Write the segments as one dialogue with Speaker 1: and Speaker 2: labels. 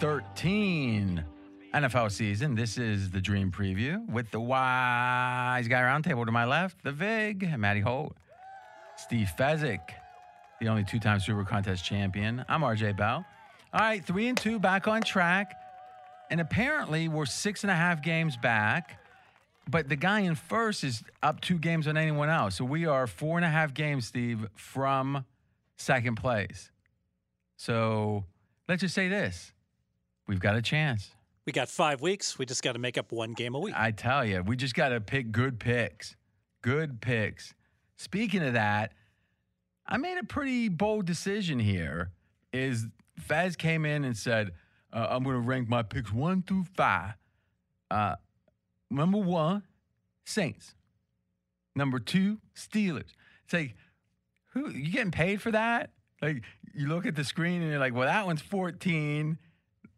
Speaker 1: 13 NFL season. This is the Dream Preview with the Wise Guy Roundtable to my left, the Vig, Matty Holt, Steve Fezzik, the only two time Super Contest champion. I'm RJ Bell. All right, three and two back on track. And apparently, we're six and a half games back. But the guy in first is up two games on anyone else. So we are four and a half games, Steve, from second place. So let's just say this we've got a chance.
Speaker 2: We got five weeks. We just got to make up one game a week.
Speaker 1: I tell you, we just got to pick good picks. Good picks. Speaking of that, I made a pretty bold decision here. Is Fez came in and said, uh, I'm going to rank my picks one through five. Uh, number one, Saints. Number two, Steelers. It's like, who you getting paid for that? Like you look at the screen and you're like, well, that one's 14.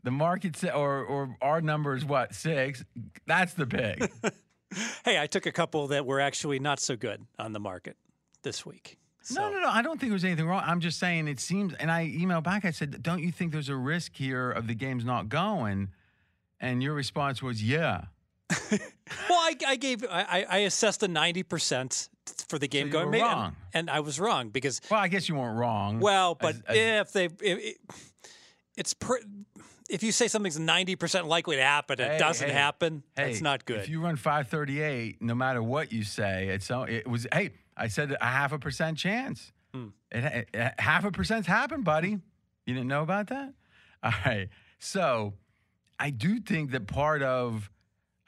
Speaker 1: The market sa- or or our number is what six. That's the pick.
Speaker 2: hey, I took a couple that were actually not so good on the market this week. So,
Speaker 1: No, no, no. I don't think there's anything wrong. I'm just saying it seems, and I emailed back. I said, "Don't you think there's a risk here of the game's not going?" And your response was, "Yeah."
Speaker 2: Well, I, I gave I, I assessed a ninety percent for the game
Speaker 1: you
Speaker 2: going, Maybe-
Speaker 1: wrong.
Speaker 2: and I was wrong because
Speaker 1: Well, I guess you weren't wrong.
Speaker 2: well, but
Speaker 1: As- as-
Speaker 2: if they it, it's pr- if you say something's ninety percent likely to happen, it
Speaker 1: Hey,
Speaker 2: doesn't
Speaker 1: hey,
Speaker 2: happen.
Speaker 1: hey,
Speaker 2: That's not good.
Speaker 1: If you run 538, no matter what you say, it's it was. Hey, I said a half a percent chance.
Speaker 2: Hmm.
Speaker 1: It, it- half a percent's happened, buddy. You didn't know about that? All right. So I do think that part of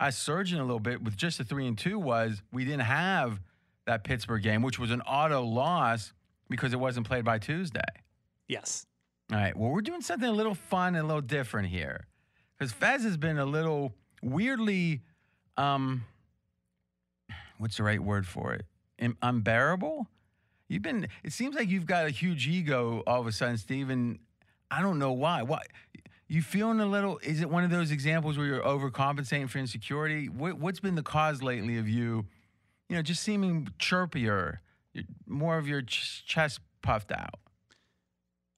Speaker 1: us surging a little bit with just the three and two was we didn't have that Pittsburgh game, which was an auto loss because it wasn't played by Tuesday.
Speaker 2: yes.
Speaker 1: All right. Well, we're doing something a little fun and a little different here. Because Fez has been a little weirdly, um, what's the right word for it? Unbearable? You've been, it seems like you've got a huge ego all of a sudden, Steven. I don't know why. Why? You feeling a little, is it one of those examples where you're overcompensating for insecurity? What, what's been the cause lately of you, you know, just seeming chirpier, more of your ch- chest puffed out?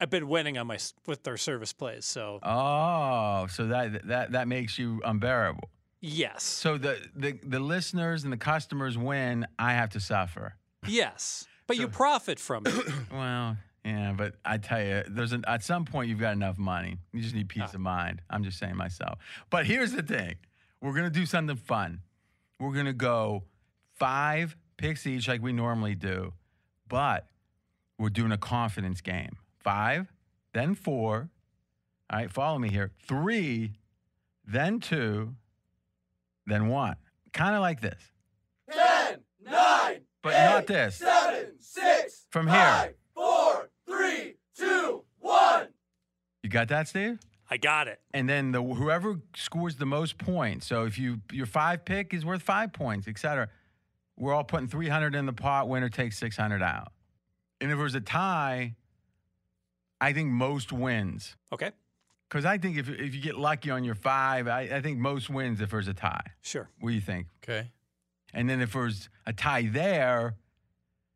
Speaker 2: I've been winning on my with their service plays, so
Speaker 1: Oh, so that that that makes you unbearable.
Speaker 2: yes,
Speaker 1: So the the the listeners and the customers win. I have to suffer.
Speaker 2: yes. But you profit from it.
Speaker 1: Well, yeah, but I tell you, there's an at some point you've got enough money. You just need peace
Speaker 2: Ah.
Speaker 1: of mind. I'm just saying myself. But here's the thing: we're gonna do something fun. We're gonna go five picks each, like we normally do, but we're doing a confidence game. Five, then four. All right, follow me here. Three, then two, then one. Kind of like this.
Speaker 3: 10, 9,
Speaker 1: But not this.
Speaker 3: 7, 6,
Speaker 1: From here.
Speaker 3: 4, 3, 2, 1.
Speaker 1: You got that, Steve?
Speaker 2: I got it.
Speaker 1: and then the whoever scores the most points. So if you your five pick is worth five points, et cetera. We're all putting three hundred in the pot. Winner takes six hundred out. And if there's a tie, I think most wins.
Speaker 2: Okay,
Speaker 1: Because I think if if you get lucky on your five, I, I think most wins if there's a tie.
Speaker 2: sure.
Speaker 1: What do you think?
Speaker 4: Okay.
Speaker 1: And then if there's a tie there,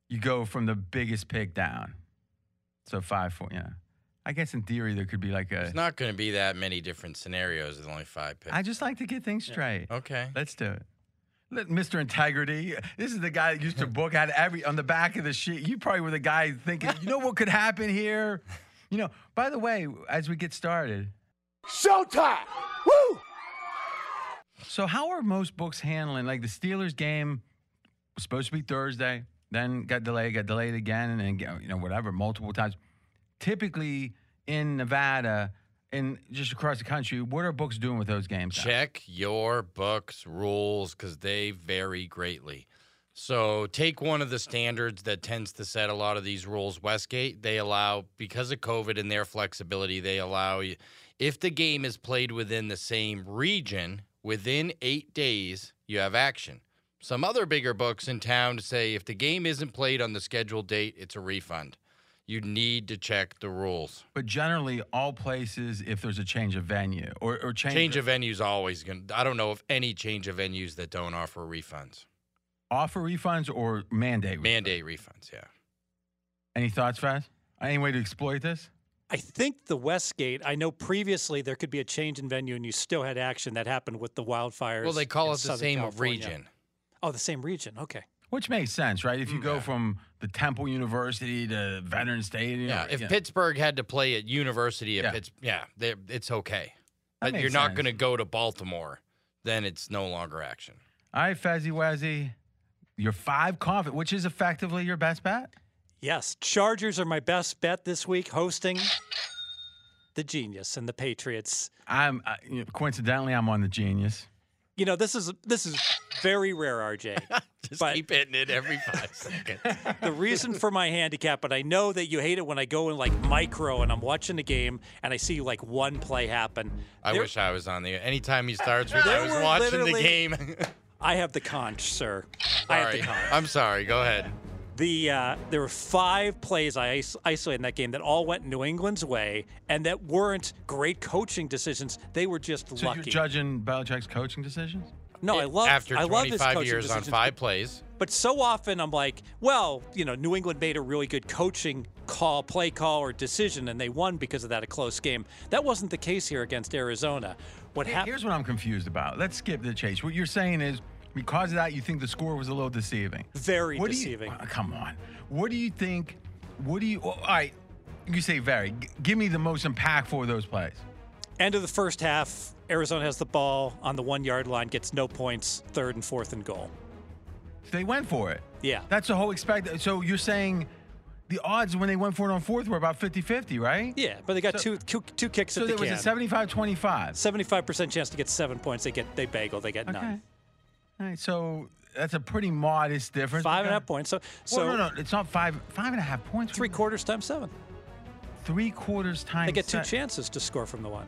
Speaker 1: you go from the biggest pick down. So five, four, yeah. I guess in theory there could be like a.
Speaker 4: It's not going to be that many different scenarios with only five picks.
Speaker 1: I just like to get things straight.
Speaker 4: okay.
Speaker 1: Let's do it. Let- Mr. Integrity. This is the guy that used to book had every on the back of the sheet. You probably were the guy thinking, you know what could happen here? You know, by the way, as we get started,
Speaker 3: Showtime! Woo!
Speaker 1: so how are most books handling like the Steelers game was supposed to be Thursday, then got delayed, got delayed again, and then you know, whatever, multiple times. Typically in Nevada and just across the country, what are books doing with those games?
Speaker 4: Check your book's rules because they vary greatly. So take one of the standards that tends to set a lot of these rules. Westgate, they allow because of COVID and their flexibility, they allow you if the game is played within the same region within eight days, you have action. Some other bigger books in town say if the game isn't played on the scheduled date, it's a refund. You need to check the rules.
Speaker 1: But generally, all places, if there's a change of venue or, or change,
Speaker 4: Change of venues always going to I don't know of any change of venues that don't offer refunds.
Speaker 1: Offer refunds or mandate. refunds?
Speaker 4: Mandate refunds, yeah.
Speaker 1: Any thoughts, Faz? Any way to exploit this?
Speaker 2: I think the Westgate. I know previously there could be a change in venue, and you still had action that happened with the wildfires.
Speaker 4: Well, they call
Speaker 2: in
Speaker 4: it the
Speaker 2: Southern
Speaker 4: same
Speaker 2: California.
Speaker 4: region.
Speaker 2: Oh, the same region. Okay.
Speaker 1: Which makes sense, right? If you go
Speaker 4: Yeah.
Speaker 1: from the Temple University to Veteran Stadium.
Speaker 4: Yeah,
Speaker 1: or-
Speaker 4: if
Speaker 1: yeah.
Speaker 4: Pittsburgh had to play at University of
Speaker 1: Yeah.
Speaker 4: Pittsburgh, yeah, it's okay.
Speaker 1: That
Speaker 4: But you're
Speaker 1: makes
Speaker 4: not going to go to Baltimore, then it's no longer action.
Speaker 1: All right, Fezzy Wezzy, your five confident, which is effectively your best bet.
Speaker 2: Yes, Chargers are my best bet this week, hosting the Genius and the Patriots.
Speaker 1: I'm uh, you know, coincidentally I'm on the Genius.
Speaker 2: You know, this is this is very rare, RJ.
Speaker 4: Just
Speaker 2: But-
Speaker 4: keep hitting it every five seconds.
Speaker 2: the reason for my handicap, but I know that you hate it when I go in like micro and I'm watching the game and I see like one play happen.
Speaker 4: I
Speaker 2: There-
Speaker 4: wish I was on there. Anytime he starts with, I was watching the game.
Speaker 2: I have the conch, sir. I have the conch.
Speaker 4: I'm sorry. Go ahead.
Speaker 2: The uh, there were five plays I is- isolated in that game that all went New England's way and that weren't great coaching decisions. They were just
Speaker 1: So
Speaker 2: lucky.
Speaker 1: you're judging Belichick's coaching decisions?
Speaker 2: no, I love
Speaker 4: After
Speaker 2: I love his
Speaker 4: 25
Speaker 2: coaching
Speaker 4: years on
Speaker 2: decisions,
Speaker 4: five plays.
Speaker 2: But so often I'm like, well, you know, New England made a really good coaching call, play call, or decision, and they won because of that, a close game. That wasn't the case here against Arizona. What
Speaker 1: Here-
Speaker 2: happened?
Speaker 1: Here's what I'm confused about. Let's skip the chase. What you're saying is because of that, you think the score was a little deceiving.
Speaker 2: Very
Speaker 1: What do you-
Speaker 2: deceiving.
Speaker 1: uh, come on. What do you think? What do you? oh, all right. You say very. G- give me the most impactful of those plays.
Speaker 2: End of the first half, Arizona has the ball on the one yard line, gets no points, third and fourth and goal.
Speaker 1: They went for it.
Speaker 2: Yeah.
Speaker 1: That's the whole expect. So you're saying the odds when they went for it on fourth were about 50 50, right?
Speaker 2: Yeah, but they got
Speaker 1: So-
Speaker 2: two, two, two kicks
Speaker 1: So
Speaker 2: at the
Speaker 1: there was
Speaker 2: can.
Speaker 1: a 75 25.
Speaker 2: 75% chance to get seven points. They get they bagel. They get
Speaker 1: Okay.
Speaker 2: none.
Speaker 1: All right. So that's a pretty modest difference.
Speaker 2: Five and a half points. So
Speaker 1: Well,
Speaker 2: so
Speaker 1: no, no, it's not five. Five and a half points.
Speaker 2: three quarters times seven.
Speaker 1: Three quarters times.
Speaker 2: They get two
Speaker 1: se-
Speaker 2: chances to score from the one.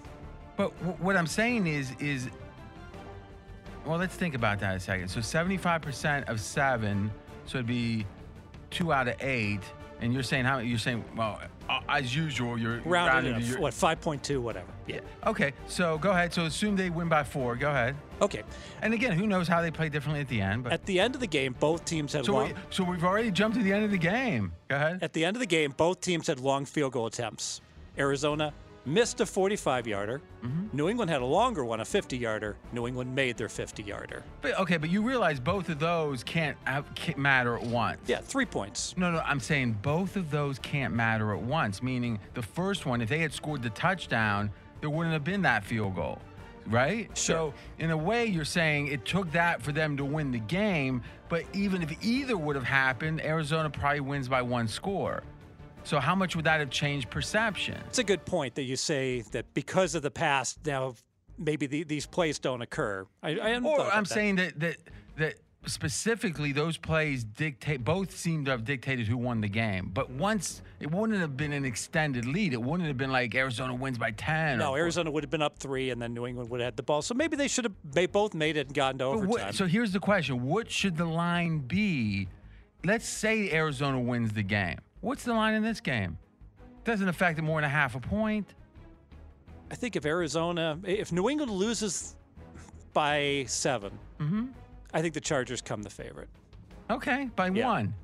Speaker 1: But w- what I'm saying is, is well, let's think about that a second. So 75% of seven, so it'd be two out of eight. And you're saying how? You're saying well, uh, as usual, you're
Speaker 2: Rounded
Speaker 1: rounding to your-
Speaker 2: What, 5.2, whatever. Yeah.
Speaker 1: Okay, so go ahead. So assume they win by four. Go ahead.
Speaker 2: Okay.
Speaker 1: And again, who knows how they play differently at the end? But
Speaker 2: At the end of the game, both teams had
Speaker 1: so
Speaker 2: long.
Speaker 1: we, so we've already jumped to the end of the game. Go ahead.
Speaker 2: At the end of the game, both teams had long field goal attempts. Arizona missed a 45 yarder.
Speaker 1: Mm-hmm.
Speaker 2: New England had a longer one, a 50 yarder. New England made their 50 yarder.
Speaker 1: But, okay, but you realize both of those can't, can't matter at once.
Speaker 2: Yeah, three points.
Speaker 1: No, no, I'm saying both of those can't matter at once. Meaning the first one, if they had scored the touchdown, there wouldn't have been that field goal, right? Sure. So in a way, you're saying it took that for them to win the game. But even if either would have happened, Arizona probably wins by one score. So how much would that have changed perception?
Speaker 2: It's a good point that you say that because of the past, now maybe the, these plays don't occur. I, I
Speaker 1: or I'm
Speaker 2: that.
Speaker 1: saying that that that specifically those plays dictate both seem to have dictated who won the game. But once it wouldn't have been an extended lead. It wouldn't have been like Arizona wins by ten.
Speaker 2: No,
Speaker 1: or,
Speaker 2: Arizona would have been up three, and then New England would have had the ball. So maybe they should have. They both made it and gotten to overtime.
Speaker 1: what- so here's the question: What should the line be? Let's say Arizona wins the game. What's the line in this game? Doesn't affect it more than a half a point.
Speaker 2: I think if Arizona, if New England loses by 7
Speaker 1: Mm-hmm.
Speaker 2: I think the Chargers come the favorite.
Speaker 1: Okay, by
Speaker 2: Yeah.
Speaker 1: one.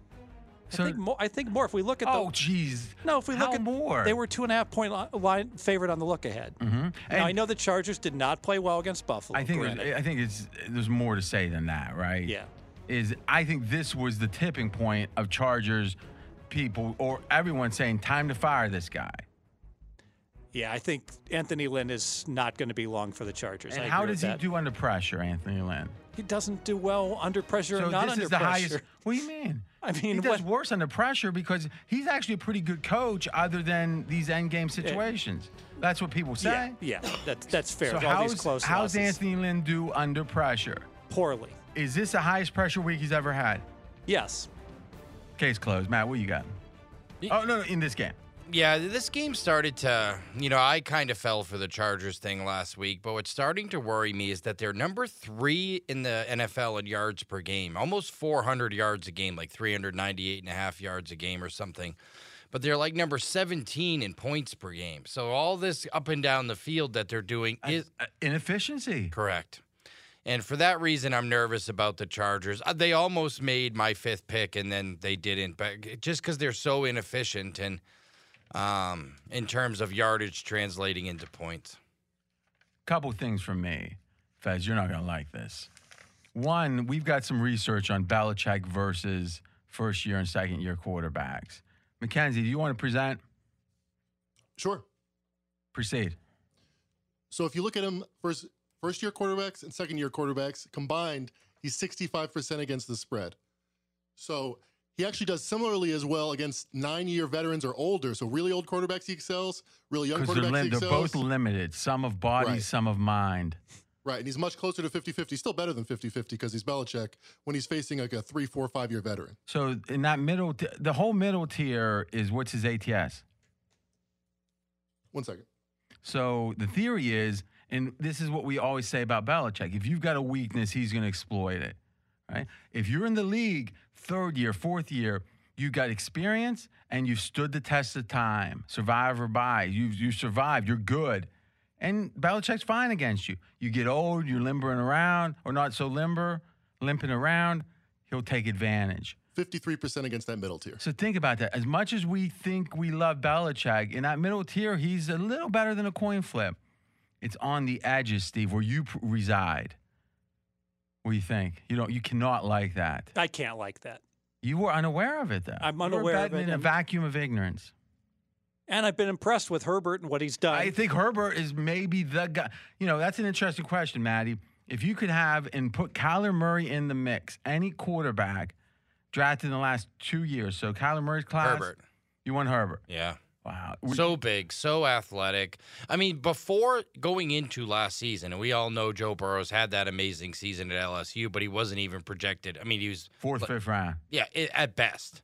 Speaker 2: I think more. I think more. If we look at
Speaker 1: oh,
Speaker 2: the
Speaker 1: jeez.
Speaker 2: no, if we look at
Speaker 1: more?
Speaker 2: they were two and a half point line favorite on the look ahead.
Speaker 1: Mm-hmm.
Speaker 2: Now I know the Chargers did not play well against Buffalo.
Speaker 1: I think. I think it's there's more to say than that, right?
Speaker 2: Yeah.
Speaker 1: Is I think this was the tipping point of Chargers people or everyone saying time to fire this guy.
Speaker 2: yeah, I think Anthony Lynn is not going to be long for the Chargers.
Speaker 1: And
Speaker 2: I
Speaker 1: how does he
Speaker 2: that.
Speaker 1: do under pressure, Anthony Lynn?
Speaker 2: He doesn't do well under pressure
Speaker 1: So
Speaker 2: or not
Speaker 1: this
Speaker 2: under
Speaker 1: is the
Speaker 2: pressure.
Speaker 1: highest. What do you mean?
Speaker 2: I mean, He
Speaker 1: does
Speaker 2: what,
Speaker 1: worse under pressure because he's actually a pretty good coach, other than these end game situations. That's what people say.
Speaker 2: yeah, yeah, that's that's fair.
Speaker 1: So how's, how's. Anthony Lynn do under pressure?
Speaker 2: poorly?
Speaker 1: Is this the highest pressure week he's ever had?
Speaker 2: Yes.
Speaker 1: Case closed. Matt, what you got? Oh no, no, in this game.
Speaker 4: Yeah, this game started to, you know, I kind of fell for the Chargers thing last week, but what's starting to worry me is that they're number three in the NFL in yards per game, almost 400 yards a game, like 398 and a half yards a game or something. But they're like number 17 in points per game. So all this up and down the field that they're doing is
Speaker 1: Uh, inefficiency.
Speaker 4: correct. And for that reason, I'm nervous about the Chargers. Uh, They almost made my fifth pick, and then they didn't, but just because they're so inefficient and um, in terms of yardage translating into points.
Speaker 1: Couple things from me, Fez. You're not going to like this. One, we've got some research on Belichick versus first year and second year quarterbacks. Mackenzie, do you want to present?
Speaker 5: Sure.
Speaker 1: Proceed.
Speaker 5: So if you look at him first first year quarterbacks and second year quarterbacks combined, he's 65% against the spread. So he actually does similarly as well against nine year veterans or older. So really old quarterbacks he excels, really young
Speaker 1: they're,
Speaker 5: quarterbacks
Speaker 1: lim-
Speaker 5: he
Speaker 1: they're both limited, some of body,
Speaker 5: Right.
Speaker 1: some of mind.
Speaker 5: right. And he's much closer to 50 50. Still better than 50 50 because he's Belichick when he's facing like a three, four, five year veteran.
Speaker 1: So in that middle, t- the whole middle tier is what's his ATS?
Speaker 5: One second.
Speaker 1: So the theory is, and this is what we always say about Belichick: if you've got a weakness, he's going to exploit it. Right? If you're in the league, third year, fourth year, you've got experience and you've stood the test of time, survive or buy. You you survived. You're good, and Belichick's fine against you. You get old, you're limbering around, or not so limber, limping around. He'll take advantage.
Speaker 5: 53% against that middle tier.
Speaker 1: So think about that. As much as we think we love Belichick, in that middle tier, he's a little better than a coin flip. It's on the edges, Steve, where you p- reside. What do you think? You don't. You cannot like that.
Speaker 2: I can't like that.
Speaker 1: You were unaware of it, though.
Speaker 2: I'm
Speaker 1: You were
Speaker 2: unaware of
Speaker 1: betting
Speaker 2: it,
Speaker 1: in a vacuum of ignorance.
Speaker 2: And I've been impressed with Herbert and what he's done.
Speaker 1: I think Herbert is maybe the guy. You know, that's an interesting question, Matty. If you could have and put Kyler Murray in the mix, any quarterback drafted in the last two years. So Kyler Murray's class.
Speaker 4: Herbert.
Speaker 1: You want Herbert.
Speaker 4: Yeah.
Speaker 1: Wow.
Speaker 4: So big, so athletic. I mean, before going into last season, and we all know Joe Burrow's had that amazing season at LSU, but he wasn't even projected. I mean, he was
Speaker 1: Fourth,
Speaker 4: But-
Speaker 1: fifth round.
Speaker 4: Yeah, i at best.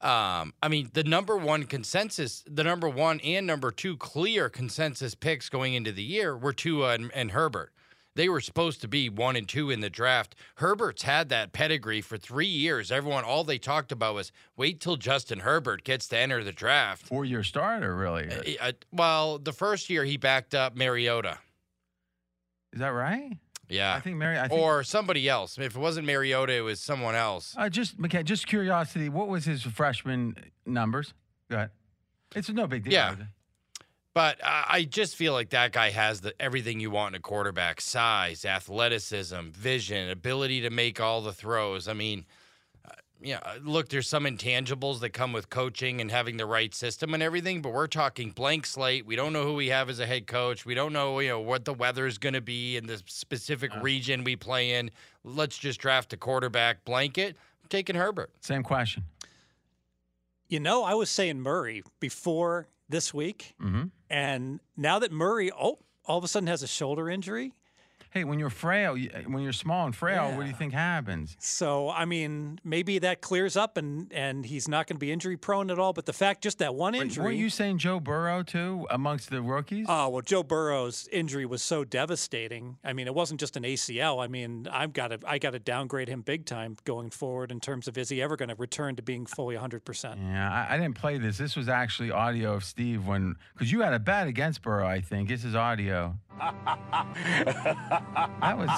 Speaker 4: Um, I mean, the number one consensus, the number one and number two clear consensus picks going into the year were Tua and, and Herbert. They were supposed to be one and two in the draft. Herbert's had that pedigree for three years. Everyone, all they talked about was wait till Justin Herbert gets to enter the draft.
Speaker 1: Four year starter, really.
Speaker 4: Uh, uh, well, the first year he backed up Mariota.
Speaker 1: Is that right?
Speaker 4: Yeah.
Speaker 1: I think Mary. I think,
Speaker 4: or somebody else. If it wasn't Mariota, it was someone else.
Speaker 1: uh, just McKay, just curiosity. What was his freshman numbers? Go ahead. It's no big deal.
Speaker 4: Yeah.
Speaker 1: Is it?
Speaker 4: But I I just feel like that guy has the everything you want in a quarterback: size, athleticism, vision, ability to make all the throws. I mean, uh, yeah, look, there's some intangibles that come with coaching and having the right system and everything. But we're talking blank slate. We don't know who we have as a head coach. We don't know, you know, what the weather is going to be in the specific region we play in. Let's just draft a quarterback blanket. I'm taking Herbert.
Speaker 1: Same question.
Speaker 2: you know, I was saying Murray before this week,
Speaker 1: Mm-hmm.
Speaker 2: And now that Murray, oh, all of a sudden has a shoulder injury.
Speaker 1: Hey, when you're frail, eh, when you're small and frail, what do you think happens?
Speaker 2: So I mean, maybe that clears up, and and he's not going to be injury prone at all. But the fact, just that one
Speaker 1: Wait,
Speaker 2: injury.
Speaker 1: Weren't you saying Joe Burrow too amongst the rookies?
Speaker 2: Oh well, Joe Burrow's injury was so devastating. I mean, it wasn't just an ACL. I mean, I've got to I got to downgrade him big time going forward in terms of is he ever going to return to being fully 100 percent?
Speaker 1: yeah, I, I didn't play this. This was actually audio of Steve when because you had a bet against Burrow. I think this is audio. That was.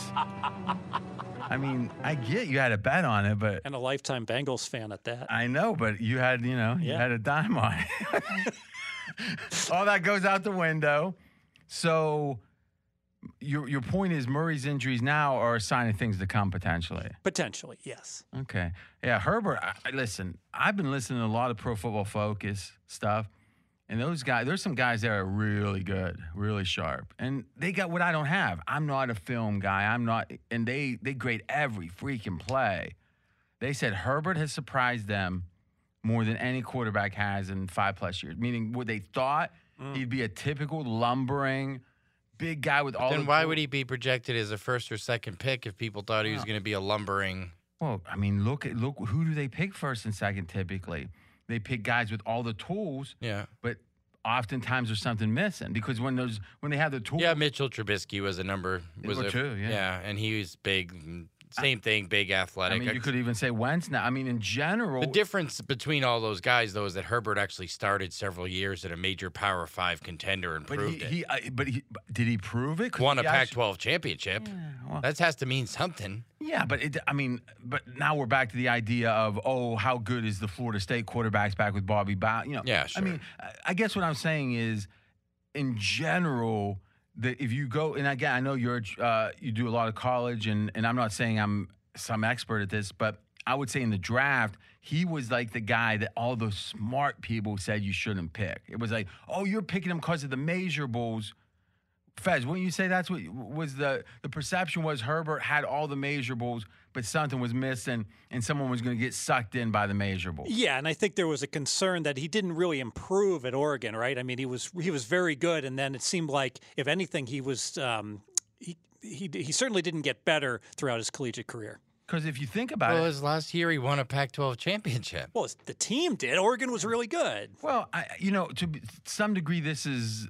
Speaker 1: I mean, I get you had a bet on it, but
Speaker 2: And a lifetime Bengals fan at that.
Speaker 1: I know, but you had, you know, you
Speaker 2: Yeah.
Speaker 1: had a dime on it. All that goes out the window. So your your point is Murray's injuries now are a sign of things to come potentially.
Speaker 2: Potentially, yes.
Speaker 1: Okay. Yeah, Herbert, I, I- listen, I've been listening to a lot of pro football focus stuff. And those guys, there's some guys that are really good, really sharp. And they got what I don't have. I'm not a film guy. I'm not and they they grade every freaking play. They said Herbert has surprised them more than any quarterback has in five plus years. Meaning what they thought mm. he'd be a typical lumbering big guy with all
Speaker 4: Then
Speaker 1: the
Speaker 4: why
Speaker 1: tools.
Speaker 4: would he be projected as a first or second pick if people thought he was going to be a lumbering?
Speaker 1: Well, I mean, look at look who do they pick first and second typically? They pick guys with all the tools,
Speaker 4: Yeah.
Speaker 1: but oftentimes there's something missing because when those when they have the tools,
Speaker 4: Yeah, Mitchell Trubisky was a number. Was a,
Speaker 1: true, yeah.
Speaker 4: and he was big. Same thing, big athletic.
Speaker 1: I mean, you could even say Wentz now. I mean, in general,
Speaker 4: the difference between all those guys, though, is that Herbert actually started several years at a major Power Five contender and
Speaker 1: but
Speaker 4: proved
Speaker 1: he,
Speaker 4: it.
Speaker 1: he but he did he prove it?
Speaker 4: Won a
Speaker 1: he
Speaker 4: Pac-12 championship.
Speaker 1: Yeah, well,
Speaker 4: That has to mean something.
Speaker 1: Yeah, but it, I mean, but now we're back to the idea of oh, how good is the Florida State quarterbacks back with Bobby Bow? You know,
Speaker 4: Yeah, sure.
Speaker 1: I mean, I guess what I'm saying is, in general, if you go and again, I know you're uh, you do a lot of college, and and I'm not saying I'm some expert at this, but I would say in the draft, he was like the guy that all the smart people said you shouldn't pick. It was like, oh, you're picking him because of the measurables. Fez, wouldn't you say that's what was the the perception was Herbert had all the measurables, but something was missing, and someone was going to get sucked in by the measurables.
Speaker 2: Yeah, and I think there was a concern that he didn't really improve at Oregon, right? I mean, he was he was very good, and then it seemed like, if anything, he was um, he, he he certainly didn't get better throughout his collegiate career.
Speaker 1: Because if you think about
Speaker 4: Well,
Speaker 1: it,
Speaker 4: his last year, he won a Pac-12 championship.
Speaker 2: Well, the team did. Oregon was really good.
Speaker 1: well, I, you know, to some degree, this is,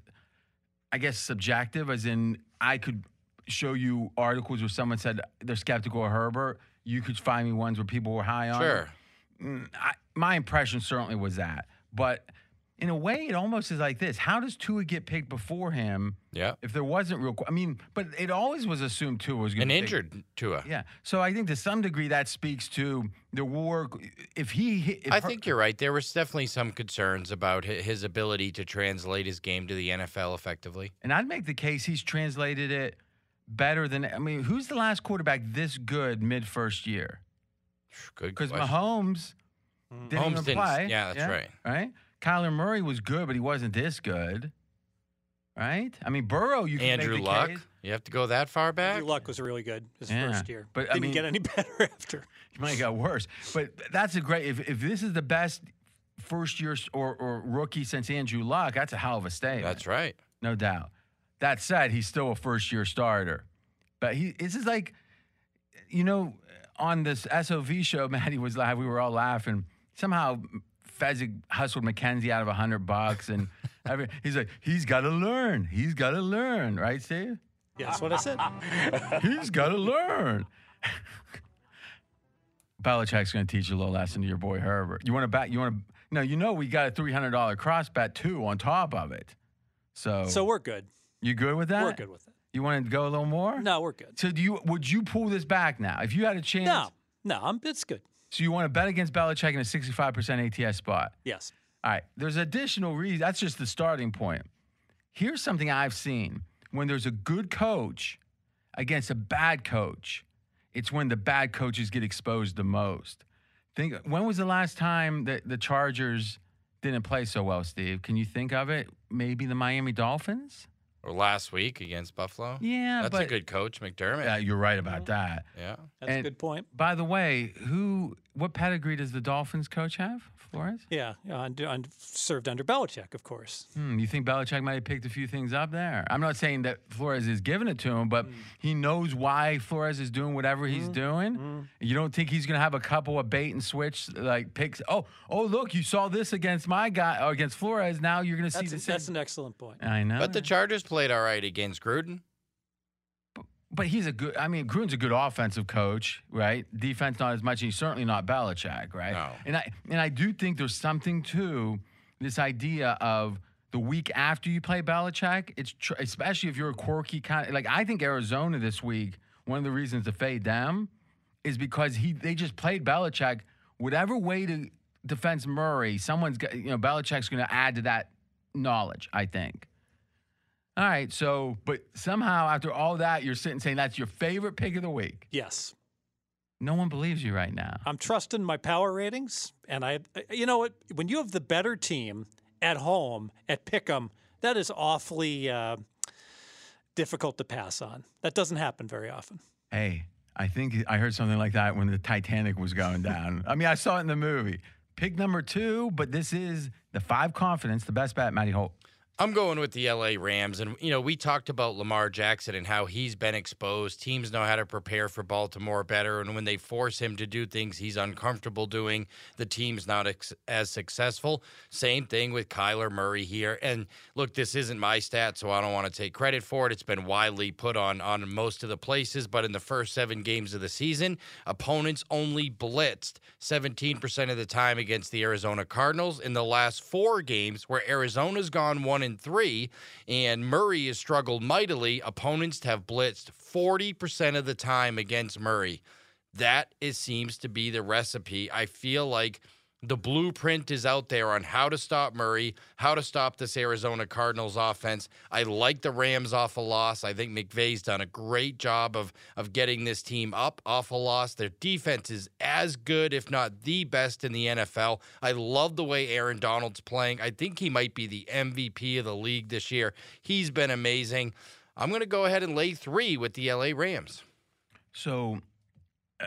Speaker 1: I guess, subjective. As in, I could show you articles where someone said they're skeptical of Herbert. You could find me ones where people were high on.
Speaker 4: Sure.
Speaker 1: Mm, I, my impression certainly was that. But in a way, it almost is like this: How does Tua get picked before him?
Speaker 4: Yeah.
Speaker 1: If there wasn't real, I mean, but it always was assumed Tua was going to be
Speaker 4: An
Speaker 1: to
Speaker 4: injured Tua.
Speaker 1: Yeah, so I think to some degree that speaks to the war. If he, if
Speaker 4: I
Speaker 1: Her-
Speaker 4: think you're right. There was definitely some concerns about his ability to translate his game to the NFL effectively.
Speaker 1: and I'd make the case he's translated it better than. I mean, who's the last quarterback this good mid first year?
Speaker 4: Good
Speaker 1: Because
Speaker 4: question.
Speaker 1: Mahomes hmm. didn't
Speaker 4: Mahomes
Speaker 1: even
Speaker 4: didn't-
Speaker 1: play.
Speaker 4: yeah, that's right.
Speaker 1: Right. Kyler Murray was good, but he wasn't this good. Right. I mean, Burrow. You can
Speaker 4: Andrew
Speaker 1: make the
Speaker 4: Luck.
Speaker 1: case.
Speaker 4: You have to go that far back.
Speaker 2: Andrew Luck was really good his
Speaker 1: Yeah,
Speaker 2: first year,
Speaker 1: but I
Speaker 2: didn't
Speaker 1: mean-
Speaker 2: get any better after.
Speaker 1: He might have got worse. But that's a great. If, if this is the best first year or, or rookie since Andrew Luck, that's a hell of a statement.
Speaker 4: That's right.
Speaker 1: no doubt. That said, he's still a first year starter. But he this is like, you know, on this SOV show, Matty was live. We were all laughing. Somehow, Fezzik hustled McKenzie out of a hundred bucks, and every, he's like, he's got to learn. He's got to learn, right, Steve?
Speaker 2: Yeah, that's what I said.
Speaker 1: He's got to learn. Belichick's going to teach you a little lesson to your boy Herbert. You want to bet? You want to? No, you know we got a three hundred dollar cross bet too on top of it. So,
Speaker 2: So we're good.
Speaker 1: you good with that?
Speaker 2: We're good with it.
Speaker 1: You want to go a little more?
Speaker 2: No, we're good.
Speaker 1: So do you? Would you pull this back now if you had a chance?
Speaker 2: No, no, I'm, it's good.
Speaker 1: So you want to bet against Belichick in a sixty-five percent ATS spot?
Speaker 2: Yes.
Speaker 1: All right. There's additional reasons. That's just the starting point. Here's something I've seen: when there's a good coach against a bad coach, it's when the bad coaches get exposed the most. Think when was the last time that the Chargers didn't play so well, Steve? Can you think of it? Maybe the Miami Dolphins?
Speaker 4: Or last week against Buffalo.
Speaker 1: Yeah,
Speaker 4: That's
Speaker 1: but
Speaker 4: a good coach, McDermott.
Speaker 1: Yeah, you're right about that.
Speaker 4: yeah.
Speaker 2: That's a good point.
Speaker 1: By the way, who what pedigree does the Dolphins coach have? Flores?
Speaker 2: Yeah, yeah und- und- served under Belichick, of course.
Speaker 1: Hmm, you think Belichick might have picked a few things up there? I'm not saying that Flores is giving it to him, but hmm. he knows why Flores is doing whatever he's hmm. doing. Hmm. You don't think he's going to have a couple of bait and switch like picks? Oh, oh, look, you saw this against my guy or against Flores. Now you're going to see
Speaker 2: That's,
Speaker 1: the same.
Speaker 2: that's an excellent point.
Speaker 1: I know,
Speaker 4: But the Chargers played all right against Gruden.
Speaker 1: but he's a good. I mean, Gruden's a good offensive coach, right? Defense not as much. He's certainly not Belichick, right?
Speaker 4: No.
Speaker 1: And I and I do think there's something to this idea of the week after you play Belichick. It's tr- especially if you're a quirky kind. Of, like I think Arizona this week. One of the reasons to fade them is because he they just played Belichick. Whatever way to defense Murray, someone's got you know Belichick's going to add to that knowledge. I think. All right, so but somehow after all that, you're sitting saying that's your favorite pick of the week.
Speaker 2: Yes.
Speaker 1: No one believes you right now.
Speaker 2: I'm trusting my power ratings, and I, you know what? When you have the better team at home at Pick'em, that is awfully uh, difficult to pass on. That doesn't happen very often.
Speaker 1: Hey, I think I heard something like that when the Titanic was going down. I mean, I saw it in the movie. Pick number two, but this is the five confidence, the best bet, Matty Holt.
Speaker 4: I'm going with the LA Rams. And, you know, we talked about Lamar Jackson and how he's been exposed. Teams know how to prepare for Baltimore better. And when they force him to do things he's uncomfortable doing, the team's not ex- as successful. Same thing with Kyler Murray here. And look, this isn't my stat, so I don't want to take credit for it. It's been widely put on, on most of the places. But in the first seven games of the season, opponents only blitzed 17% of the time against the Arizona Cardinals. In the last four games, where Arizona's gone one and three, and Murray has struggled mightily. Opponents have blitzed 40% of the time against Murray. That seems to be the recipe. I feel like the blueprint is out there on how to stop Murray, how to stop this Arizona Cardinals offense. I like the Rams off a loss. I think McVay's done a great job of of getting this team up off a loss. Their defense is as good, if not the best in the NFL. I love the way Aaron Donald's playing. I think he might be the MVP of the league this year. He's been amazing. I'm going to go ahead and lay 3 with the LA Rams.
Speaker 1: So uh,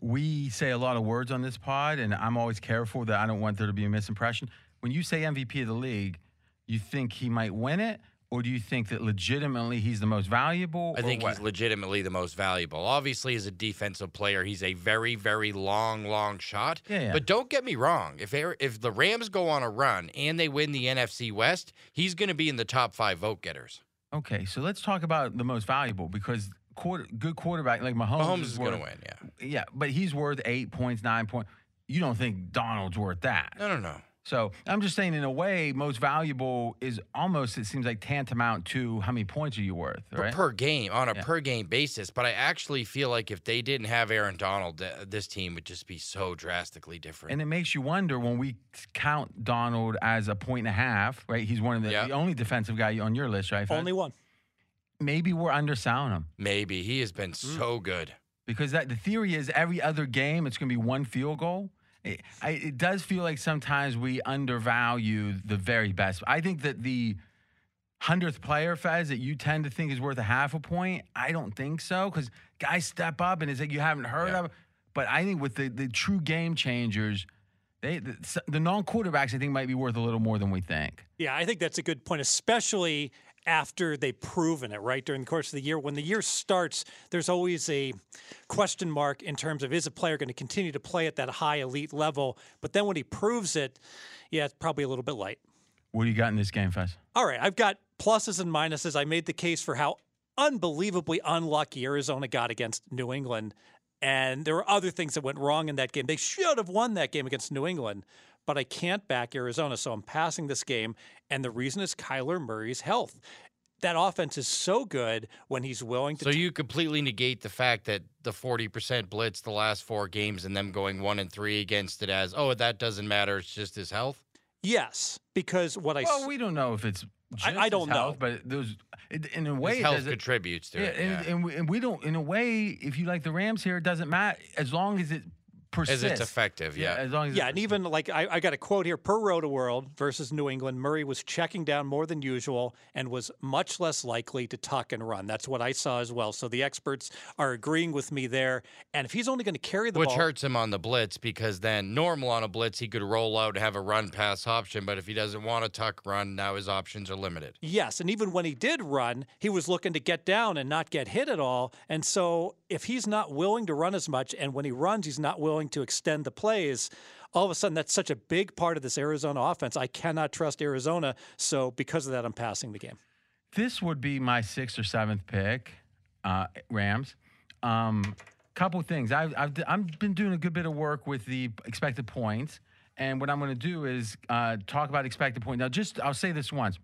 Speaker 1: we say a lot of words on this pod, and I'm always careful that I don't want there to be a misimpression. When you say MVP of the league, you think he might win it, or do you think that legitimately he's the most valuable?
Speaker 4: I think
Speaker 1: what?
Speaker 4: he's legitimately the most valuable. Obviously, as a defensive player, he's a very, very long, long shot.
Speaker 1: Yeah, yeah.
Speaker 4: But don't get me wrong. If if the Rams go on a run and they win the NFC West, he's going to be in the top five vote getters.
Speaker 1: Okay, so let's talk about the most valuable because quarter, good quarterback like Mahomes,
Speaker 4: Mahomes
Speaker 1: is
Speaker 4: is going to win. Yeah.
Speaker 1: Yeah, but he's worth eight points, nine points. You don't think Donald's worth that?
Speaker 4: No, no, no.
Speaker 1: So I'm just saying, in a way, most valuable is almost it seems like tantamount to how many points are you worth,
Speaker 4: Per-
Speaker 1: right?
Speaker 4: Per game on a
Speaker 1: Yeah.
Speaker 4: per game basis, but I actually feel like if they didn't have Aaron Donald, this team would just be so drastically different.
Speaker 1: And it makes you wonder when we count Donald as a point and a half, right? He's one of the,
Speaker 4: Yeah.
Speaker 1: the only defensive guy on your list, right?
Speaker 2: Only one.
Speaker 1: Maybe we're underselling him
Speaker 4: Maybe he has
Speaker 1: Mm.
Speaker 4: been so good.
Speaker 1: because that the theory is every other game it's going to be one field goal. It, I, it does feel like sometimes we undervalue the very best. I think that the hundredth player, Fez, that you tend to think is worth a half a point. I don't think so because guys step up and it's like you haven't heard
Speaker 4: Yeah.
Speaker 1: of. But I think with the the true game changers, they the, the non quarterbacks I think might be worth a little more than we think.
Speaker 2: Yeah, I think that's a good point, especially after they've proven it, right? During the course of the year. When the year starts, there's always a question mark in terms of is a player going to continue to play at that high elite level? But then when he proves it, yeah, it's probably a little bit light.
Speaker 1: What do you got in this game, Fez?
Speaker 2: All right, I've got pluses and minuses. I made the case for how unbelievably unlucky Arizona got against New England. And there were other things that went wrong in that game. They should have won that game against New England, but I can't back Arizona. So I'm passing this game. And the reason is Kyler Murray's health. That offense is so good when he's willing to.
Speaker 4: So you completely negate the fact that the 40% blitz the last four games and them going one and three against it as, oh, that doesn't matter. It's just his health.
Speaker 2: yes, because what I.
Speaker 1: Well,
Speaker 2: s-
Speaker 1: we don't know if it's. Just
Speaker 2: I- I don't know.
Speaker 1: health, but there's in a way
Speaker 4: His
Speaker 1: it
Speaker 4: health
Speaker 1: doesn't-
Speaker 4: contributes to
Speaker 1: Yeah,
Speaker 4: it.
Speaker 1: and,
Speaker 4: yeah.
Speaker 1: and, we, and we don't. In a way, if you like the Rams here, it doesn't matter as long as it persists.
Speaker 4: As it's effective, yeah.
Speaker 1: as long as
Speaker 2: Yeah,
Speaker 1: it
Speaker 2: and even like I, I got a quote here per Roto World versus New England, Murray was checking down more than usual and was much less likely to tuck and run. That's what I saw as well. So the experts are agreeing with me there. And if he's only going to carry the
Speaker 4: Which
Speaker 2: ball,
Speaker 4: hurts him on the blitz because then normal on a blitz, he could roll out and have a run pass option. But if he doesn't want to tuck run, now his options are limited.
Speaker 2: Yes, and even when he did run, he was looking to get down and not get hit at all. And so if he's not willing to run as much, and when he runs, he's not willing to extend the plays, all of a sudden that's such a big part of this Arizona offense. I cannot trust Arizona. So because of that, I'm passing the game.
Speaker 1: this would be my sixth or seventh pick, uh, Rams. Um, couple things. I've, I've I've been doing a good bit of work with the expected points, and what I'm going to do is uh, talk about expected point. Now, just I'll say this once.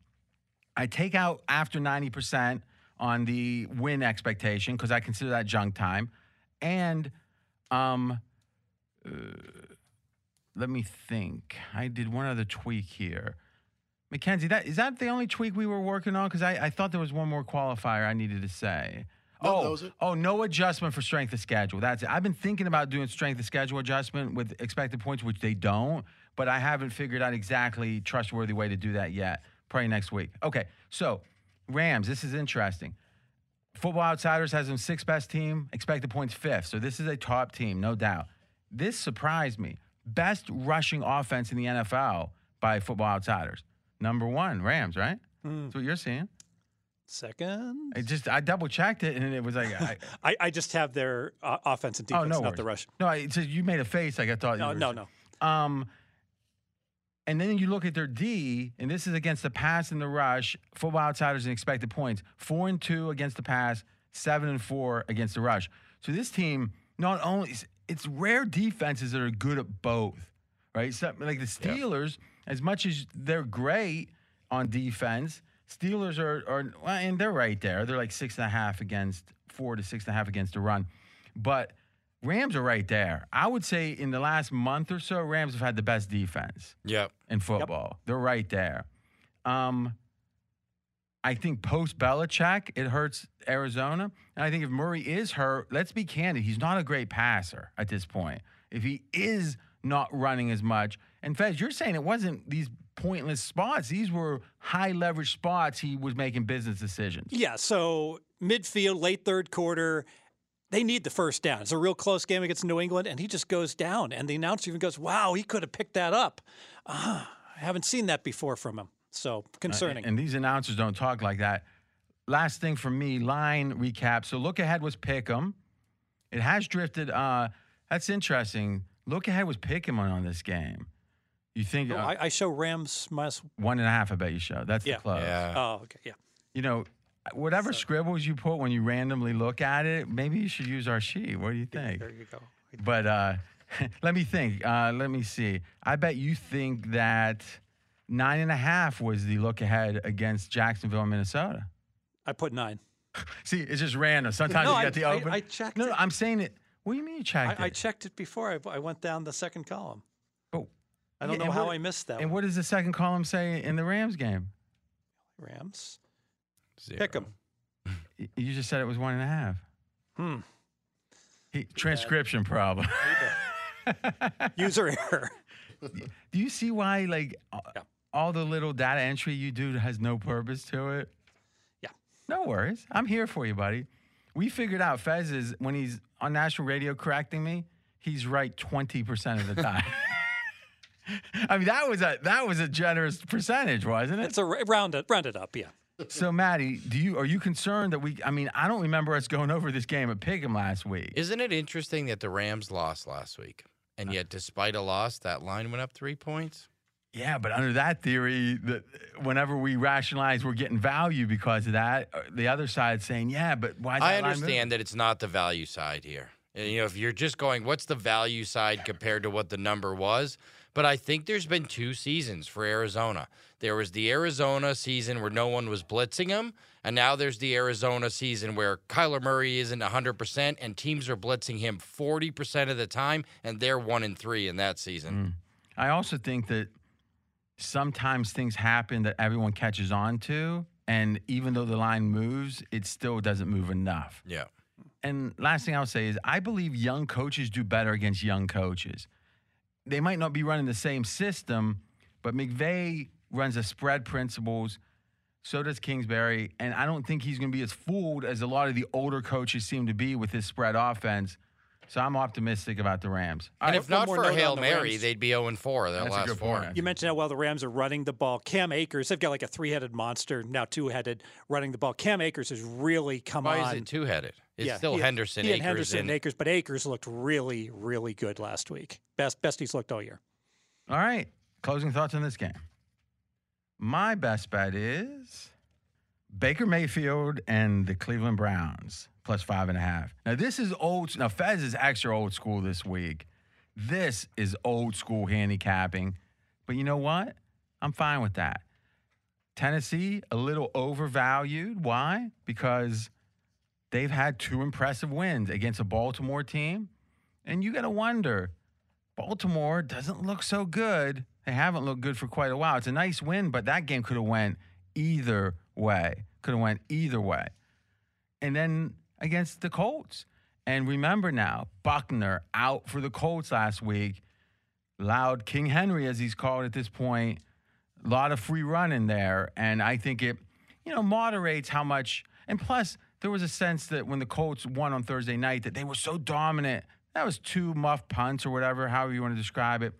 Speaker 1: I take out after 90% on the win expectation because I consider that junk time, and um, uh, let me think. I did one other tweak here. Mackenzie, that is that the only tweak we were working on? Because I, I thought there was one more qualifier I needed to say.
Speaker 5: No,
Speaker 1: oh,
Speaker 5: that was it.
Speaker 1: oh, no adjustment for strength of schedule. That's it. I've been thinking about doing strength of schedule adjustment with expected points, which they don't, but I haven't figured out exactly trustworthy way to do that yet. Probably next week. Okay, so Rams. This is interesting. Football Outsiders has them sixth best team, expected points fifth. So this is a top team, no doubt. This surprised me. Best rushing offense in the NFL by Football Outsiders. number one, Rams, right?
Speaker 2: Hmm.
Speaker 1: That's what you're seeing.
Speaker 2: Second.
Speaker 1: I just I double checked it and it was like, I,
Speaker 2: I, I just have their uh, offense and
Speaker 1: oh
Speaker 2: defense,
Speaker 1: no,
Speaker 2: not the rush.
Speaker 1: No, I, so you made a face like I thought.
Speaker 2: No,
Speaker 1: you were
Speaker 2: no, no.
Speaker 1: Um, and then you look at their D, and this is against the pass and the rush. Football Outsiders and expected points: four and two against the pass, seven and four against the rush. So this team not only it's, rare defenses that are good at both, right? So, like the Steelers, as much as they're great on defense, Steelers are are well, and they're right there. They're like six and a half against four to six and a half against the run, but. Rams are right there. I would say in the last month or so, Rams have had the best defense
Speaker 4: Yep.
Speaker 1: in football. They're right there. Um, I think post Belichick, it hurts Arizona. And I think if Murray is hurt, let's be candid, he's not a great passer at this point. If he is not running as much, and Fez, you're saying it wasn't these pointless spots. These were high leverage spots he was making business decisions.
Speaker 2: Yeah, so midfield, late third quarter, they need the first down. It's a real close game against New England, and he just goes down. And the announcer even goes, "Wow, he could have picked that up." Ah, I haven't seen that before from him. So concerning.
Speaker 1: And these announcers don't talk like that. Last thing for me, line recap. So look ahead was Pick'em. It has drifted. Uh, that's interesting. Look ahead was Pick'em on this game. You think
Speaker 2: Oh,
Speaker 1: uh,
Speaker 2: I, I show Rams
Speaker 1: one and a half? I bet you show. That's
Speaker 2: Yeah.
Speaker 1: the close.
Speaker 4: Yeah.
Speaker 2: Oh, okay, yeah.
Speaker 1: You know, whatever scribbles you put when you randomly look at it, maybe you should use our sheet. What do you think?
Speaker 2: There you go.
Speaker 1: But uh, let me think. Uh, let me see. I bet you think that nine and a half was the look ahead against Jacksonville Minnesota.
Speaker 2: I put nine.
Speaker 1: See, it's just random. Sometimes
Speaker 2: No,
Speaker 1: you
Speaker 2: I-
Speaker 1: get the
Speaker 2: I-
Speaker 1: open.
Speaker 2: I checked
Speaker 1: No, no,
Speaker 2: it.
Speaker 1: I'm saying it. What do you mean you checked
Speaker 2: I, I checked it before. I, I went down the second column.
Speaker 1: Oh,
Speaker 2: I don't
Speaker 1: Yeah,
Speaker 2: know how
Speaker 1: what-
Speaker 2: I missed that.
Speaker 1: and
Speaker 2: one.
Speaker 1: what does the second column say in the Rams game?
Speaker 2: Rams?
Speaker 4: Zero.
Speaker 2: Pick 'em.
Speaker 1: Y- You just said it was one and a half.
Speaker 2: Hmm.
Speaker 1: He, transcription problem.
Speaker 2: User error.
Speaker 1: do you see why, like,
Speaker 2: Yeah.
Speaker 1: All the little data entry you do has no purpose to it?
Speaker 2: Yeah.
Speaker 1: No worries. I'm here for you, buddy. We figured out Fez is when he's on national radio correcting me, he's right 20% of the time. I mean, that was a that was a generous percentage, wasn't it?
Speaker 2: It's a r- round it, round it up. Yeah.
Speaker 1: So, Matty, do you are you concerned that we? I mean, I don't remember us going over this game at Pick'em last week.
Speaker 4: Isn't it interesting that the Rams lost last week? And uh. yet, despite a loss, that line went up three points?
Speaker 1: Yeah, but under that theory, that whenever we rationalize we're getting value because of that, uh, the other side's saying, yeah, but why?
Speaker 4: I understand that it's not the value side here. And, You know, if you're just going, what's the value side compared to what the number was? But I think there's been two seasons for Arizona. There was the Arizona season where no one was blitzing him, and now there's the Arizona season where Kyler Murray isn't 100% and teams are blitzing him 40% of the time, and they're one and three in that season.
Speaker 1: I also think that sometimes things happen that everyone catches on to, and even though the line moves, it still doesn't move enough.
Speaker 4: Yeah.
Speaker 1: And last thing I'll say is I believe young coaches do better against young coaches. They might not be running the same system, but McVay runs the spread principles. So does Kingsbury. And I don't think he's going to be as fooled as a lot of the older coaches seem to be with his spread offense. So I'm optimistic about the Rams.
Speaker 4: And
Speaker 1: right,
Speaker 4: if not for Hail
Speaker 2: the
Speaker 4: Mary,
Speaker 2: Rams.
Speaker 4: they'd be 0 4 their
Speaker 1: That's a
Speaker 4: last
Speaker 1: good
Speaker 4: four.
Speaker 1: point.
Speaker 2: You mentioned how well the Rams are running the ball. Cam Akers, they've got like a three-headed monster now, two-headed running the ball. Cam Akers has really come
Speaker 4: Why
Speaker 2: on.
Speaker 4: is it two headed? It's
Speaker 2: Yeah,
Speaker 4: still
Speaker 2: he-
Speaker 4: Henderson,
Speaker 2: he and
Speaker 4: Akers,
Speaker 2: Henderson
Speaker 4: and
Speaker 2: and Akers, but Akers looked really, really good last week. Best, best he's looked all year.
Speaker 1: All right. Closing thoughts on this game. My best bet is Baker Mayfield and the Cleveland Browns plus five and a half. Now, this is old. Now, Fez is extra old school this week. This is old school handicapping. But you know what? I'm fine with that. Tennessee, a little overvalued. Why? Because they've had two impressive wins against a Baltimore team. And you got to wonder Baltimore doesn't look so good. They haven't looked good for quite a while. It's a nice win, but that game could have went either way. Could have went either way. And then against the Colts. And remember now, Buckner out for the Colts last week. Loud King Henry, as he's called at this point. A lot of free run in there. And I think it, you know, moderates how much. And plus, there was a sense that when the Colts won on Thursday night, that they were so dominant. That was two muff punts or whatever, however you want to describe it.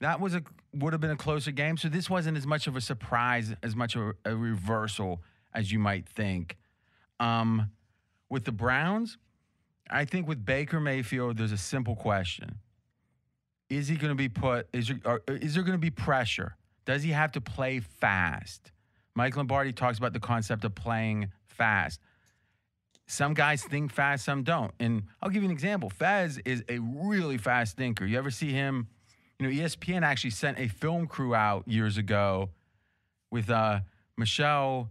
Speaker 1: That was a would have been a closer game. So this wasn't as much of a surprise, as much of a, reversal as you might think. Um, with the Browns, I think with Baker Mayfield, there's a simple question: Is he going to be put? Is there, is there going to be pressure? Does he have to play fast? Mike Lombardi talks about the concept of playing fast. Some guys think fast, some don't. And I'll give you an example. Fez is a really fast thinker. You ever see him? You know, ESPN actually sent a film crew out years ago with uh, Michelle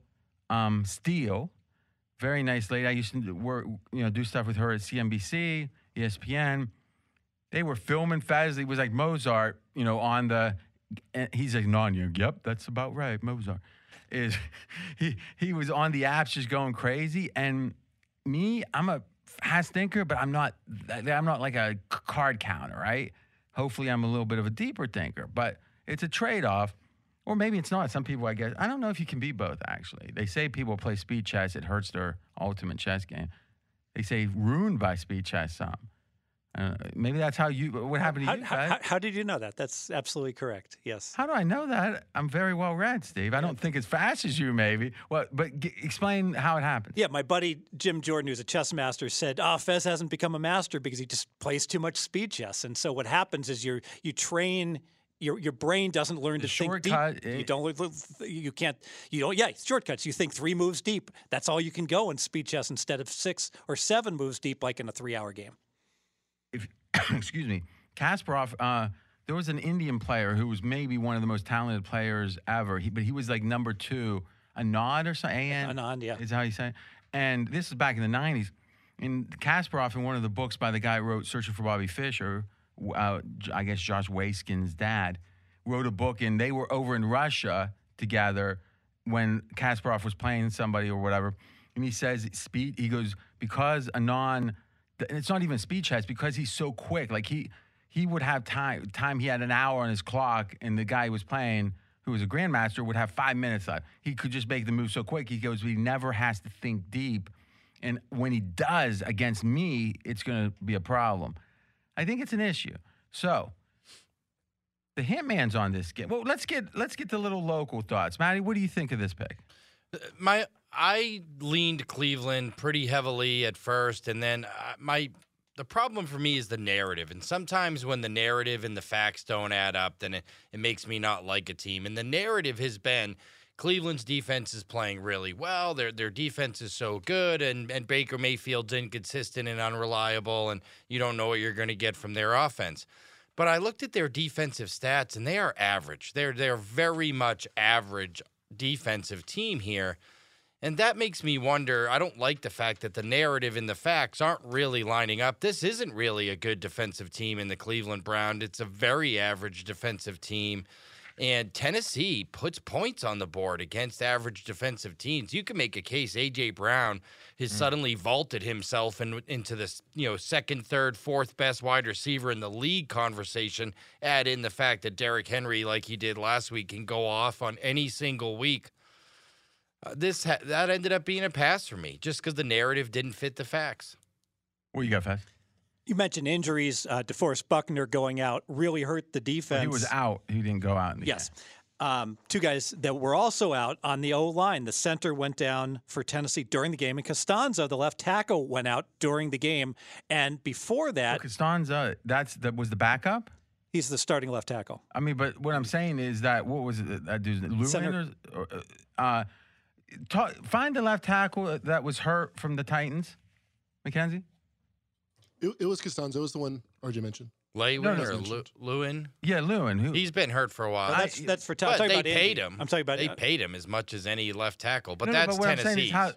Speaker 1: um, Steele, very nice lady. I used to work, you know, do stuff with her at CNBC, ESPN. They were filming Fez. He was like Mozart, you know, on the. He's like, Nanya, yep, that's about right. Mozart is he he was on the apps just going crazy. And me, I'm a fast thinker, but I'm not. I'm not like a card counter, right? Hopefully, I'm a little bit of a deeper thinker, but it's a trade off. Or maybe it's not. Some people, I guess, I don't know if you can be both, actually. They say people play speed chess, it hurts their ultimate chess game. They say ruined by speed chess some. Uh, maybe that's how you, what happened to
Speaker 2: How,
Speaker 1: you,
Speaker 2: how, how, how did you know that? That's absolutely correct. Yes.
Speaker 1: How do I know that? I'm very well read, Steve. I don't think as fast as you, maybe. Well, But g- explain how it happens.
Speaker 2: Yeah, my buddy Jim Jordan, who's a chess master, said, "Ah, Fezz hasn't become a master because he just plays too much speed chess." And so what happens is you you train your your brain doesn't learn to think
Speaker 1: shortcut,
Speaker 2: deep.
Speaker 1: eh?
Speaker 2: You don't learn- you can't you don't yeah shortcuts. You think three moves deep. That's all you can go in speed chess instead of six or seven moves deep like in a three hour game.
Speaker 1: if excuse me, Kasparov, uh, there was an Indian player who was maybe one of the most talented players ever. He, but he was like number two, Anand or something. A-N,
Speaker 2: Anand, yeah.
Speaker 1: is how you say it. And this is back in the '90s. And Kasparov, in one of the books by the guy who wrote "Searching for Bobby Fischer," uh, I guess Josh Waitzkin's dad, wrote a book, and they were over in Russia together when Kasparov was playing somebody or whatever. And he says speed. He goes because Anand and it's not even speed chess because he's so quick. Like he he would have time time he had an hour on his clock, and the guy he was playing, who was a grandmaster, would have five minutes left. He could just make the move so quick. He goes, he never has to think deep, and when he does against me, it's going to be a problem. I think it's an issue. So. The hitman's on this game. Well, let's get let's get the little local thoughts. Matty, what do you think of this pick?
Speaker 4: my I leaned Cleveland pretty heavily at first, and then uh, my the problem for me is the narrative. And sometimes when the narrative and the facts don't add up, then it, it makes me not like a team. And the narrative has been Cleveland's defense is playing really well. Their their defense is so good, and and Baker Mayfield's inconsistent and unreliable, and you don't know what you're going to get from their offense. But I looked at their defensive stats, and they are average. They're they're very much average defensive team here. And that makes me wonder. I don't like the fact that the narrative and the facts aren't really lining up. This isn't really a good defensive team in the Cleveland Brown. It's a very average defensive team. And Tennessee puts points on the board against average defensive teams. You can make a case AJ Brown has suddenly vaulted himself in, into this, you know, second, third, fourth best wide receiver in the league conversation. Add in the fact that Derrick Henry, like he did last week, can go off on any single week. Uh, this ha- that ended up being a pass for me, just because the narrative didn't fit the facts.
Speaker 1: What you got, Fezz?
Speaker 2: You mentioned injuries. Uh, DeForest Buckner going out really hurt the defense.
Speaker 1: He was out. He didn't go out in the
Speaker 2: Yes.
Speaker 1: game.
Speaker 2: Um, two guys that were also out on the O line. The center went down for Tennessee during the game, and Castonzo, the left tackle, went out during the game. And before that,
Speaker 1: Castonzo, that's that was the backup.
Speaker 2: he's the starting left tackle.
Speaker 1: I mean, but what I'm saying is that what was it? That dude's Lewan
Speaker 2: Center-
Speaker 1: or, or uh, ta- find the left tackle that was hurt from the Titans, Mackenzie.
Speaker 5: It, it was Castonzo. It was the one RJ mentioned.
Speaker 4: Lewan
Speaker 1: No, no,
Speaker 4: or Lu- Lewan,
Speaker 1: Yeah, Lewan. Who?
Speaker 4: he's been hurt for a while.
Speaker 2: Well, that's that's for I'm
Speaker 4: but
Speaker 2: talking
Speaker 4: they
Speaker 2: about
Speaker 4: paid
Speaker 2: Indy.
Speaker 4: him.
Speaker 2: I'm talking about
Speaker 4: they
Speaker 2: uh,
Speaker 4: paid him as much as any left tackle, but
Speaker 1: No, no,
Speaker 4: that's
Speaker 1: what I'm
Speaker 4: Tennessee.
Speaker 1: how-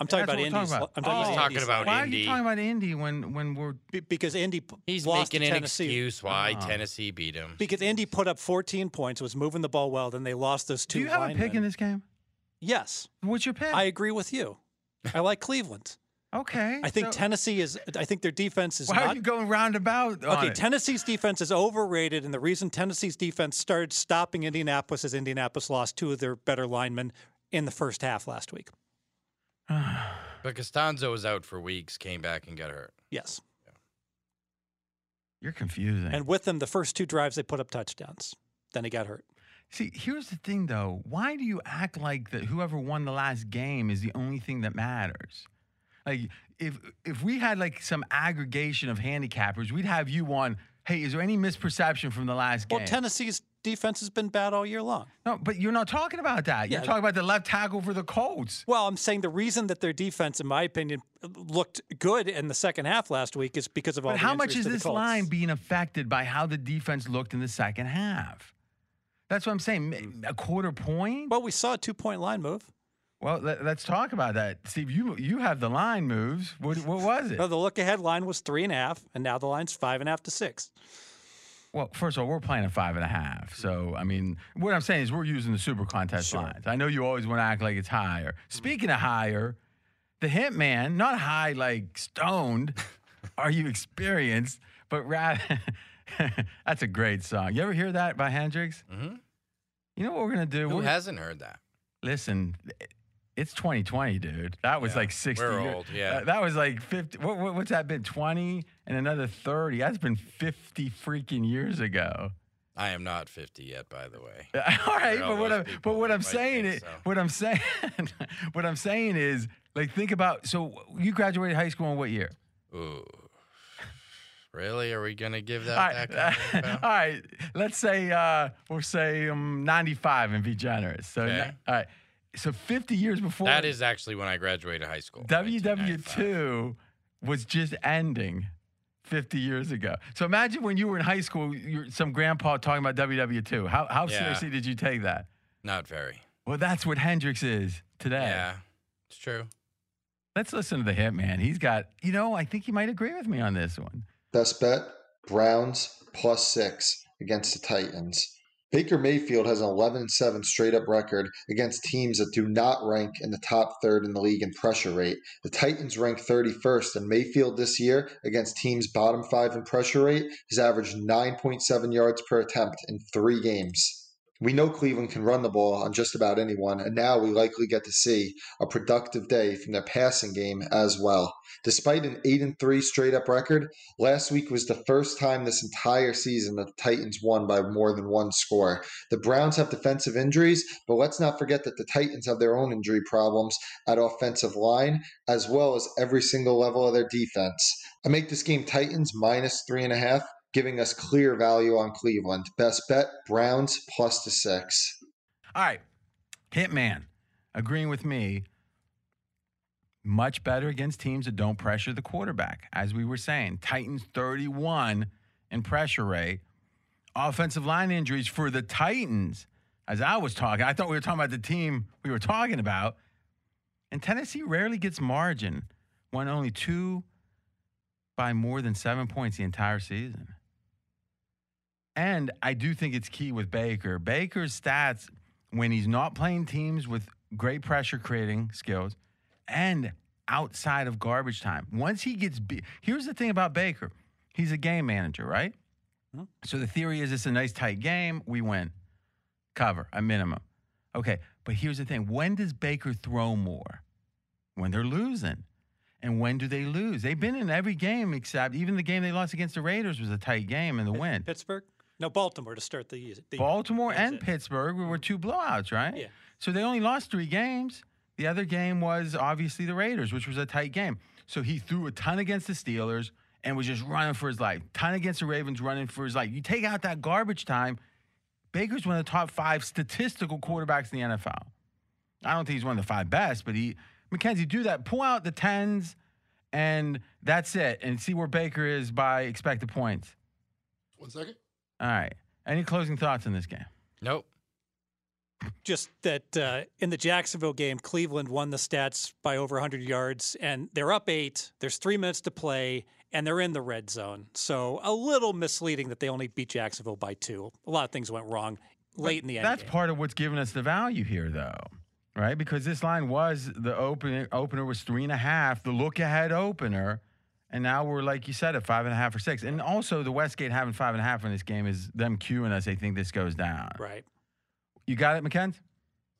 Speaker 2: I'm talking
Speaker 1: that's
Speaker 2: about
Speaker 1: what we're talking about.
Speaker 2: I'm talking
Speaker 1: Oh.
Speaker 2: about
Speaker 4: Talking about
Speaker 1: Why are
Speaker 4: Indy.
Speaker 1: you talking about Indy when when we're
Speaker 2: Be- because Indy p-
Speaker 4: He's
Speaker 2: lost
Speaker 4: making
Speaker 2: to
Speaker 4: an
Speaker 2: Tennessee.
Speaker 4: excuse why
Speaker 1: Oh.
Speaker 4: Tennessee beat him.
Speaker 2: Because Indy put up 14 points, was moving the ball well, then they lost those two
Speaker 1: do you have a pick in this game?
Speaker 2: Yes,
Speaker 1: What's your pick?
Speaker 2: I agree with you. I like Cleveland.
Speaker 1: Okay.
Speaker 2: I think
Speaker 1: so
Speaker 2: Tennessee is. I think their defense is
Speaker 1: Why
Speaker 2: not
Speaker 1: are you going roundabout? on
Speaker 2: Okay,
Speaker 1: it?
Speaker 2: Tennessee's defense is overrated, and the reason Tennessee's defense started stopping Indianapolis is Indianapolis lost two of their better linemen in the first half last week.
Speaker 4: But Castonzo was out for weeks, came back and got hurt.
Speaker 2: Yes.
Speaker 1: You're confusing.
Speaker 2: And with them, the first two drives, they put up touchdowns. Then he got hurt.
Speaker 1: See, here's the thing though. Why do you act like that whoever won the last game is the only thing that matters? Like if if we had like some aggregation of handicappers, we'd have you on, hey, is there any misperception from the last game?
Speaker 2: Well, Tennessee's defense has been bad all year long.
Speaker 1: no, but you're not talking about that. You're
Speaker 2: Yeah.
Speaker 1: talking about the left tackle for the Colts.
Speaker 2: Well, I'm saying the reason that their defense, in my opinion, looked good in the second half last week is because of all
Speaker 1: But
Speaker 2: the
Speaker 1: how much is this line being affected by how the defense looked in the second half? That's what I'm saying. A quarter point?
Speaker 2: Well, we saw a two point line move.
Speaker 1: Well, let, us talk about that. Steve, you you have the line moves. What, what was it?
Speaker 2: No, the look ahead line was three and a half, and now the line's five and a half to six.
Speaker 1: Well, first of all, we're playing at five and a half. So, I mean, what I'm saying is we're using the super contest
Speaker 2: Sure.
Speaker 1: lines. I know you always want to act like it's higher. Speaking of higher, the Hitman, not high like stoned, are you experienced, but rather, that's a great song. You ever hear that by Hendrix?
Speaker 4: Mhm.
Speaker 1: You know what we're going to do?
Speaker 4: Who
Speaker 1: We're-
Speaker 4: hasn't heard that?
Speaker 1: Listen, it's 2020, dude. That was
Speaker 4: Yeah,
Speaker 1: like 60
Speaker 4: we're old, yeah.
Speaker 1: uh, that was like 50. What, what, what's that been? 20 and another 30. That's been 50 freaking years ago.
Speaker 4: I am not 50 yet, by the way.
Speaker 1: All right, but what I'm, but what I'm saying is,
Speaker 4: so.
Speaker 1: what I'm saying, what I'm saying is, like, think about. So you graduated high school in what year?
Speaker 4: Ooh. Really? Are we gonna give that?
Speaker 1: All right,
Speaker 4: that kind of
Speaker 1: all right. Let's say uh, we'll say um, 95 and be generous. So,
Speaker 4: Okay.
Speaker 1: all right. So 50 years before
Speaker 4: That is actually when I graduated high school. 1995.
Speaker 1: WW2 was just ending 50 years ago. So imagine when you were in high school, you're, some grandpa talking about WW2. How, how
Speaker 4: Yeah.
Speaker 1: seriously did you take that?
Speaker 4: Not very.
Speaker 1: Well, that's what Hendrix is today.
Speaker 4: Yeah, it's true.
Speaker 1: Let's listen to the hit man. He's got, you know, I think he might agree with me on this one.
Speaker 6: Best bet Browns plus six against the Titans. Baker Mayfield has an 11 7 straight up record against teams that do not rank in the top third in the league in pressure rate. The Titans rank 31st, and Mayfield this year against teams bottom five in pressure rate has averaged 9.7 yards per attempt in three games. We know Cleveland can run the ball on just about anyone, and now we likely get to see a productive day from their passing game as well. Despite an 8 and 3 straight up record, Last week was the first time this entire season that the Titans won by more than one score. The Browns have defensive injuries, but let's not forget that the Titans have their own injury problems at offensive line, as well as every single level of their defense. I make this game Titans minus three and a half, giving us clear value on Cleveland. Best bet Browns plus the six.
Speaker 1: All right. Hitman, agreeing with me. Much better against teams that don't pressure the quarterback. As we were saying, Titans 31 in pressure rate. Offensive line injuries for the Titans, as I was talking, I thought we were talking about the team we were talking about. And Tennessee rarely gets margin, won only two by more than seven points the entire season. And I do think it's key with Baker. Baker's stats when he's not playing teams with great pressure creating skills and outside of garbage time. Once he gets be- here's the thing about Baker. He's a game manager, right?
Speaker 2: Mhm.
Speaker 1: So the theory is it's a nice tight game, we win. Cover, a minimum. Okay, but here's the thing. When does Baker throw more? When they're losing. And when do they lose? They've been in every game except even the game they lost against the Raiders was a tight game in the win.
Speaker 2: Pittsburgh? No, Baltimore to start the year. the-
Speaker 1: Baltimore and
Speaker 2: it.
Speaker 1: Pittsburgh were two blowouts, right?
Speaker 2: Yeah.
Speaker 1: So they only lost three games. The other game was obviously the Raiders, which was a tight game. So he threw a ton against the Steelers and was just running for his life. Ton against the Ravens, running for his life. You take out that garbage time, Baker's one of the top five statistical quarterbacks in the NFL. I don't think he's one of the five best, but he McKenzie do that. Pull out the tens, and that's it. And see where Baker is by expected points.
Speaker 5: One second.
Speaker 1: All right. Any closing thoughts on this game?
Speaker 4: Nope.
Speaker 2: Just that uh, in the Jacksonville game, Cleveland won the stats by over 100 yards, and they're up eight. There's three minutes to play, and they're in the red zone. So a little misleading that they only beat Jacksonville by two. A lot of things went wrong late in the end.
Speaker 1: That's
Speaker 2: game.
Speaker 1: part of what's giving us the value here, though, right? Because this line was the opener. Opener was three and a half. The look ahead opener, and now we're like you said at five and a half or six. And also the Westgate having five and a half in this game is them cueing us. They think this goes down.
Speaker 2: Right.
Speaker 1: You got it, McKenz?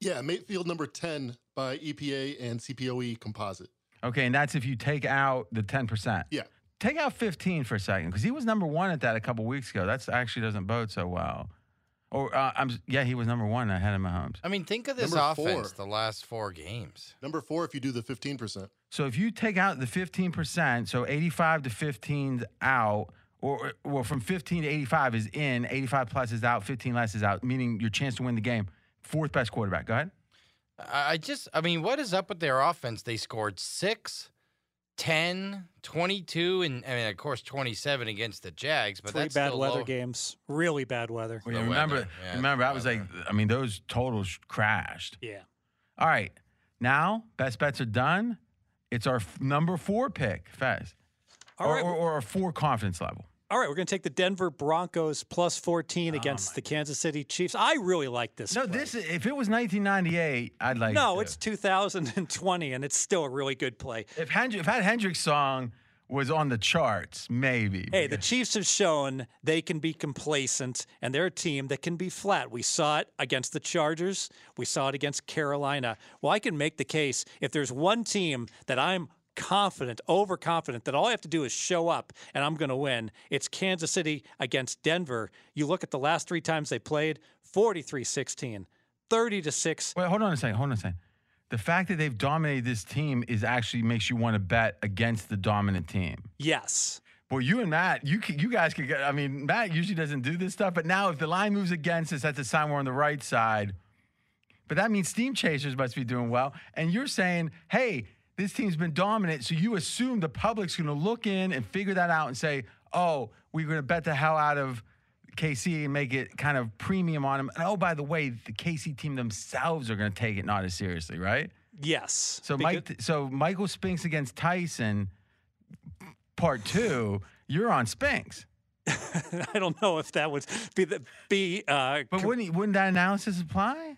Speaker 5: Yeah, Mayfield number 10 by EPA and CPOE composite.
Speaker 1: Okay, and that's if you take out the ten percent.
Speaker 5: Yeah.
Speaker 1: take out 15 for a second because he was number one at that a couple weeks ago. That's actually doesn't bode so well. Or uh, I'm yeah, he was number one ahead of Mahomes.
Speaker 4: I mean, think of this
Speaker 5: Number
Speaker 4: offense
Speaker 5: four.
Speaker 4: the last four games.
Speaker 5: Number four, if you do the 15%.
Speaker 1: So if you take out the 15%, so 85 to 15's out, or well, from 15 to 85 is in, 85 plus is out, 15 less is out, meaning your chance to win the game. Fourth best quarterback. Go ahead.
Speaker 4: I I just, I mean, what is up with their offense? They scored six, 10, 22, and I mean, of course, 27 against the Jags, but
Speaker 2: Three
Speaker 4: that's
Speaker 2: bad
Speaker 4: still
Speaker 2: weather
Speaker 4: low.
Speaker 2: games. Really bad weather.
Speaker 1: Well, yeah, remember,
Speaker 4: weather, yeah,
Speaker 1: remember, that was like. I mean, those totals crashed.
Speaker 2: Yeah.
Speaker 1: All right, now best bets are done. It's our f- number four pick, Fezz,
Speaker 2: All
Speaker 1: or,
Speaker 2: right.
Speaker 1: or, or our four confidence level.
Speaker 2: All right, we're going to take the Denver Broncos plus 14 against the Kansas City Chiefs. I really like this.
Speaker 1: No,
Speaker 2: play.
Speaker 1: this is- if it was 1998, I'd like.
Speaker 2: No, it's 2020, and it's still a really good play.
Speaker 1: if Hendrick, if that Hendrix song was on the charts, maybe.
Speaker 2: Hey, the Chiefs have shown they can be complacent, and they're a team that can be flat. We saw it against the Chargers. We saw it against Carolina. Well, I can make the case if there's one team that I'm confident, overconfident, that all I have to do is show up and I'm going to win, it's Kansas City against Denver. You look at the last three times they played 43 16, 30 to 6.
Speaker 1: Wait, hold on a second. Hold on a second. The fact that they've dominated this team is actually makes you want to bet against the dominant team.
Speaker 2: Yes.
Speaker 1: Well, you and Matt, you you guys could get. I mean, Matt usually doesn't do this stuff, but now if the line moves against us, that's a sign we're on the right side. But that means Steam Chasers must be doing well. And you're saying, hey, this team's been dominant, so you assume the public's going to look in and figure that out and say, oh, we're going to bet the hell out of KC and make it kind of premium on them. And oh, by the way, the KC team themselves are going to take it not as seriously, right?
Speaker 2: Yes.
Speaker 1: So
Speaker 2: Because-
Speaker 1: Mike, so Michael Spinks against Tyson, part two. You're on Spinks,
Speaker 2: I don't know if that would be the be. Uh,
Speaker 1: but wouldn't wouldn't that analysis apply?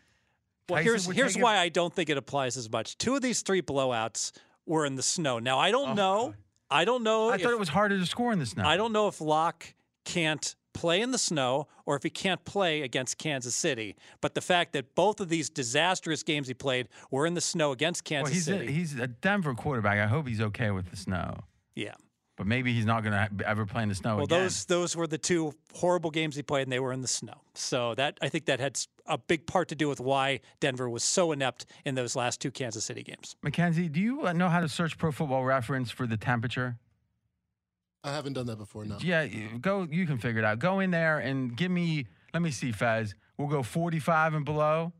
Speaker 2: Well,
Speaker 1: Tyson
Speaker 2: here's here's why I don't think it applies as much. Two of these three blowouts were in the snow. Now I don't know. I don't know.
Speaker 1: Oh, I
Speaker 2: if,
Speaker 1: thought it was harder to score in the snow.
Speaker 2: I don't know if Lock can't play in the snow or if he can't play against Kansas City. But the fact that both of these disastrous games he played were in the snow against
Speaker 1: Well,
Speaker 2: Kansas
Speaker 1: he's a,
Speaker 2: City.
Speaker 1: he's a Denver quarterback. I hope he's okay with the snow,
Speaker 2: yeah.
Speaker 1: but maybe he's not going to ever play in the snow again.
Speaker 2: Well,
Speaker 1: again.
Speaker 2: those those were the two horrible games he played, and they were in the snow. So that I think that had a big part to do with why Denver was so inept in those last two Kansas City games.
Speaker 1: Mackenzie, do you uh, know how to search Pro Football Reference for the temperature?
Speaker 5: I haven't done that before, no.
Speaker 1: Yeah, go. You can figure it out. Go in there and give me. Let me see, Fezz. We'll go 45 and below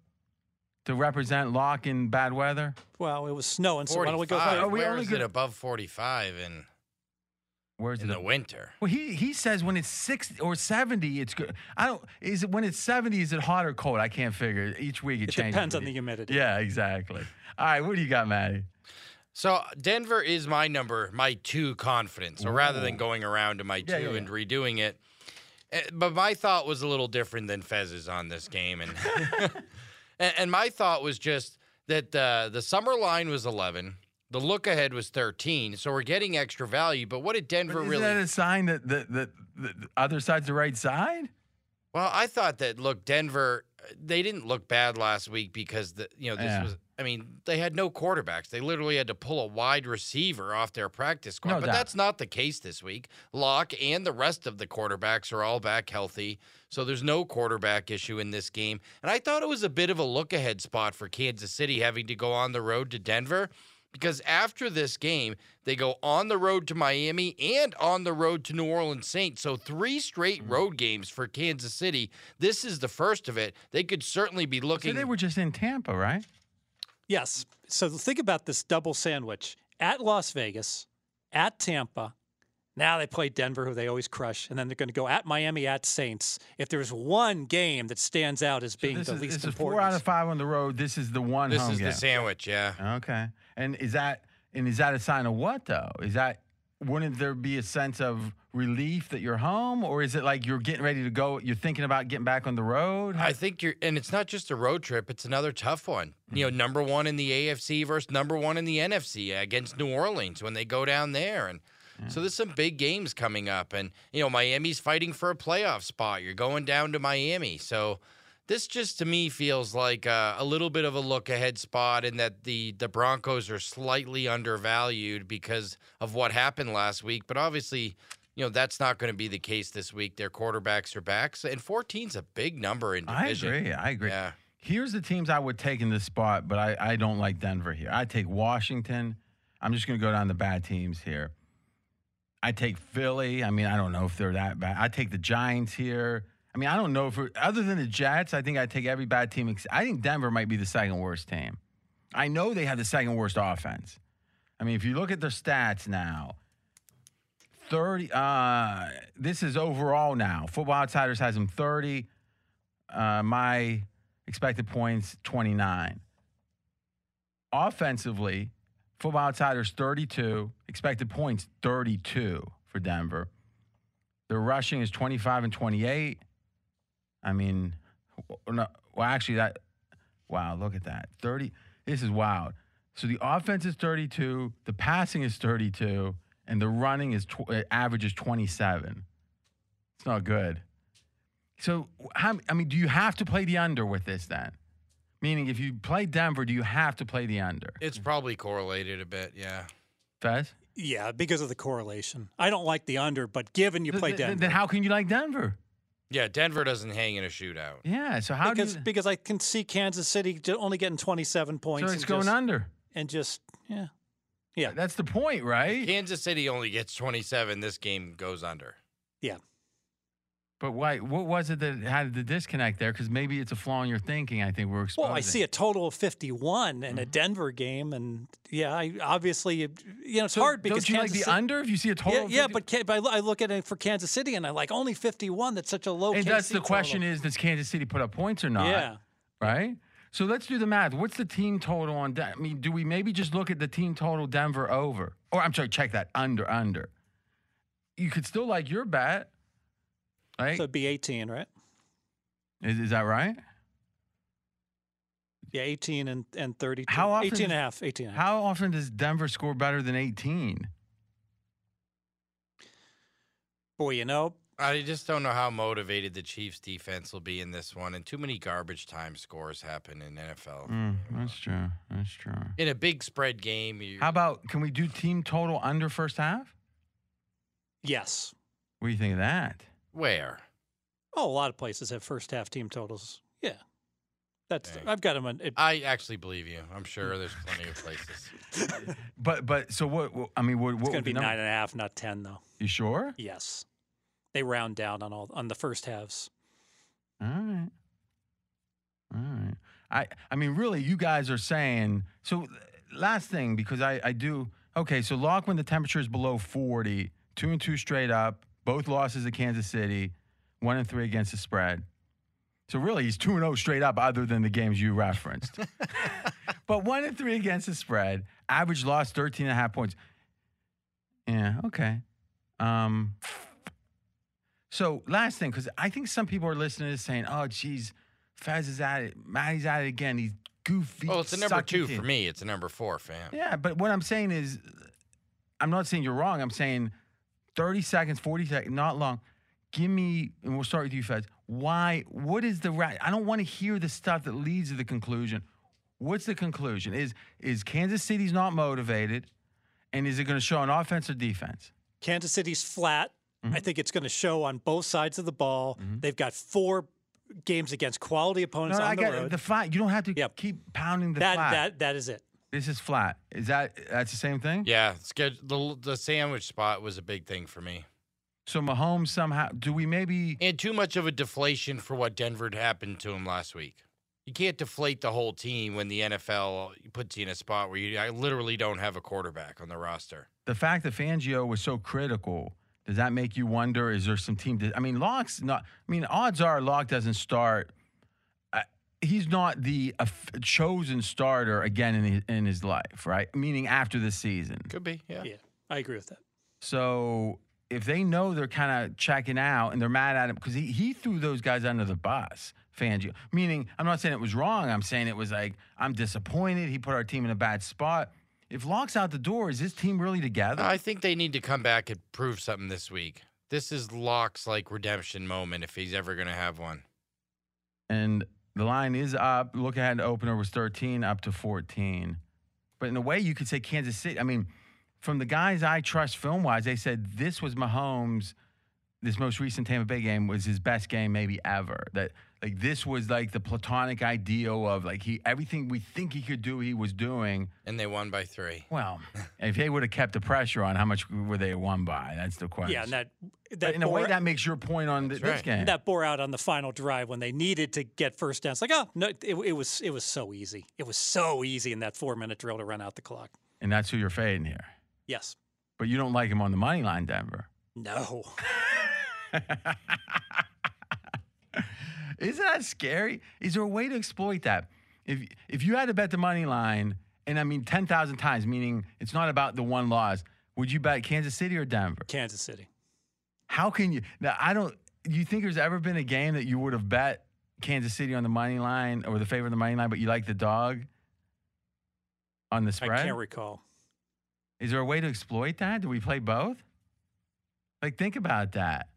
Speaker 1: to represent Lock in bad weather.
Speaker 2: Well, it was snowing, so why don't we go?
Speaker 4: 45.
Speaker 1: Are we
Speaker 4: Where
Speaker 1: only
Speaker 4: is
Speaker 1: gonna-
Speaker 4: it above 45 in,
Speaker 1: Where's
Speaker 4: in
Speaker 1: it?
Speaker 4: the winter?
Speaker 1: Well, he he says when it's 60 or 70, it's good. I don't. Is it when it's 70? Is it hot or cold? I can't figure. Each week it, changes.
Speaker 2: It
Speaker 1: changes.
Speaker 2: depends on the humidity.
Speaker 1: Yeah, exactly. All right, what do you got, Matty?
Speaker 4: So Denver is my number, my two confidence. So rather than going around to my two
Speaker 1: Yeah, yeah,
Speaker 4: and redoing it, eh, but my thought was a little different than Fezz's on this game, and and, my thought was just that uh, the summer line was eleven, the look ahead was thirteen, so we're getting extra value. But what did Denver really
Speaker 1: Isn't
Speaker 4: really?
Speaker 1: that a sign that the, the, the other side's the right side?
Speaker 4: Well, I thought that look, Denver, they didn't look bad last week because the you know this
Speaker 1: Yeah.
Speaker 4: was. I mean, they had no quarterbacks. They literally had to pull a wide receiver off their practice squad.
Speaker 1: No
Speaker 4: but
Speaker 1: doubt.
Speaker 4: that's not the case this week. Lock and the rest of the quarterbacks are all back healthy, so there's no quarterback issue in this game. And I thought it was a bit of a look ahead spot for Kansas City having to go on the road to Denver. Because after this game, they go on the road to Miami and on the road to New Orleans Saints. So, three straight
Speaker 1: Mm.
Speaker 4: road games for Kansas City. This is the first of it. They could certainly be
Speaker 1: So
Speaker 4: looking.
Speaker 1: they were just in Tampa, right?
Speaker 2: Yes. So think about this double sandwich at Las Vegas, at Tampa. Now they play Denver, who they always crush, and then they're going to go at Miami, at Saints. If there's one game that stands out as being
Speaker 1: this
Speaker 2: the
Speaker 1: is,
Speaker 2: least
Speaker 1: this is
Speaker 2: important,
Speaker 1: four out of five on the road. This is the one
Speaker 4: this
Speaker 1: home
Speaker 4: is
Speaker 1: game.
Speaker 4: the sandwich, yeah.
Speaker 1: Okay. And is that and is that a sign of what though? Is that wouldn't there be a sense of relief that you're home, or is it like you're getting ready to go? You're thinking about getting back on the road.
Speaker 4: I think you're, and it's not just a road trip; it's another tough one. You know, mm-hmm. number one in the AFC versus number one in the NFC against New Orleans when they go down there, and so there's some big games coming up. And you know, Miami's fighting for a playoff spot. You're going down to Miami, so This just to me feels like uh, a little bit of a look ahead spot, in that the the Broncos are slightly undervalued because of what happened last week. But obviously, you know that's not going to be the case this week. Their quarterbacks are back, so, and 14's a big number in division.
Speaker 1: I agree. I agree.
Speaker 4: Yeah.
Speaker 1: Here's the teams I would take in this spot, but I, I don't like Denver here. I take Washington. I'm just going to go down the bad teams here. I take Philly. I mean, I don't know if they're that bad. I take the Giants here. I mean, I don't know if other than the Jets, I think I take every bad team. I think Denver might be the second worst team. I know they have the second worst offense. I mean, if you look at their stats now, 30 uh this is overall now. Football Outsiders has them 30. Uh my expected points 29. Offensively, Football Outsiders 32, expected points 32 for Denver. Their rushing is 25 and 28. I mean, well, actually, that, wow, look at that. 30, this is wild. So the offense is 32, the passing is 32, and the running is tw- uh, average is 27. It's not good. So, how, I mean, do you have to play the under with this then? Meaning, if you play Denver, do you have to play the under?
Speaker 4: It's probably correlated a bit. Yeah.
Speaker 1: Fezz?
Speaker 2: Yeah, because of the correlation. I don't like the under, but given you play
Speaker 1: Th- th-
Speaker 2: Denver,
Speaker 1: Then how can you like Denver?
Speaker 4: Yeah. Denver doesn't hang in a shootout.
Speaker 1: Yeah. So how
Speaker 2: because
Speaker 1: do you,
Speaker 2: because I can see Kansas City only getting 27 points.
Speaker 1: so it's
Speaker 2: and
Speaker 1: going
Speaker 2: just,
Speaker 1: under?
Speaker 2: and just yeah, yeah,
Speaker 1: That's the point, right?
Speaker 4: Kansas City only gets 27. This game goes under.
Speaker 2: yeah.
Speaker 1: But why? What was it that had the disconnect there? Because maybe it's a flaw in your thinking. I think we're exposing.
Speaker 2: Well, I see a total of 51 in a
Speaker 1: Mm-hmm.
Speaker 2: Denver game, and yeah, I obviously you know it's
Speaker 1: So
Speaker 2: hard because
Speaker 1: don't you like the under if you see a total?
Speaker 2: Yeah, yeah, but, but I look at it for Kansas City, and I like only 51. That's such a low.
Speaker 1: and that's
Speaker 2: KC
Speaker 1: the question: is does Kansas City put up points or not?
Speaker 2: yeah.
Speaker 1: Right. So let's do the math. What's the team total on? Den- I mean, do we maybe just look at the team total Denver over? Or I'm sorry, check that under under. You could still like your bet, right?
Speaker 2: So it'd be 18, right?
Speaker 1: is, is that right?
Speaker 2: Yeah, 18 and, and 32.
Speaker 1: How often
Speaker 2: 18 and a half. 18 and a half.
Speaker 1: How often does Denver score better than 18?
Speaker 2: Boy, you know,
Speaker 4: I just don't know how motivated the Chiefs defense will be in this one, and too many garbage time scores happen in NFL.
Speaker 1: Mm, that's true. That's true.
Speaker 4: In a big spread game, you,
Speaker 1: How about can we do team total under first half?
Speaker 2: yes.
Speaker 1: What do you think of that?
Speaker 4: Where?
Speaker 2: Oh, a lot of places have first half team totals. Yeah. That's
Speaker 4: Dang.
Speaker 2: I've got them on. It,
Speaker 4: I actually believe you. I'm sure there's plenty of places.
Speaker 1: But but so what? what I mean, what?
Speaker 2: it's
Speaker 1: what
Speaker 2: going to
Speaker 1: would
Speaker 2: be
Speaker 1: the number-
Speaker 2: nine and a half, not 10, though.
Speaker 1: You sure?
Speaker 2: Yes. They round down on all on the first halves.
Speaker 1: All right. All right. I I mean, really, you guys are saying so. Last thing, because I I do okay. So lock when the temperature is below forty, two and two straight up, both losses to Kansas City, one and three against the spread. So really, he's two and zero straight up, other than the games you referenced. but one and three against the spread, average loss 13 and a half points. Yeah. Okay. Um. So last thing, because I think some people are listening to this saying, "Oh, geez, Fezz is at it, Matty's at it again. He's goofy."
Speaker 4: Well, it's a number two
Speaker 1: team."
Speaker 4: for me. It's a number four, fam.
Speaker 1: Yeah, but what I'm saying is, I'm not saying you're wrong. I'm saying 30 seconds, 40 seconds, not long. Give me, and we'll start with you, Feds. Why? What is the right? I don't want to hear the stuff that leads to the conclusion. What's the conclusion? Is is Kansas City's not motivated, and is it going to show on offense or defense?
Speaker 2: Kansas City's flat.
Speaker 1: Mm-hmm.
Speaker 2: I think it's going to show on both sides of the ball. They've got four games against quality opponents
Speaker 1: No,
Speaker 2: on
Speaker 1: I
Speaker 2: the
Speaker 1: got
Speaker 2: road.
Speaker 1: the flat. You don't have to
Speaker 2: Yep.
Speaker 1: keep pounding the
Speaker 2: that
Speaker 1: flat.
Speaker 2: that that is it.
Speaker 1: This is flat. Is that that's the same thing?
Speaker 4: Yeah, sched- the the sandwich spot was a big thing for me,
Speaker 1: So Mahomes somehow. Do we maybe?
Speaker 4: and too much of a deflation for what Denver happened to him last week. You can't deflate the whole team when the NFL puts you in a spot where you I literally don't have a quarterback on the roster.
Speaker 1: the fact that Fangio was so critical, does that make you wonder? Is there some team? I mean, Lock's not. I mean, odds are Lock doesn't start. He's not the uh, chosen starter again in his, in his life, right? Meaning after the season.
Speaker 4: Could be, yeah.
Speaker 2: Yeah, I agree with that.
Speaker 1: So if they know they're kind of checking out and they're mad at him because he, he threw those guys under the bus, Fangio. Meaning, I'm not saying it was wrong. I'm saying it was like, I'm disappointed. He put our team in a bad spot. If Lock's out the door, is this team really together?
Speaker 4: I think they need to come back and prove something this week. This is Lock's like redemption moment if he's ever going to have one.
Speaker 1: And The line is up. Look ahead opener was 13 up to 14. But in a way, you could say Kansas City. I mean, from the guys I trust film wise, they said this was Mahomes. This most recent Tampa Bay game was his best game maybe ever. That like this was like the platonic ideal of like he everything we think he could do, he was doing.
Speaker 4: And they won by three.
Speaker 1: Well, if they would have kept the pressure on, how much would they won by? That's the question.
Speaker 2: Yeah, and that
Speaker 1: But
Speaker 2: that
Speaker 1: in a way, that makes your point on th- this game.
Speaker 2: that bore out on the final drive when they needed to get first down. It's like, oh no, it, it was it was so easy. It was so easy in that four minute drill to run out the clock.
Speaker 1: and that's who you're fading here.
Speaker 2: Yes.
Speaker 1: But you don't like him on the money line, Denver.
Speaker 2: No.
Speaker 1: Isn't that scary? Is there a way to exploit that? If if you had to bet the money line, and I mean ten thousand times, meaning it's not about the one loss, would you bet Kansas City or Denver?
Speaker 2: Kansas City.
Speaker 1: How can you? Now I don't. You think there's ever been a game that you would have bet Kansas City on the money line or the favor of the money line, but you like the dog on the spread?
Speaker 2: I can't recall.
Speaker 1: Is there a way to exploit that? Do we play both? Like, think about that.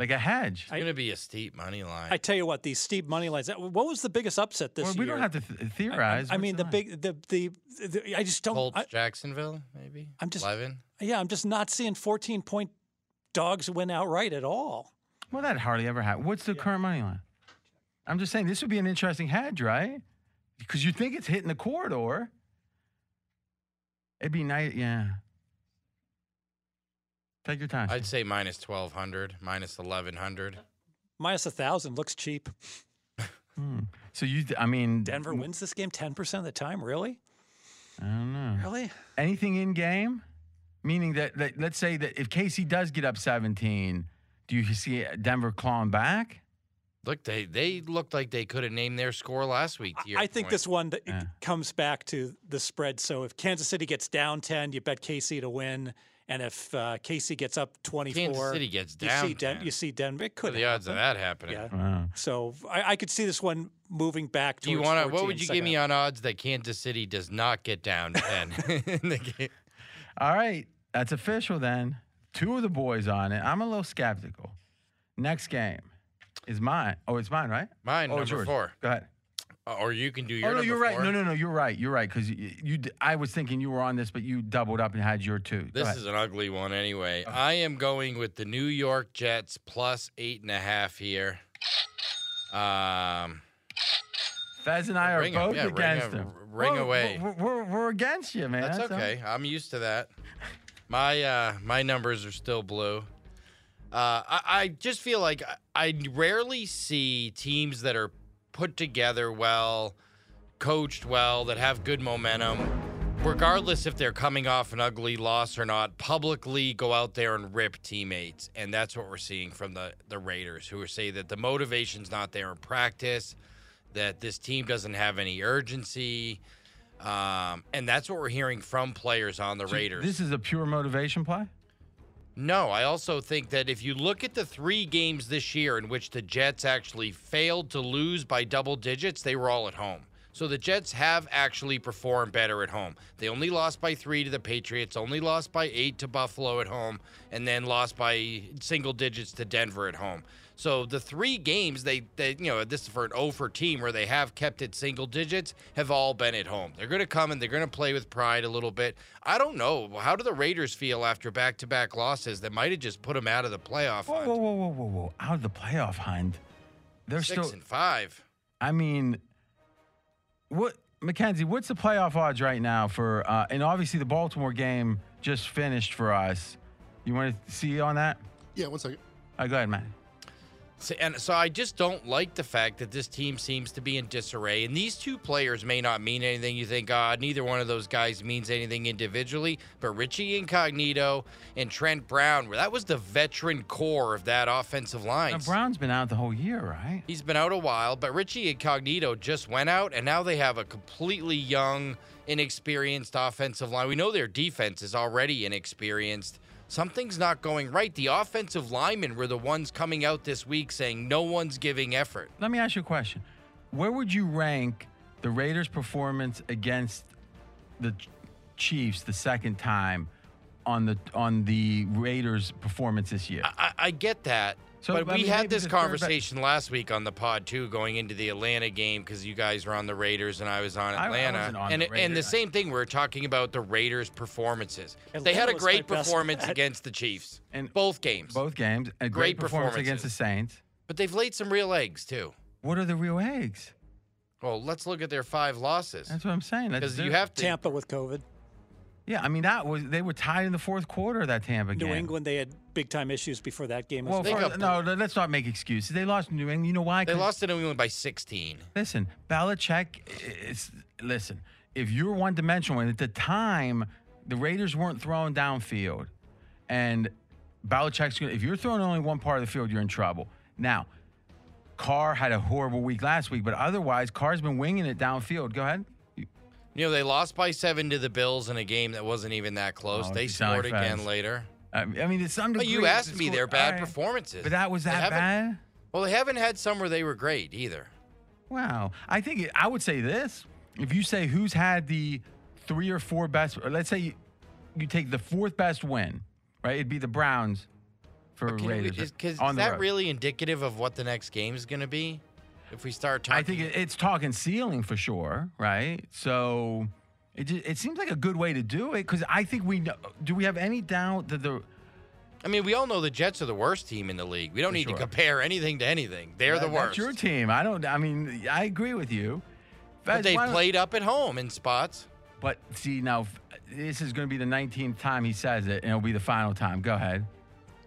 Speaker 1: Like a hedge.
Speaker 4: It's going to be a steep money line.
Speaker 2: I tell you what, these steep money lines. What was the biggest upset this
Speaker 1: Well,
Speaker 2: year?
Speaker 1: we don't have to th- theorize.
Speaker 2: I, I
Speaker 1: What's
Speaker 2: mean, the
Speaker 1: line?
Speaker 2: big, the, the, the I just don't.
Speaker 4: Colts,
Speaker 2: I,
Speaker 4: Jacksonville, maybe.
Speaker 2: I'm just-
Speaker 4: 11.
Speaker 2: yeah, I'm just not seeing 14 point dogs win outright at all.
Speaker 1: Well, that hardly ever happens. What's the current money line? I'm just saying this would be an interesting hedge, right? Because you think it's hitting the corridor. It'd be nice, yeah. Take your time.
Speaker 4: I'd say minus 1,200, minus 1,100.
Speaker 2: Minus a thousand looks cheap.
Speaker 1: Hmm. So you, I mean,
Speaker 2: Denver wins this game 10% of the time. Really?
Speaker 1: I don't know.
Speaker 2: Really?
Speaker 1: Anything in game? Meaning that, that, let's say that if KC does get up 17, do you see Denver clawing back?
Speaker 4: Look, they they looked like they could have named their score last week. to your
Speaker 2: I think
Speaker 4: point.
Speaker 2: this one that
Speaker 1: Yeah.
Speaker 2: comes back to the spread. So if Kansas City gets down 10, you bet KC to win. And if uh, KC gets up 24,
Speaker 4: Kansas City gets
Speaker 2: you
Speaker 4: down
Speaker 2: see, Den-
Speaker 4: 10.
Speaker 2: you see Denver. It
Speaker 4: What
Speaker 2: could
Speaker 4: are the odds of that happening?
Speaker 2: Yeah.
Speaker 1: Wow.
Speaker 2: So I, I could see this one moving back.
Speaker 4: Do you want to? What would you
Speaker 2: second
Speaker 4: give me on odds that Kansas City does not get down ten in the game?
Speaker 1: All right, that's official then. Two of the boys on it. I'm a little skeptical. Next game is mine. Oh, it's mine, right?
Speaker 4: Mine
Speaker 1: oh, it's
Speaker 4: number
Speaker 1: yours.
Speaker 4: four,
Speaker 1: Go ahead.
Speaker 4: Or you can do your.
Speaker 1: oh no, you're right.
Speaker 4: four.
Speaker 1: No, no, no, you're right. You're right because you, you. I was thinking you were on this, but you doubled up and had your two.
Speaker 4: This is an ugly one anyway. I am going with the New York Jets plus eight and a half here. Um,
Speaker 1: Fezz and I are
Speaker 4: Ring
Speaker 1: both
Speaker 4: yeah, ring
Speaker 1: against
Speaker 4: 'em,
Speaker 1: them.
Speaker 4: ring
Speaker 1: We're-
Speaker 4: away.
Speaker 1: We're, we're, we're against you, man.
Speaker 4: that's okay. I'm used to that. My uh, my numbers are still blue. Uh, I, I just feel like I, I rarely see teams that are put together well, coached well, that have good momentum, regardless if they're coming off an ugly loss or not, publicly go out there and rip teammates. And that's what we're seeing from the, the Raiders, who are saying that the motivation's not there in practice, that this team doesn't have any urgency. Um, and that's what we're hearing from players on the Raiders.
Speaker 1: This is a pure motivation play.
Speaker 4: No, I also think that if you look at the three games this year in which the Jets actually failed to lose by double digits, they were all at home. So the Jets have actually performed better at home. They only lost by three to the Patriots, only lost by eight to Buffalo at home, and then lost by single digits to Denver at home. So the three games they, they you know, this is for an O for team where they have kept it single digits, have all been at home. They're going to come and they're going to play with pride a little bit. I don't know. How do the Raiders feel after back to back losses that might have just put them out of the playoff
Speaker 1: Whoa,
Speaker 4: hunt?
Speaker 1: whoa, whoa, whoa, whoa, whoa! Out of the playoff hunt. They're
Speaker 4: Six
Speaker 1: still.
Speaker 4: and five.
Speaker 1: I mean, what Mackenzie? What's the playoff odds right now for? Uh, and obviously, the Baltimore game just finished for us. You want to see on that?
Speaker 5: Yeah, one second.
Speaker 1: Uh, go ahead, Matt.
Speaker 4: So, and so I just don't like the fact that this team seems to be in disarray. And these two players may not mean anything. You think, ah, neither one of those guys means anything individually. But Richie Incognito and Trent Brown, where that was the veteran core of that offensive line.
Speaker 1: Now, Brown's been out the whole year, right?
Speaker 4: He's been out a while, but Richie Incognito just went out, and now they have a completely young, inexperienced offensive line. We know their defense is already inexperienced. Something's not going right. The offensive linemen were the ones coming out this week saying no one's giving effort.
Speaker 1: Let me ask you a question. Where would you rank the Raiders' performance against the Chiefs the second time on the on the Raiders' performance this year?
Speaker 4: I, I get that,
Speaker 1: So,
Speaker 4: but
Speaker 1: I
Speaker 4: we
Speaker 1: mean,
Speaker 4: had this
Speaker 1: the third be-
Speaker 4: conversation last week on the pod too, going into the Atlanta game because you guys were on the Raiders and I was on
Speaker 1: I- I
Speaker 4: Atlanta,
Speaker 1: wasn't on
Speaker 4: and
Speaker 1: the
Speaker 4: it- and the same thing. We are talking about the Raiders' performances. they had a great performance
Speaker 2: bet.
Speaker 4: against the Chiefs,
Speaker 1: And
Speaker 4: both games.
Speaker 1: both games, a great,
Speaker 4: Great
Speaker 1: performance against the. Saints.
Speaker 4: But they've laid some real eggs too.
Speaker 1: What are the real eggs?
Speaker 4: Well, let's look at their five losses
Speaker 1: That's what I'm saying.
Speaker 4: Because you have to.
Speaker 2: Tampa with COVID.
Speaker 1: Yeah, I mean that was they were tied in the fourth quarter of that Tampa
Speaker 2: New
Speaker 1: game.
Speaker 2: New England, they had big time issues before that game. as
Speaker 1: Well,
Speaker 4: They
Speaker 1: first-
Speaker 4: got-
Speaker 1: no, let's not make excuses. They lost New England. You know why?
Speaker 4: They
Speaker 1: 'Cause-
Speaker 4: lost to New England by 16.
Speaker 1: Listen, Belichick is listen. If you're one dimensional, and at the time the Raiders weren't throwing downfield, and Belichick's gonna, if you're throwing only one part of the field, you're in trouble. Now, Carr had a horrible week last week, but otherwise, Carr's been winging it downfield. Go ahead.
Speaker 4: You know, they lost by seven to the Bills in a game that wasn't even that close.
Speaker 1: Oh,
Speaker 4: they scored again later.
Speaker 1: I mean, it's some
Speaker 4: But you asked me their bad
Speaker 1: right.
Speaker 4: performances.
Speaker 1: But that was that bad.
Speaker 4: Well, they haven't had some where they were great either.
Speaker 1: Wow. I think it, I would say this. If you say who's had the three or four best, or let's say you, you take the fourth best win, right? It'd be the Browns for
Speaker 4: we-
Speaker 1: Raiders.
Speaker 4: is, 'cause
Speaker 1: on
Speaker 4: is
Speaker 1: the
Speaker 4: that
Speaker 1: road.
Speaker 4: really indicative of what the next game is going to be? If we start talking,
Speaker 1: I think it, it's talking ceiling for sure, right? So it just, it seems like a good way to do it because I think we know. Do we have any doubt that the
Speaker 4: I mean, we all know the Jets are the worst team in the league. We don't need
Speaker 1: sure.
Speaker 4: to compare anything to anything. They're the worst.
Speaker 1: That's your team. I don't. I mean, I agree with you.
Speaker 4: but they played up at home in spots.
Speaker 1: But see now, this is going to be the 19th time he says it, and it'll be the final time. Go ahead.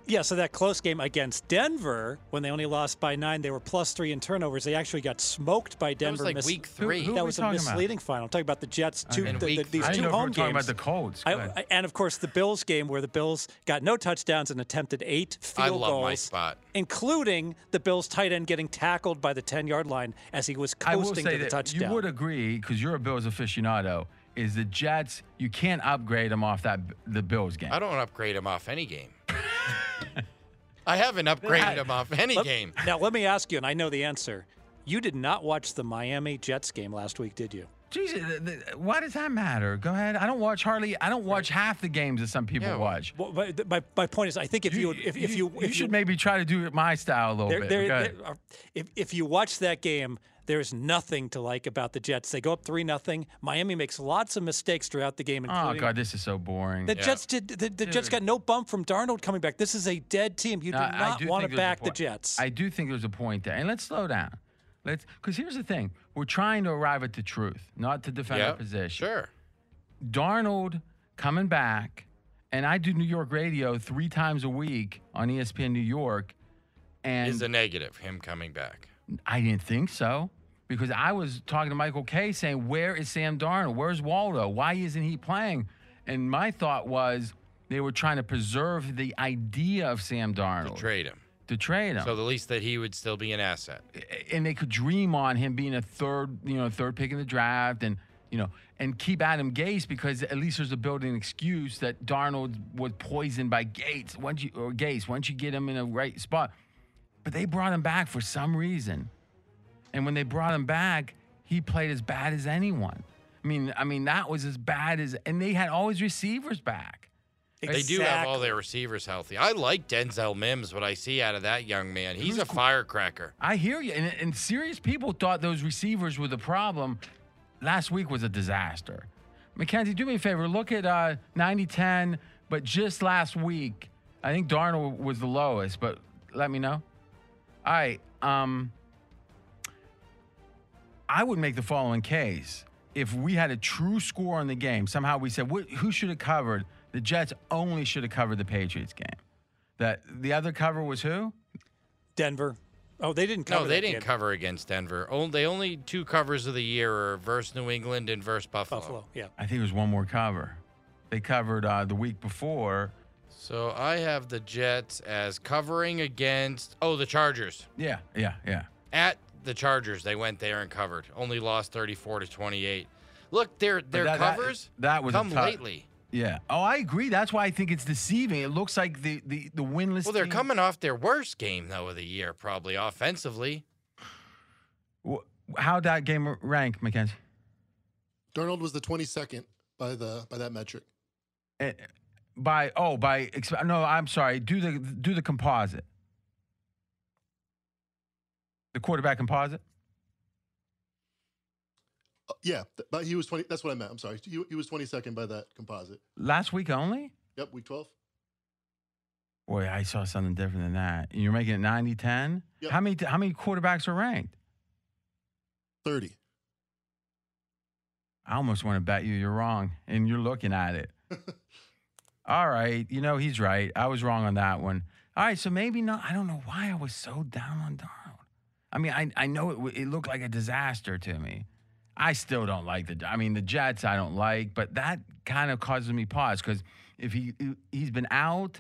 Speaker 2: Yeah, so that close game against Denver, when they only lost by nine, they were plus three in turnovers. They actually got smoked by
Speaker 4: That
Speaker 2: Denver.
Speaker 4: was like
Speaker 2: miss-
Speaker 4: week three.
Speaker 1: who are
Speaker 2: that was a
Speaker 1: talking about?
Speaker 2: misleading final. I'm talking about the Jets. Two,
Speaker 4: In
Speaker 2: the,
Speaker 4: week
Speaker 2: the- these
Speaker 1: I
Speaker 2: two
Speaker 1: know if we
Speaker 2: home
Speaker 1: were talking
Speaker 2: games.
Speaker 1: about the Colts.
Speaker 2: I, and of course, the Bills game where the Bills got no touchdowns and attempted eight
Speaker 4: I
Speaker 2: field
Speaker 4: love
Speaker 2: goals,
Speaker 4: my spot.
Speaker 2: including the Bills tight end getting tackled by the 10 yard line as he was
Speaker 1: I will
Speaker 2: coasting
Speaker 1: say
Speaker 2: to the
Speaker 1: that
Speaker 2: touchdown.
Speaker 1: you would agree because you're a Bills aficionado. Is the Jets? You can't upgrade them off that the Bills game.
Speaker 4: I don't upgrade him off any game. I haven't upgraded him off any
Speaker 2: Let-
Speaker 4: game.
Speaker 2: Now, let me ask you, and I know the answer. You did not watch the Miami Jets game last week, did you?
Speaker 1: Jesus, th- th- why does that matter? Go ahead. I don't watch hardly. I don't watch half the games that some people
Speaker 4: Yeah,
Speaker 1: watch.
Speaker 2: Well, but my, my point is, I think if you, if, if you, if
Speaker 1: should maybe try to do it my style a little
Speaker 2: there,
Speaker 1: bit.
Speaker 2: There, there, if, if you watch that game, there's nothing to like about the Jets. They go up three nothing. Miami makes lots of mistakes throughout the game.
Speaker 1: oh God, this is so boring.
Speaker 2: The
Speaker 4: Yeah.
Speaker 2: Jets did. The, the Jets got no bump from Darnold coming back. This is a dead team. You do
Speaker 1: No,
Speaker 2: not
Speaker 1: do
Speaker 2: want to back the Jets.
Speaker 1: I do think there's a point there, and let's slow down. Let's because here's the thing: we're trying to arrive at the truth, not to defend our position.
Speaker 4: Sure.
Speaker 1: Darnold coming back, and I do New York radio three times a week on ESPN New York, and
Speaker 4: Is a negative, him coming back.
Speaker 1: I didn't think so because I was talking to Michael Kay saying, "Where is Sam Darnold? Where's Waldo? Why isn't he playing?" And my thought was they were trying to preserve the idea of Sam Darnold.
Speaker 4: To trade him.
Speaker 1: to trade him,
Speaker 4: So the least that he would still be an asset.
Speaker 1: and they could dream on him being a third, you know, third pick in the draft, and you know, and keep Adam Gase because at least there's a built-in excuse that Darnold was poisoned by Gates once you or Gase once you get him in a right spot. But they brought him back for some reason, and when they brought him back, he played as bad as anyone. I mean, I mean that was as bad as, and they had all his receivers back.
Speaker 4: They do have all their receivers healthy. I like Denzel Mims, what I see out of that young man. He's a firecracker.
Speaker 1: I hear you. And, and serious people thought those receivers were the problem. Last week was a disaster. Mackenzie, do me a favor. Look at uh, 90 10, but just last week, I think Darnold was the lowest, but let me know. All right. Um, I would make the following case. If we had a true score on the game, somehow we said, "Wh- who should have covered? The Jets only should have covered the Patriots game. That the other cover was who?
Speaker 2: Denver. Oh, they didn't cover.
Speaker 4: No, they
Speaker 2: that
Speaker 4: didn't
Speaker 2: game.
Speaker 4: cover against Denver. Only, they only two covers of the year are versus New England and versus Buffalo.
Speaker 2: Buffalo. Yeah.
Speaker 1: I think it was one more cover. They covered uh, the week before.
Speaker 4: So I have the Jets as covering against oh the Chargers.
Speaker 1: Yeah, yeah, yeah.
Speaker 4: At the Chargers, they went there and covered. Only lost 34 to 28. Look, their their
Speaker 1: that- that-
Speaker 4: covers
Speaker 1: that was a
Speaker 4: come
Speaker 1: tough-
Speaker 4: lately.
Speaker 1: Yeah. Oh, I agree. That's why I think it's deceiving. It looks like the the the winless.
Speaker 4: Well, they're
Speaker 1: team-
Speaker 4: coming off their worst game though of the year, probably offensively.
Speaker 1: How'd that game rank, McKenzie?
Speaker 5: Darnold was the 22nd by the by that metric.
Speaker 1: Eh, By oh by no, I'm sorry. Do the do the composite. The quarterback composite?
Speaker 5: Uh, yeah, th- but he was 20. That's what I meant. I'm sorry. He, he was 22nd by that composite.
Speaker 1: Last week only?
Speaker 5: Yep, week 12.
Speaker 1: Boy, I saw something different than that. You're making it 90 10?
Speaker 5: Yep.
Speaker 1: How many how many quarterbacks are ranked?
Speaker 5: 30.
Speaker 1: I almost want to bet you you're wrong and you're looking at it. All right, you know he's right. I was wrong on that one. All right, so maybe not. I don't know why I was so down on Darnold. I mean, I I know it, it looked like a disaster to me. I still don't like the. I mean, the Jets I don't like, but that kind of causes me pause because if he he's been out,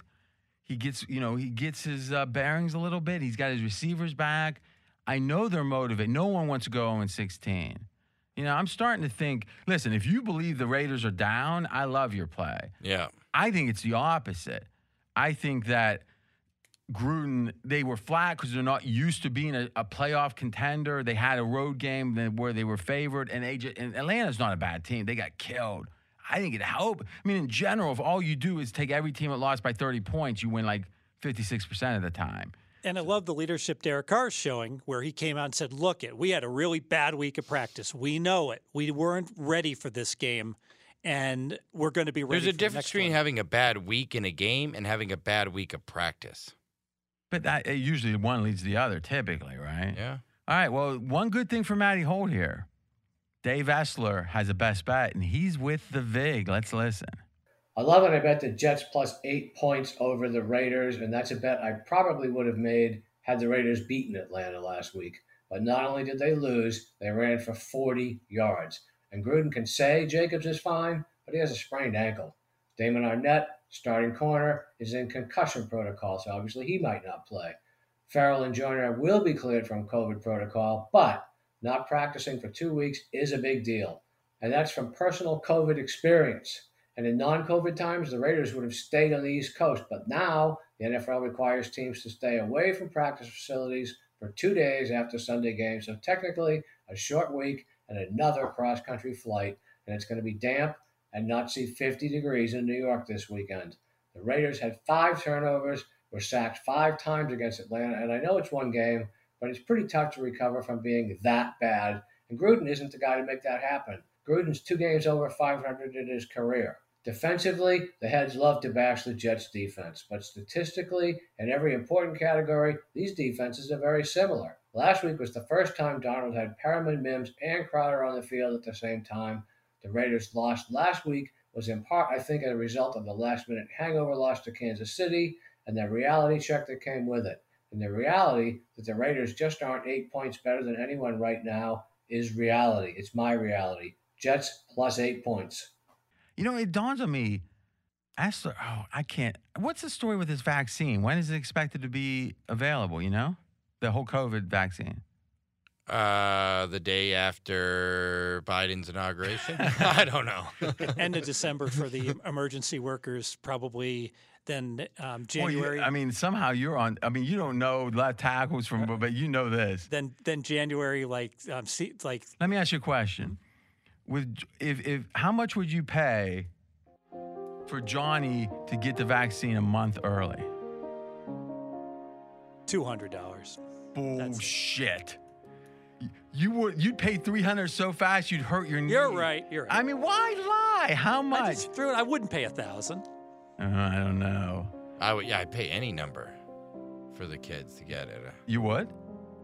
Speaker 1: he gets you know he gets his uh, bearings a little bit. He's got his receivers back. I know they're motivated. No one wants to go 0 16. You know, I'm starting to think. Listen, if you believe the Raiders are down, I love your play.
Speaker 4: Yeah.
Speaker 1: I think it's the opposite. I think that Gruden, they were flat because they're not used to being a, a playoff contender. They had a road game where they were favored, and, they ju- and Atlanta's not a bad team. They got killed. I think it helped. I mean, in general, if all you do is take every team that lost by 30 points, you win like 56% of the time.
Speaker 2: And I love the leadership Derek Carr's showing, where he came out and said, "Look, it we had a really bad week of practice. We know it. We weren't ready for this game, and we're going to be ready."
Speaker 4: There's a
Speaker 2: for the
Speaker 4: difference
Speaker 2: next
Speaker 4: between
Speaker 2: one."
Speaker 4: having a bad week in a game and having a bad week of practice.
Speaker 1: But that it usually one leads the other, typically, right?
Speaker 4: Yeah.
Speaker 1: All right. Well, one good thing for Matty Holt here. Dave Essler has a best bet, and he's with the VIG. Let's listen.
Speaker 7: I love it. I bet the Jets plus eight points over the Raiders, and that's a bet I probably would have made had the Raiders beaten Atlanta last week. But not only did they lose, they ran for 40 yards. And Gruden can say Jacobs is fine, but he has a sprained ankle. Damon Arnette, starting corner, is in concussion protocol, so obviously he might not play. Farrell and Joyner will be cleared from COVID protocol, but not practicing for two weeks is a big deal. And that's from personal COVID experience. And in non COVID times, the Raiders would have stayed on the East Coast. But now, the NFL requires teams to stay away from practice facilities for two days after Sunday games. So, technically, a short week and another cross country flight. And it's going to be damp and not see 50 degrees in New York this weekend. The Raiders had five turnovers, were sacked five times against Atlanta. And I know it's one game, but it's pretty tough to recover from being that bad. And Gruden isn't the guy to make that happen. Gruden's two games over 500 in his career. Defensively, the heads love to bash the Jets' defense, but statistically, in every important category, these defenses are very similar. Last week was the first time Darnold had Perriman, Mims, and Crowder on the field at the same time. The Raiders lost last week was in part, I think, a result of the last minute hangover loss to Kansas City and the reality check that came with it. And the reality that the Raiders just aren't eight points better than anyone right now is reality. It's my reality. Jets plus eight points.
Speaker 1: You know, it dawns on me. Essler, oh, I can't. What's the story with this vaccine? When is it expected to be available? You know, the whole COVID vaccine.
Speaker 4: Uh, the day after Biden's inauguration. I don't know.
Speaker 2: end of December for the emergency workers, probably then um,
Speaker 1: Well, you-
Speaker 2: January.
Speaker 1: I mean, somehow you're on. I mean, you don't know left tackles from, but you know this.
Speaker 2: then then January, like um, see, like
Speaker 1: Let me ask you a question. With if if how much would you pay for Johnny to get the vaccine a month early?
Speaker 2: two hundred dollars.
Speaker 1: Bullshit. Y- You would you'd pay three hundred so fast you'd hurt your knee.
Speaker 2: You're right. You're right.
Speaker 1: I mean, why lie? How much?
Speaker 2: I
Speaker 1: much?
Speaker 2: just threw it. I wouldn't pay a thousand.
Speaker 1: Uh, I don't know.
Speaker 4: I would. Yeah, I'd pay any number for the kids to get it.
Speaker 1: You would?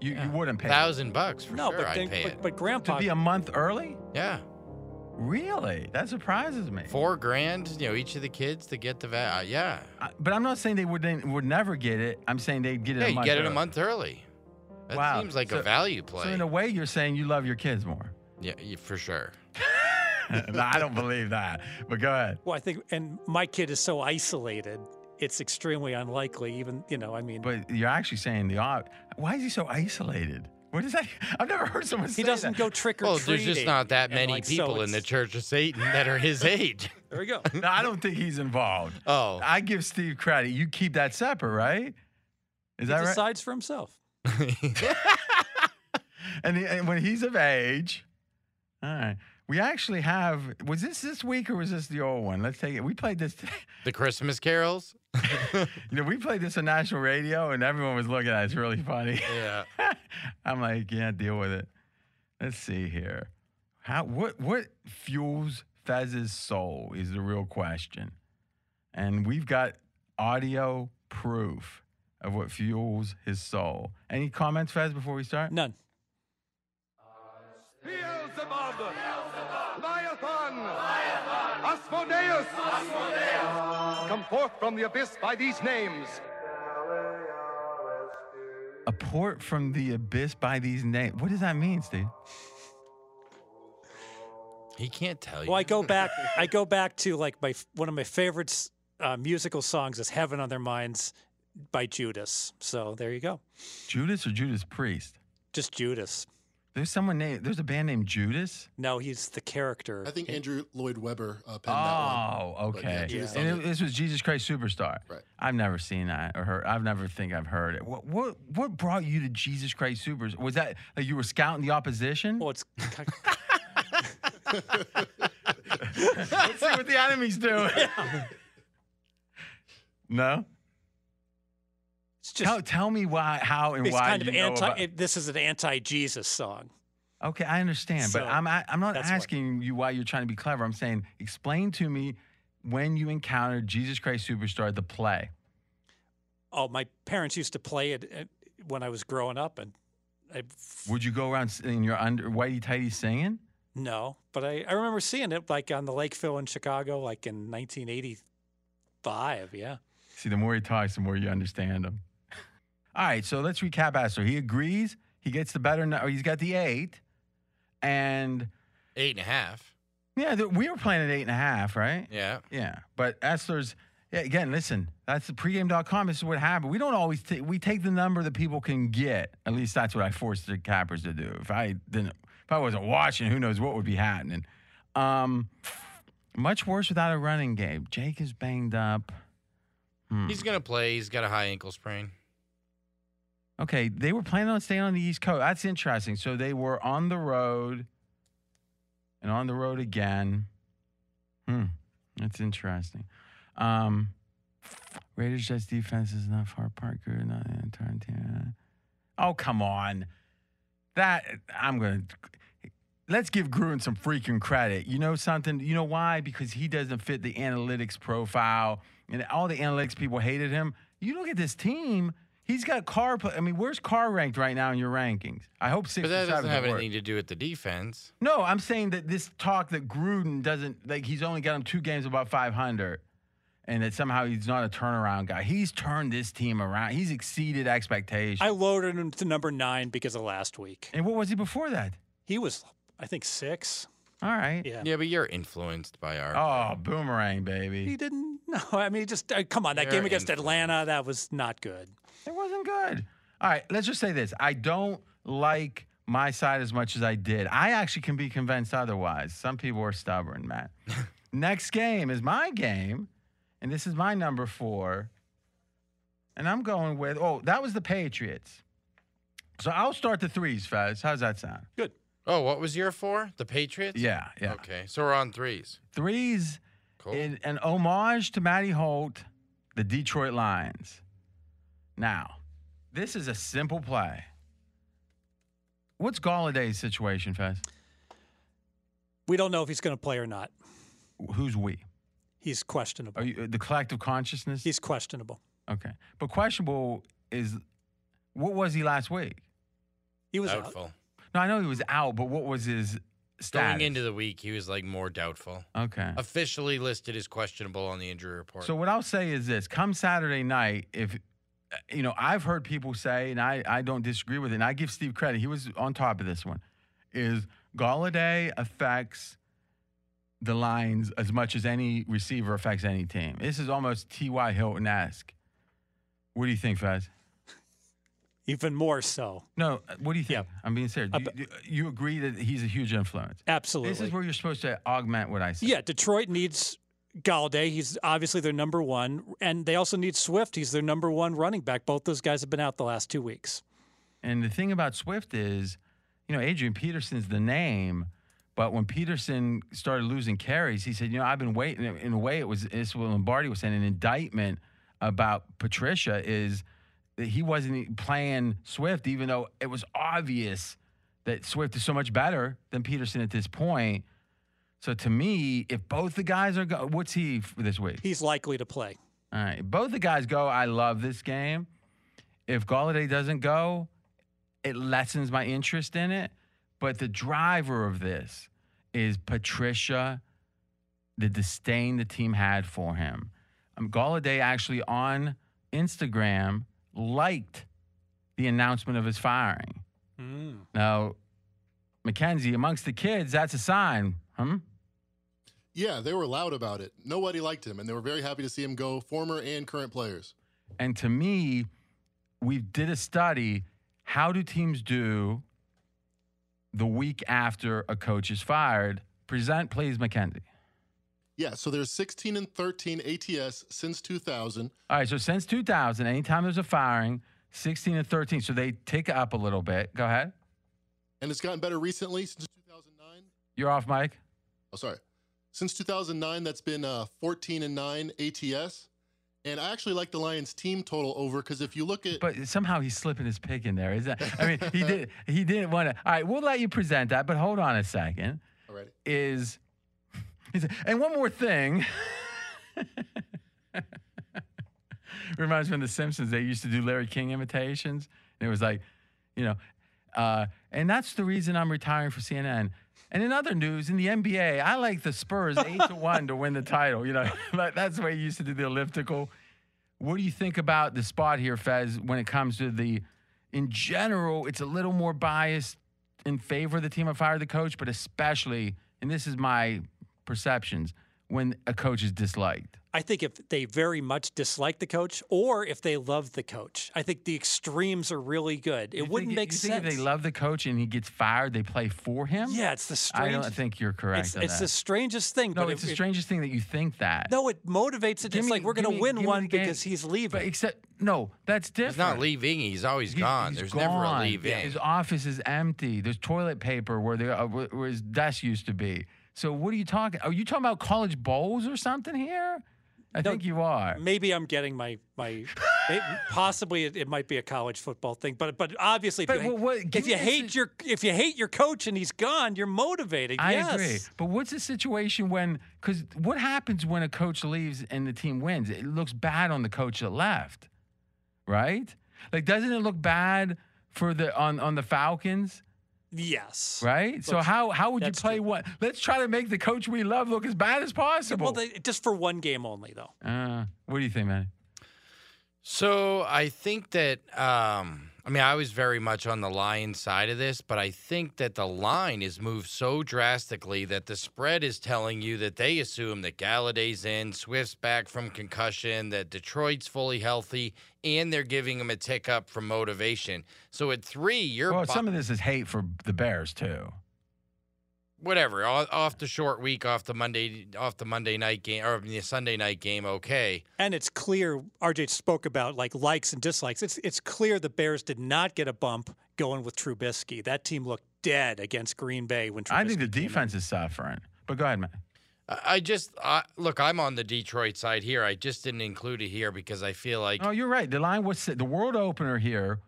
Speaker 1: You
Speaker 4: Yeah.
Speaker 1: you wouldn't pay a
Speaker 4: thousand bucks for
Speaker 2: no,
Speaker 4: sure.
Speaker 2: but
Speaker 4: I'd pay
Speaker 2: but,
Speaker 4: it.
Speaker 2: but
Speaker 1: to be a month early?
Speaker 4: yeah,
Speaker 1: Really? That surprises me.
Speaker 4: four grand. You know, each of the kids to get the va- uh, Yeah,
Speaker 1: I- but I'm not saying they would would never get it. I'm saying they'd get it.
Speaker 4: yeah,
Speaker 1: a month
Speaker 4: get it a month early. That
Speaker 1: Wow.
Speaker 4: seems like
Speaker 1: So-
Speaker 4: a value play.
Speaker 1: So in a way, you're saying you love your kids more.
Speaker 4: yeah, yeah, for sure.
Speaker 1: No, I don't believe that. But go ahead.
Speaker 2: well, I think, and my kid is so isolated. It's extremely unlikely. Even you know, I mean,
Speaker 1: But you're actually saying the odd. Why is he so isolated? What is that? I've never heard someone say
Speaker 2: he doesn't
Speaker 1: that.
Speaker 2: go trick or
Speaker 4: Well,
Speaker 2: treating.
Speaker 4: there's just not that many
Speaker 2: like, so
Speaker 4: people in the Church of Satan that are his age.
Speaker 2: There we go.
Speaker 1: No, I don't think he's involved.
Speaker 4: Oh,
Speaker 1: I give Steve credit. You keep that separate, right? Is
Speaker 2: He
Speaker 1: that right?
Speaker 2: decides for himself.
Speaker 1: And, he, and when he's of age, all right. We actually have. Was this this week or was this the old one? Let's take it. We played this.
Speaker 4: The Christmas carols.
Speaker 1: you know, we played this on national radio, and everyone was looking at it. It's really funny.
Speaker 4: Yeah.
Speaker 1: I'm like, yeah, deal with it. Let's see here. How what what fuels Fezz's soul is the real question. And we've got audio proof of what fuels his soul. Any comments, Fezz, before we start?
Speaker 2: None.
Speaker 3: Beelzebub, Leviathan, Asmodeus, come forth from the abyss by these names.
Speaker 1: A port from the abyss by these names. What does that mean, Steve?
Speaker 4: He can't tell you.
Speaker 2: Well, I go back. I go back to like my one of my favorites uh, musical songs is "Heaven on Their Minds" by Judas. So there you go.
Speaker 1: Judas or Judas Priest?
Speaker 2: Just Judas.
Speaker 1: There's someone named. There's a band named Judas.
Speaker 2: No, he's the character.
Speaker 5: I think Andrew Lloyd Webber uh, penned that
Speaker 1: Oh,
Speaker 5: one. But yeah,
Speaker 1: okay. And it,
Speaker 5: it.
Speaker 1: this was Jesus Christ Superstar.
Speaker 5: Right.
Speaker 1: I've never seen that or heard. I've never think I've heard it. What what what brought you to Jesus Christ Superstar? Was that like you were scouting the opposition?
Speaker 2: well, it's
Speaker 1: Let's see what the enemy's doing. No.
Speaker 2: It's just
Speaker 1: Tell, tell me why, how, and
Speaker 2: it's
Speaker 1: why
Speaker 2: kind of
Speaker 1: know
Speaker 2: anti.
Speaker 1: about-
Speaker 2: it- this is an anti-Jesus song.
Speaker 1: Okay, I understand, but I'm I- I'm not
Speaker 2: that's what-
Speaker 1: asking you why you're trying to be clever. I'm saying explain to me when you encountered Jesus Christ Superstar the play.
Speaker 2: Oh, my parents used to play it uh, when I was growing up, and I
Speaker 1: Would you go around in your under whitey tighty singing?
Speaker 2: no, but I, I remember seeing it like on the Lakeville in Chicago, like in 1985. Yeah.
Speaker 1: See, the more he talks, the more you understand him. All right, so let's recap Essler. He agrees. He gets the better. Or he's got the eight, and
Speaker 4: Eight and a half.
Speaker 1: yeah, th- we were playing at eight and a half, right?
Speaker 4: Yeah.
Speaker 1: Yeah, but Essler's. Yeah, again, listen. That's the pregame.com. This is what happened. We don't always ta- we take the number that people can get. At least that's what I forced the cappers to do. If I didn't, if I wasn't watching, who knows what would be happening. Um, much worse without a running game. Jake is banged up. Hmm.
Speaker 4: He's gonna play. He's got a high ankle sprain.
Speaker 1: Okay, they were planning on staying on the East Coast. That's interesting. So they were on the road and on the road again. Hmm, that's interesting. Um, Raiders Jets defense is not far apart. Good, not the entire. Oh, come on. That I'm gonna. Let's give Gruden some freaking credit. You know something? You know why? Because he doesn't fit the analytics profile, and all the analytics people hated him. You look at this team. He's got Carr. I mean, where's Carr ranked right now in your rankings? I hope six.
Speaker 4: But that doesn't have
Speaker 1: at work.
Speaker 4: anything to do with the defense.
Speaker 1: No, I'm saying that this talk that Gruden doesn't like. He's only got him two games about 500, and that somehow he's not a turnaround guy. He's turned this team around. He's exceeded expectations.
Speaker 2: I loaded him to number nine because of last week.
Speaker 1: and what was he before that?
Speaker 2: He was, I think, six.
Speaker 1: All right.
Speaker 2: Yeah.
Speaker 4: Yeah, but you're influenced by our.
Speaker 1: Oh, boomerang, baby.
Speaker 2: He didn't. No, I mean, just uh, come on. That
Speaker 4: They're
Speaker 2: game against
Speaker 4: influenced.
Speaker 2: Atlanta, that was not good.
Speaker 1: It wasn't good. All right, let's just say this. I don't like my side as much as I did. I actually can be convinced otherwise. Some people are stubborn, Matt. Next game is my game, and this is my number four. And I'm going with, oh, that was the Patriots. So I'll start the threes, Fezz. How's that sound?
Speaker 2: Good.
Speaker 4: Oh, what was your four? The Patriots.
Speaker 1: Yeah, yeah.
Speaker 4: Okay, so we're on threes.
Speaker 1: Threes
Speaker 4: Cool.
Speaker 1: in an homage to Matty Holt, the Detroit Lions. Now, this is a simple play. What's Golladay's situation, Fezz?
Speaker 2: We don't know if he's going to play or not.
Speaker 1: Who's we?
Speaker 2: He's questionable.
Speaker 1: Are you uh, the collective consciousness?
Speaker 2: He's questionable.
Speaker 1: okay, but questionable is what was he last week?
Speaker 2: He was out.
Speaker 1: No, I know he was out, but what was his status?
Speaker 4: Going into the week, he was like more doubtful.
Speaker 1: okay.
Speaker 4: Officially listed as questionable on the injury report.
Speaker 1: So what I'll say is this: come Saturday night, if uh, you know, I've heard people say, and I, I don't disagree with it, and I give Steve credit. He was on top of this one. Is Golladay affects the lines as much as any receiver affects any team? This is almost T.Y. Hilton esque. What do you think, Fezz?
Speaker 2: Even more so.
Speaker 1: No, uh, what do you think?
Speaker 2: Yeah.
Speaker 1: I'm being serious.
Speaker 2: I
Speaker 1: You, you- agree that he's a huge influence.
Speaker 2: Absolutely.
Speaker 1: This is where you're supposed to augment what I said.
Speaker 2: yeah, Detroit needs Golladay. He's obviously their number one. And they also need Swift. He's their number one running back. Both those guys have been out the last two weeks.
Speaker 1: And the thing about Swift is, you know, Adrian Peterson's the name, But when Peterson started losing carries, he said, "You know, I've been waiting." In a way, it was this what Lombardi was saying. An indictment about Patricia is that he wasn't playing Swift, even though it was obvious that Swift is so much better than Peterson at this point. So to me, if both the guys are go, what's he for this week?
Speaker 2: He's likely to play.
Speaker 1: All right, both the guys go. I love this game. If Golladay doesn't go, it lessens my interest in it. But the driver of this is Patricia, the disdain the team had for him. Um, Golladay actually on Instagram liked the announcement of his firing.
Speaker 2: Mm.
Speaker 1: Now, Mackenzie, amongst the kids, that's a sign. Hmm?
Speaker 5: Yeah, they were loud about it. Nobody liked him, and they were very happy to see him go, former and current players.
Speaker 1: And to me, we did a study. How do teams do the week after a coach is fired? Present, please, Mackenzie.
Speaker 5: Yeah, so there's 16 and 13 ATS since 2000.
Speaker 1: All right, so since 2000, anytime there's a firing, 16 and 13. So they tick up a little bit. Go ahead.
Speaker 5: And it's gotten better recently since 2009.
Speaker 1: You're off, Mike.
Speaker 5: Oh, sorry. Since 2009, that's been uh, 14 and 9 ATS. And I actually like the Lions team total over because if you look at.
Speaker 1: But somehow he's slipping his pick in there. Is that? I mean, he did. He didn't want to. All right, we'll let you present that. But hold on a second.
Speaker 5: All right.
Speaker 1: Is he said, and one more thing. Reminds me of The Simpsons. They used to do Larry King imitations. And it was like, you know, uh, and that's the reason I'm retiring from CNN. And in other news, in the NBA, I like the Spurs eight to one to win the title. You know, like that's the way you used to do the elliptical. What do you think about the spot here, Fezz, when it comes to the? In general, it's a little more biased in favor of the team that fired the coach, but especially, and this is my perceptions, when a coach is disliked.
Speaker 2: I think if they very much dislike the coach or if they love the coach, I think the extremes are really good. It
Speaker 1: You
Speaker 2: wouldn't
Speaker 1: think-
Speaker 2: make
Speaker 1: you
Speaker 2: sense.
Speaker 1: Think if they love the coach and he gets fired, they play for him.
Speaker 2: yeah, it's the
Speaker 1: I
Speaker 2: strangest.
Speaker 1: don't think you're correct.
Speaker 2: it's
Speaker 1: on
Speaker 2: it's
Speaker 1: that.
Speaker 2: the strangest thing.
Speaker 1: no,
Speaker 2: but
Speaker 1: it's
Speaker 2: it-
Speaker 1: the
Speaker 2: it-
Speaker 1: strangest thing that you think that.
Speaker 2: No, it motivates it.
Speaker 1: Give
Speaker 2: It's
Speaker 1: me-
Speaker 2: like we're going to win one because he's leaving.
Speaker 1: But except no, that's different.
Speaker 4: He's not leaving. He's always
Speaker 1: He's-
Speaker 4: gone.
Speaker 1: he's
Speaker 4: There's never a
Speaker 1: gone.
Speaker 4: leave in.
Speaker 1: His office is empty. There's toilet paper where the uh, where where his desk used to be. So what are you talking? Are you talking about college bowls or something here? I
Speaker 2: No,
Speaker 1: think you are.
Speaker 2: Maybe I'm getting my my. possibly it, it might be a college football thing, but but obviously, if
Speaker 1: But
Speaker 2: you,
Speaker 1: what- what-
Speaker 2: if you hate your if you hate your coach and he's gone, you're motivated.
Speaker 1: I
Speaker 2: yes.
Speaker 1: agree. But what's the situation when? Because what happens when a coach leaves and the team wins? It looks bad on the coach that left, right? Like, doesn't it look bad for the on on the Falcons?
Speaker 2: Yes.
Speaker 1: Right. So how how would you play
Speaker 2: true.
Speaker 1: what? Let's try to make the coach we love look as bad as possible.
Speaker 2: Well, they, just for one game only, though.
Speaker 1: uh, what do you think, man?
Speaker 4: So I think that um I mean I was very much on the Lions side of this, but I think that the line is moved so drastically that the spread is telling you that they assume that Golladay's in, Swift's back from concussion, that Detroit's fully healthy, and they're giving him a tick up from motivation. So at three, you're
Speaker 1: Well,
Speaker 4: bu-
Speaker 1: some of this is hate for the Bears too.
Speaker 4: Whatever off the short week, off the Monday, off the Monday night game or the Sunday night game. Okay,
Speaker 2: And it's clear. RJ spoke about like likes and dislikes. It's it's clear the Bears did not get a bump going with Trubisky. That team looked dead against Green Bay when Trubisky
Speaker 1: I think the
Speaker 2: came in.
Speaker 1: defense is suffering. But go ahead, man.
Speaker 4: I I just I, look. I'm on the Detroit side here. I just didn't include it here because I feel like
Speaker 1: Oh, you're right. The line was the world opener here.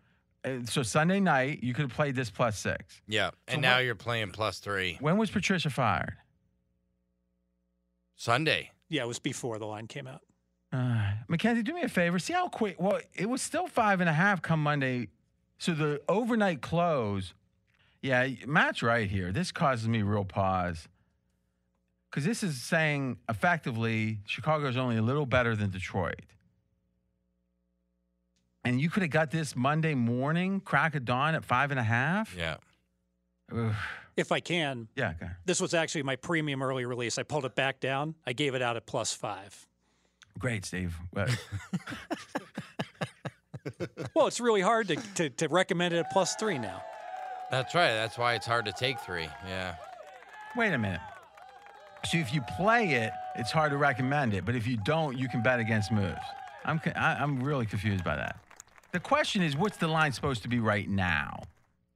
Speaker 1: So Sunday night, you could have played this plus six.
Speaker 4: yeah.
Speaker 1: So
Speaker 4: And now
Speaker 1: what-
Speaker 4: you're playing plus three
Speaker 1: When was Patricia fired?
Speaker 4: Sunday.
Speaker 2: Yeah, it was before the line came out.
Speaker 1: Uh, Mackenzie, do me a favor. See how quick. Well, it was still five and a half come Monday. So the overnight close. Yeah, Matt's right here. This causes me real pause. Because this is saying effectively Chicago is only a little better than Detroit. And you could have got this Monday morning, crack of dawn at five and a half.
Speaker 4: Yeah.
Speaker 1: Ugh.
Speaker 2: If I can,
Speaker 1: Yeah, okay.
Speaker 2: this was actually my premium early release. I pulled it back down. I gave it out at plus five.
Speaker 1: great, Steve. Well,
Speaker 2: Well, it's really hard to, to, to recommend it at plus three now.
Speaker 4: That's right. That's why it's hard to take three. Yeah.
Speaker 1: Wait a minute. So if you play it, it's hard to recommend it, but if you don't, you can bet against moves. I'm co- I, I'm really confused by that. The question is, what's the line supposed to be right now,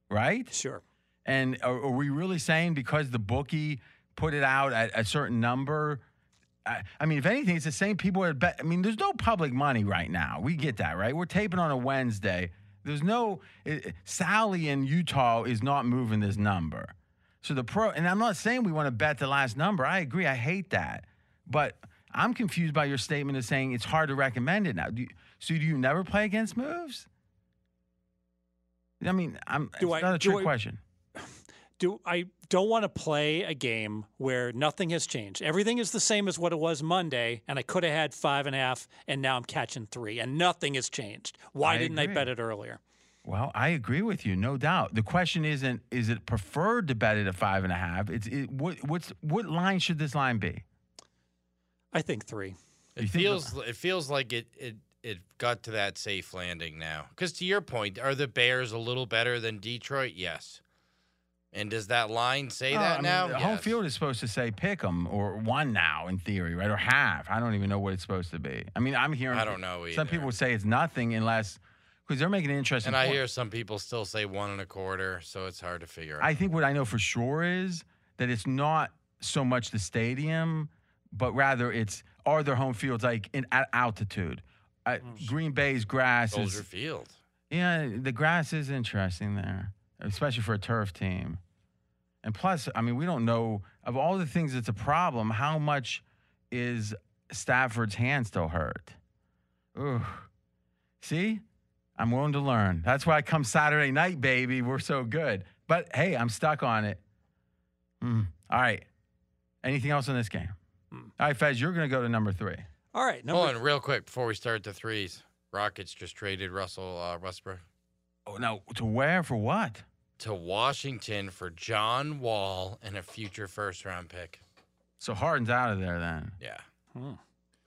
Speaker 1: right?
Speaker 2: Sure.
Speaker 1: And are, are we really saying because the bookie put it out at a certain number? I, I mean, if anything, it's the same people that bet. I mean, there's no public money right now. We get that, right? We're taping on a Wednesday. There's no it, Sally in Utah is not moving this number. So the pro, and I'm not saying we want to bet the last number. I agree. I hate that, but I'm confused by your statement of saying it's hard to recommend it now. Do you, so do you never play against moves? I mean, I'm.
Speaker 2: Do
Speaker 1: it's
Speaker 2: I-
Speaker 1: not a
Speaker 2: do
Speaker 1: trick
Speaker 2: I-
Speaker 1: question.
Speaker 2: do I don't want to play a game where nothing has changed. Everything is the same as what it was Monday, and I could have had five and a half, and now I'm catching three, and nothing has changed. Why
Speaker 1: I
Speaker 2: didn't I bet it earlier?
Speaker 1: Well, I agree with you, no doubt. The question isn't is it preferred to bet it at five and a half? It's it, what what's what line should this line be?
Speaker 2: I think three.
Speaker 1: You
Speaker 4: It
Speaker 1: think-
Speaker 4: feels it feels like it it it got to that safe landing now. Because to your point, are the Bears a little better than Detroit? Yes. And does that line say
Speaker 1: Oh,
Speaker 4: that
Speaker 1: I mean,
Speaker 4: now?
Speaker 1: the home field is supposed to say pick 'em or one now in theory, right? Or half. I don't even know what it's supposed to be. I mean, I'm hearing
Speaker 4: I don't know
Speaker 1: some people say it's nothing unless because they're making an interesting.
Speaker 4: And I
Speaker 1: point.
Speaker 4: hear some people still say one and a quarter, so it's hard to figure out.
Speaker 1: I think what I know for sure is that it's not so much the stadium, but rather it's are their home fields like in at altitude. Uh, Green Bay's grass
Speaker 4: Soldier
Speaker 1: is
Speaker 4: Field.
Speaker 1: yeah, the grass is interesting there, especially for a turf team. And plus, I mean, we don't know of all the things that's a problem. How much is Stafford's hand still hurt? Ooh, see, I'm willing to learn. That's why I come Saturday night, baby. We're so good. But hey, I'm stuck on it. Hmm. All right. Anything else in this game? All right, Fezz, you're going to go to number three.
Speaker 2: All right, number
Speaker 4: Hold on, real quick before we start the threes. Rockets just traded Russell uh, Westbrook
Speaker 1: Oh no, to where for what?
Speaker 4: to Washington for John Wall and a future first round pick.
Speaker 1: So Harden's out of there then,
Speaker 4: Yeah.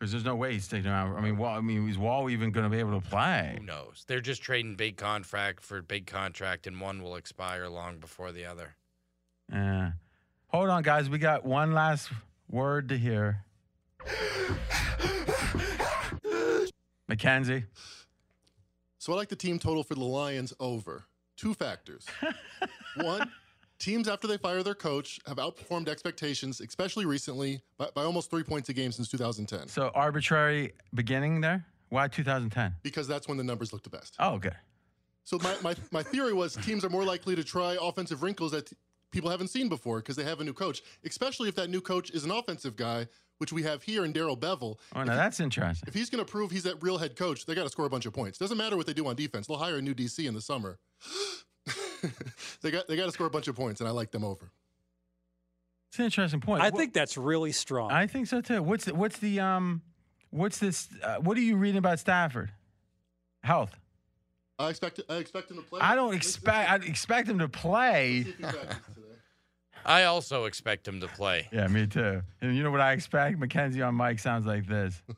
Speaker 1: because there's no way he's sticking around. I mean, Wall, I mean, is Wall even going to be able to play?
Speaker 4: Who knows? They're just trading big contract for big contract, and one will expire long before the other.
Speaker 1: Yeah. Hold on, guys. We got one last word to hear. Mackenzie.
Speaker 5: So I like the team total for the Lions over. Two factors. One, teams after they fire their coach have outperformed expectations, especially recently, by, by almost three points a game since 2010,
Speaker 1: So arbitrary beginning there. Why 2010?
Speaker 5: because that's when the numbers look the best.
Speaker 1: Oh, okay.
Speaker 5: So my, my, my theory was teams are more likely to try offensive wrinkles that people haven't seen before because they have a new coach, especially if that new coach is an offensive guy, which we have here in Darrell Bevell.
Speaker 1: Oh, now that's interesting.
Speaker 5: If he's going to prove he's that real head coach, they got to score a bunch of points. Doesn't matter what they do on defense. They'll hire a new DC in the summer. they got they got to score a bunch of points, and I like them over.
Speaker 1: It's an interesting point.
Speaker 2: I
Speaker 1: Wha-
Speaker 2: think that's really strong.
Speaker 1: I think so too. What's the, what's the um, what's this? Uh, what are you reading about Stafford? Health.
Speaker 5: I expect I expect him to play.
Speaker 1: I don't expect. I expect him to play.
Speaker 4: I also expect him to play.
Speaker 1: Yeah, me too. And you know what I expect? Mackenzie on mic sounds like this.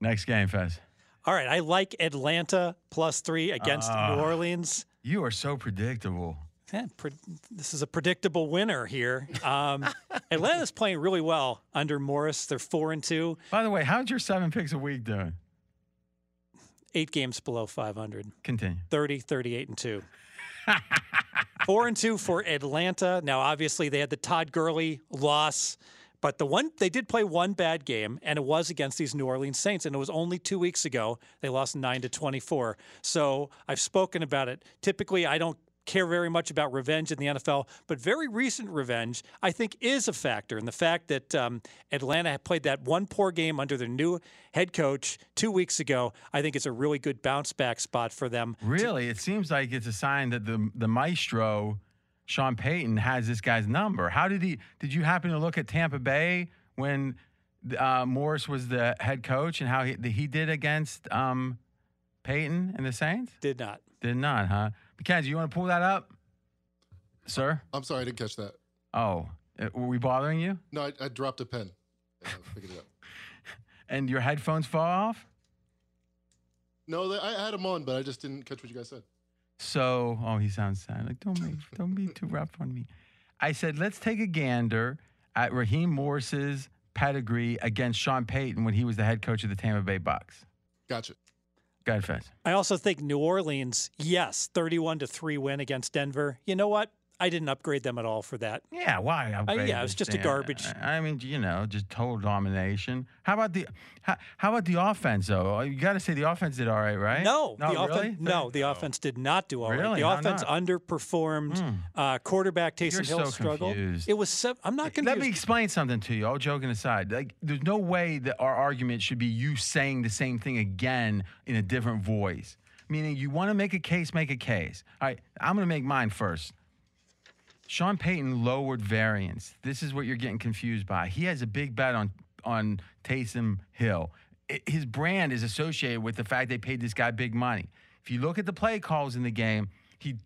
Speaker 1: Next game, Fezz.
Speaker 2: All right, I like Atlanta plus three against
Speaker 1: Ah.
Speaker 2: New Orleans.
Speaker 1: You are so predictable.
Speaker 2: Yeah, pre- this is a predictable winner here. Um, Atlanta's playing really well under Morris. They're four and two,
Speaker 1: By the way, how's your seven picks a week doing?
Speaker 2: eight games below 500,
Speaker 1: Continue.
Speaker 2: 30, 38 and two. four and two for Atlanta. Now, obviously, they had the Todd Gurley loss, but the one they did play one bad game, and it was against these New Orleans Saints, and it was only two weeks ago. They lost nine to 24. So I've spoken about it. Typically, I don't care very much about revenge in the NFL, but very recent revenge, I think, is a factor. And the fact that um, Atlanta had played that one poor game under their new head coach two weeks ago, I think it's a really good bounce back spot for them.
Speaker 1: Really, it seems like it's a sign that the the maestro, Sean Payton, has this guy's number. How did he? Did you happen to look at Tampa Bay when uh, Morris was the head coach and how he he did against um, Payton and the Saints?
Speaker 2: Did not.
Speaker 1: Did not, huh? Mackenzie, you want to pull that up, sir?
Speaker 5: I'm sorry, I didn't catch that.
Speaker 1: Oh, uh, were we bothering you?
Speaker 5: No, I, I dropped a pen. and I it up.
Speaker 1: And your headphones fall off?
Speaker 5: No, I had them on, but I just didn't catch what you guys said.
Speaker 1: So, oh, he sounds sad. Like, don't make, don't be too rough on me. I said, let's take a gander at Raheem Morris's pedigree against Sean Payton when he was the head coach of the Tampa Bay Bucks.
Speaker 5: Gotcha.
Speaker 1: Go ahead.
Speaker 2: I also think New Orleans, yes, 31 to 3 win against Denver. You know what? I didn't upgrade them at all for that.
Speaker 1: Yeah, why?
Speaker 2: yeah, it was just a garbage.
Speaker 1: I mean, you know, just total domination. How about the how, how about the offense though? You got to say the offense did all right, right?
Speaker 2: No,
Speaker 1: no,
Speaker 2: the
Speaker 1: really?
Speaker 2: offense. No, the offense did not do all right.
Speaker 1: Really?
Speaker 2: The
Speaker 1: How
Speaker 2: offense
Speaker 1: not?
Speaker 2: underperformed. Uh, quarterback Taysom Hill
Speaker 1: so
Speaker 2: struggled.
Speaker 1: confused.
Speaker 2: It was. Seven, I'm not confused.
Speaker 1: Let me explain something to you. All joking aside, like there's no way that our argument should be you saying the same thing again in a different voice. Meaning, you want to make a case, make a case. All right, I'm going to make mine first. Sean Payton lowered variance. This is what you're getting confused by. He has a big bet on on Taysom Hill. I- his brand is associated with the fact they paid this guy big money. If you look at the play calls in the game, he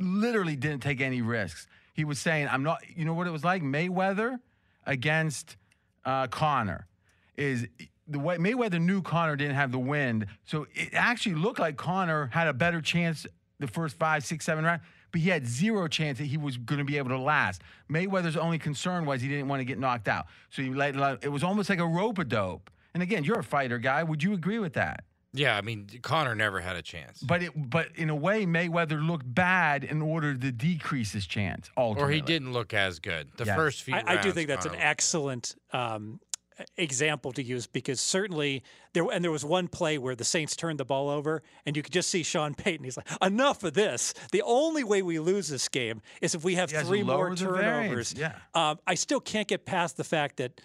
Speaker 1: literally didn't take any risks. He was saying, "I'm not." You know what it was like Mayweather against uh, Conor is the way Mayweather knew Conor didn't have the wind, so it actually looked like Conor had a better chance the first five, six, seven rounds, but he had zero chance that he was going to be able to last. Mayweather's only concern was he didn't want to get knocked out, so he let, let it was almost like a rope a dope. And again, you're a fighter guy. Would you agree with that?
Speaker 4: Yeah, I mean Conor never had a chance.
Speaker 1: But it, but in a way, Mayweather looked bad in order to decrease his chance.
Speaker 4: or he didn't look as good. The
Speaker 1: Yes.
Speaker 4: first few
Speaker 2: I, I do think that's an excellent um, example to use because certainly there and there was one play where the Saints turned the ball over and you could just see Sean Payton. He's like, enough of this. The only way we lose this game is if we have three more turnovers.
Speaker 1: yeah.
Speaker 2: Um, I still can't get past the fact that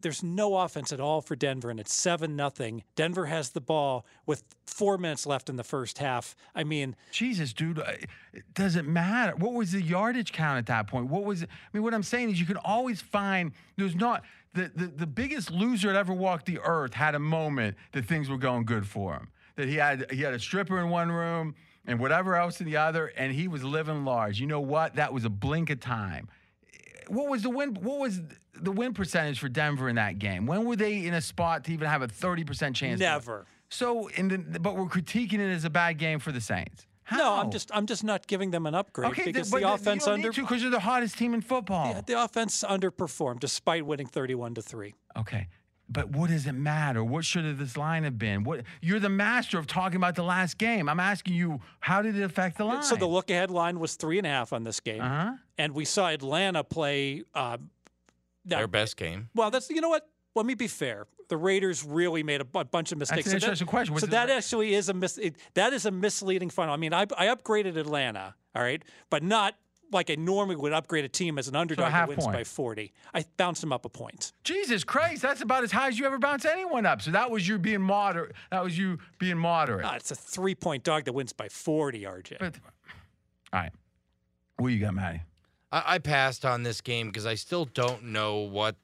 Speaker 2: there's no offense at all for Denver, and it's seven nothing. Denver has the ball with four minutes left in the first half. I mean,
Speaker 1: Jesus, dude, I- it doesn't matter. What was the yardage count at that point? What was? I mean, what I'm saying is, you can always find. There's not the the, the biggest loser that ever walked the earth had a moment that things were going good for him. That he had he had a stripper in one room and whatever else in the other, and he was living large. You know what? That was a blink of time. What was the win? What was the win percentage for Denver in that game? When were they in a spot to even have a 30% chance?
Speaker 2: never.
Speaker 1: So, in the, but we're critiquing it as a bad game for the Saints. How?
Speaker 2: No, I'm just I'm just not giving them an upgrade
Speaker 1: okay.
Speaker 2: because
Speaker 1: but
Speaker 2: the offense
Speaker 1: you
Speaker 2: under
Speaker 1: because you're the hottest team in football.
Speaker 2: Yeah, the offense underperformed despite winning 31 to 3.
Speaker 1: Okay, but what does it matter? What should have this line have been? What you're the master of talking about the last game. I'm asking you, how did it affect the line?
Speaker 2: So the look ahead line was three and a half on this game.
Speaker 1: uh-huh.
Speaker 2: And we saw Atlanta play. Uh, now-
Speaker 4: their best game.
Speaker 2: well, that's, you know what? Let me be fair. The Raiders really made a bunch of mistakes.
Speaker 1: That's an
Speaker 2: So that-
Speaker 1: interesting question. Was
Speaker 2: So
Speaker 1: it-
Speaker 2: that actually is a mis- it, that is a misleading final. I mean, I, I upgraded Atlanta, all right, but not like I normally would upgrade a team as an underdog
Speaker 1: half
Speaker 2: that wins
Speaker 1: point.
Speaker 2: by 40. I bounced them up a point.
Speaker 1: Jesus Christ, that's about as high as you ever bounce anyone up. So that was you being moderate. That was you being moderate.
Speaker 2: Ah, it's a three point dog that wins by 40, RJ.
Speaker 1: But, all right, what you got, Matty?
Speaker 4: I, I passed on this game because I still don't know what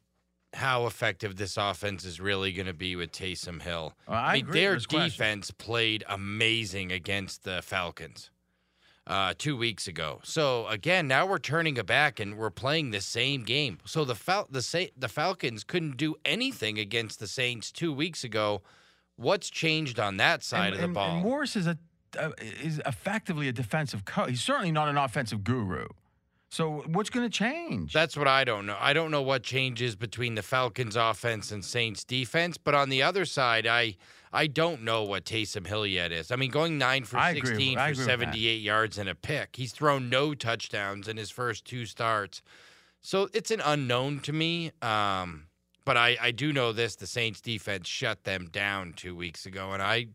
Speaker 4: how effective this offense is really going to be with Taysom Hill.
Speaker 1: Well, I
Speaker 4: mean,
Speaker 1: agree with
Speaker 4: their
Speaker 1: this question.
Speaker 4: defense played amazing against the Falcons uh, two weeks ago. So again, now we're turning it back and we're playing the same game. So the Fal- the Sa- the Falcons couldn't do anything against the Saints two weeks ago. What's changed on that side
Speaker 1: and,
Speaker 4: of the
Speaker 1: and-
Speaker 4: ball?
Speaker 1: And Morris is a uh, is effectively a defensive coach. He's certainly not an offensive guru. So what's going to change?
Speaker 4: That's what I don't know. I don't know what changes between the Falcons offense and Saints defense, but on the other side, I I don't know what Taysom Hill yet is. I mean, going 9 for
Speaker 1: I agree with-
Speaker 4: 16 for
Speaker 1: agree with that.
Speaker 4: 78 yards and a pick. He's thrown no touchdowns in his first two starts. So it's an unknown to me. Um, but I, I do know this the Saints defense shut them down two weeks ago, and I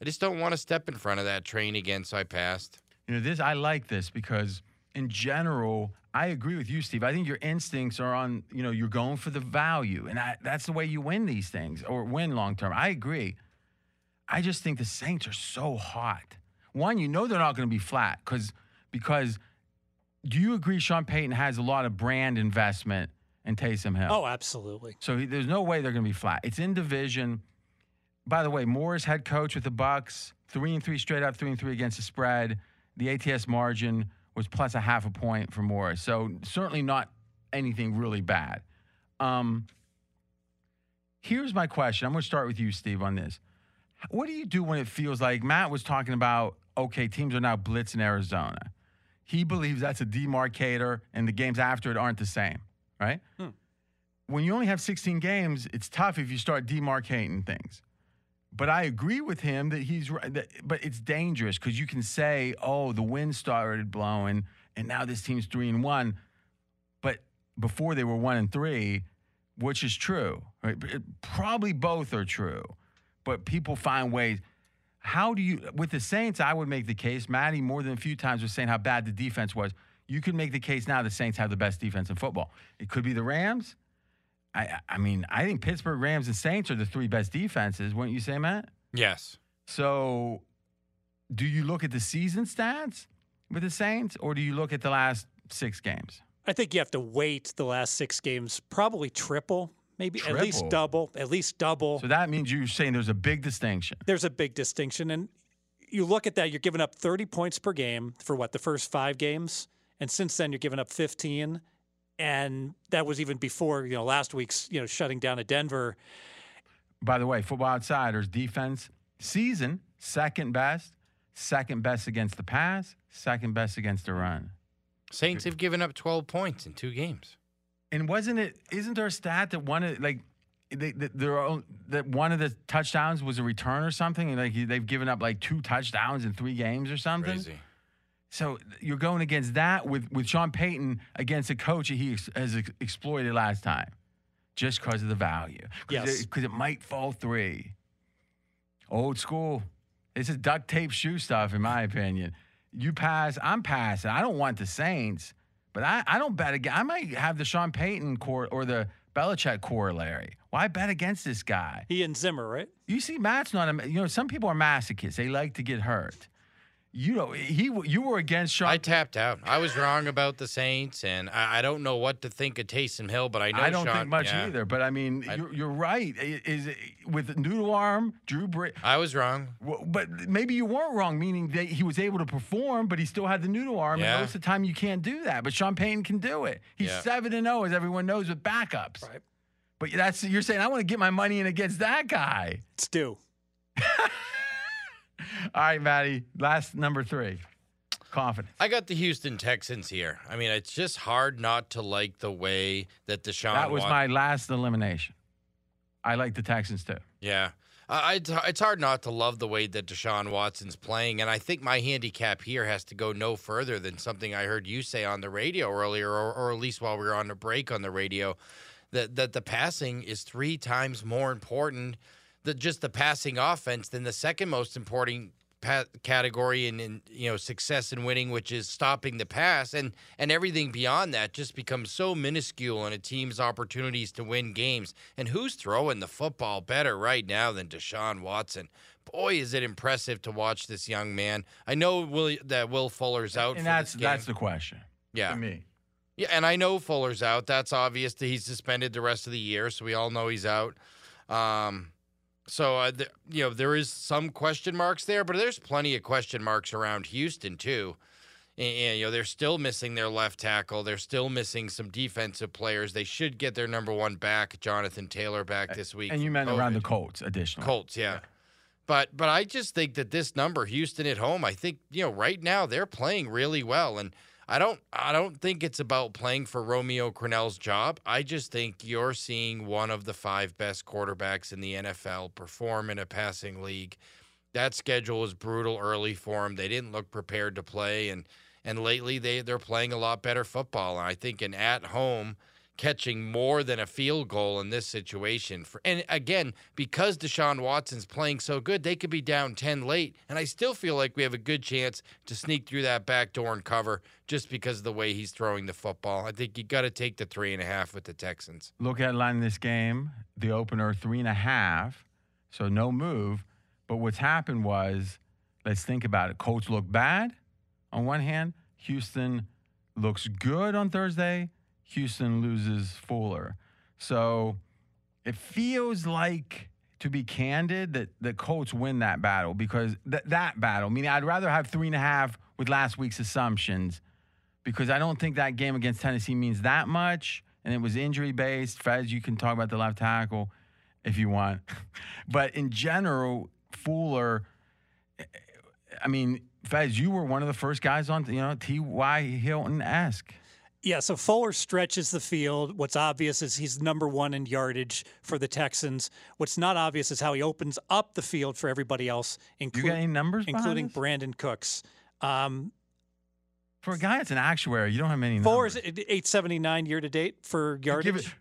Speaker 4: I just don't want to step in front of that train again, so I passed.
Speaker 1: you know this. I like this because in general, I agree with you, Steve. I think your instincts are on. You know, you're going for the value, and I, that's the way you win these things or win long term. I agree. I just think the Saints are so hot. One, you know they're not going to be flat because because. Do you agree Sean Payton has a lot of brand investment in Taysom Hill?
Speaker 2: Oh, absolutely.
Speaker 1: So he, there's no way they're going to be flat. It's in division. By the way, Moore's head coach with the Bucks, three and three straight up, three and three against the spread. The ATS margin was plus a half a point for Morris. So certainly not anything really bad. Um, here's my question. I'm going to start with you, Steve, on this. What do you do when it feels like Matt was talking about? Okay, teams are now blitzing Arizona. He believes that's a demarcator, and the games after it aren't the same, right? when you only have 16 games, it's tough if you start demarcating things. But I agree with him that he's right. That, but it's dangerous because you can say, "Oh, the wind started blowing, and now this team's three and one." But before they were one and three, which is true. Right? It- Probably both are true. But people find ways. How do you with the Saints? I would make the case. Matty more than a few times was saying how bad the defense was. You could make the case now the Saints have the best defense in football. It could be the Rams. I I mean I think Pittsburgh Rams and Saints are the three best defenses. Wouldn't you say, Matt?
Speaker 4: Yes.
Speaker 1: So, do you look at the season stats with the Saints, or do you look at the last six games?
Speaker 2: I think you have to wait the last six games, probably triple, maybe at least double, at least double.
Speaker 1: So that means you're saying there's a big distinction.
Speaker 2: There's a big distinction. And you look at that, you're giving up 30 points per game for what, the first five games? And since then, you're giving up 15. And that was even before, you know, last week's, you know, shutting down at Denver.
Speaker 1: By the way, Football Outsiders defense season second best, second best against the pass, second best against the run.
Speaker 4: Saints have given up 12 points in two games.
Speaker 1: And wasn't it? Isn't there a stat that one of like they, that there are, that one of the touchdowns was a return or something? And like they've given up like two touchdowns in three games or something.
Speaker 4: Crazy.
Speaker 1: So you're going against that with with Sean Payton against a coach that he ex- has ex- exploited last time, just because of the value.
Speaker 2: Yes.
Speaker 1: Because it, might fall three. Old school. This is duct tape shoe stuff, in my opinion. You pass, I'm passing. I don't want the Saints, but I, I don't bet again. I might have the Sean Payton core or the Belichick corollary. Why bet against this guy?
Speaker 2: He and Zimmer, right?
Speaker 1: You see, Matt's not a. You know, some people are masochists. They like to get hurt. You know, he you were against Sean.
Speaker 4: I tapped out. I was wrong about the Saints, and I, I don't know what to think of Taysom Hill, but I know
Speaker 1: I don't
Speaker 4: Sean,
Speaker 1: think much
Speaker 4: yeah,
Speaker 1: either. But I mean,
Speaker 4: I-
Speaker 1: you're, you're right. Is it, with noodle arm, Drew Brees.
Speaker 4: I was wrong.
Speaker 1: But maybe you weren't wrong, meaning that he was able to perform, but he still had the noodle arm.
Speaker 4: Yeah.
Speaker 1: And most of the time, you can't do that. But Sean Payton can do it. He's seven and zero, as everyone knows, with backups.
Speaker 2: Right.
Speaker 1: But that's you're saying I want to get my money in against that guy.
Speaker 2: It's due.
Speaker 1: All right, Matty. Last number three, confidence.
Speaker 4: I got the Houston Texans here. I mean, it's just hard not to like the way that Deshaun. Watson.
Speaker 1: That was
Speaker 4: Wat-
Speaker 1: my last elimination. I like the Texans too.
Speaker 4: Yeah. It's, it's hard not to love the way that Deshaun Watson's playing. And I think my handicap here has to go no further than something I heard you say on the radio earlier, or, or at least while we were on a break on the radio, that, that the passing is three times more important than just the passing offense then the second most important category in, in you know success and winning, which is stopping the pass, and and everything beyond that just becomes so minuscule in a team's opportunities to win games. And who's throwing the football better right now than Deshaun Watson? Boy, is it impressive to watch this young man. I know Will, that Will Fuller's out,
Speaker 1: and that's that's the question
Speaker 4: yeah.
Speaker 1: to me.
Speaker 4: Yeah, and I know Fuller's out. That's obvious that he's suspended the rest of the year, so we all know he's out. Um, so uh, th- you know there is some question marks there, but there's plenty of question marks around Houston too. And, and, you know they're still missing their left tackle. They're still missing some defensive players. They should get their number one back, Jonathan Taylor, back this week.
Speaker 1: And you meant around the Colts, additionally.
Speaker 4: Colts, yeah. But but I just think that this number, Houston at home, I think you know right now they're playing really well, and I don't I don't think it's about playing for Romeo Crennel's job. I just think you're seeing one of the five best quarterbacks in the NFL perform in a passing league. That schedule was brutal early for them. They didn't look prepared to play, and and lately they they're playing a lot better football. And I think an at home catching more than a field goal in this situation. For and again, because Deshaun Watson's playing so good, they could be down ten late, and I still feel like we have a good chance to sneak through that back door and cover just because of the way he's throwing the football. I think you got to take the three and a half with the Texans.
Speaker 1: Look at line this game, the opener three and a half, so no move. But what's happened was, let's think about it. Colts look bad on one hand. Houston looks good on Thursday. Houston loses Fuller. So it feels like, to be candid, that the Colts win that battle because th- that battle, meaning I'd rather have three and a half with last week's assumptions because I don't think that game against Tennessee means that much. And it was injury based. Fezz, you can talk about the left tackle if you want. but in general, Fuller, I mean, Fezz, you were one of the first guys on, you know, T.Y. Hilton esque.
Speaker 2: Yeah, so Fuller stretches the field. What's obvious is he's number one in yardage for the Texans. What's not obvious is how he opens up the field for everybody else,
Speaker 1: You got any numbers,
Speaker 2: including? Brandin Cooks. Um,
Speaker 1: For a guy that's an actuary, you don't have many
Speaker 2: Fuller
Speaker 1: numbers.
Speaker 2: is eight seventy nine year to date for yardage.
Speaker 1: it-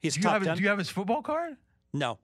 Speaker 2: He's
Speaker 1: do, you
Speaker 2: top
Speaker 1: have,
Speaker 2: ten.
Speaker 1: do you have his football card?
Speaker 2: No.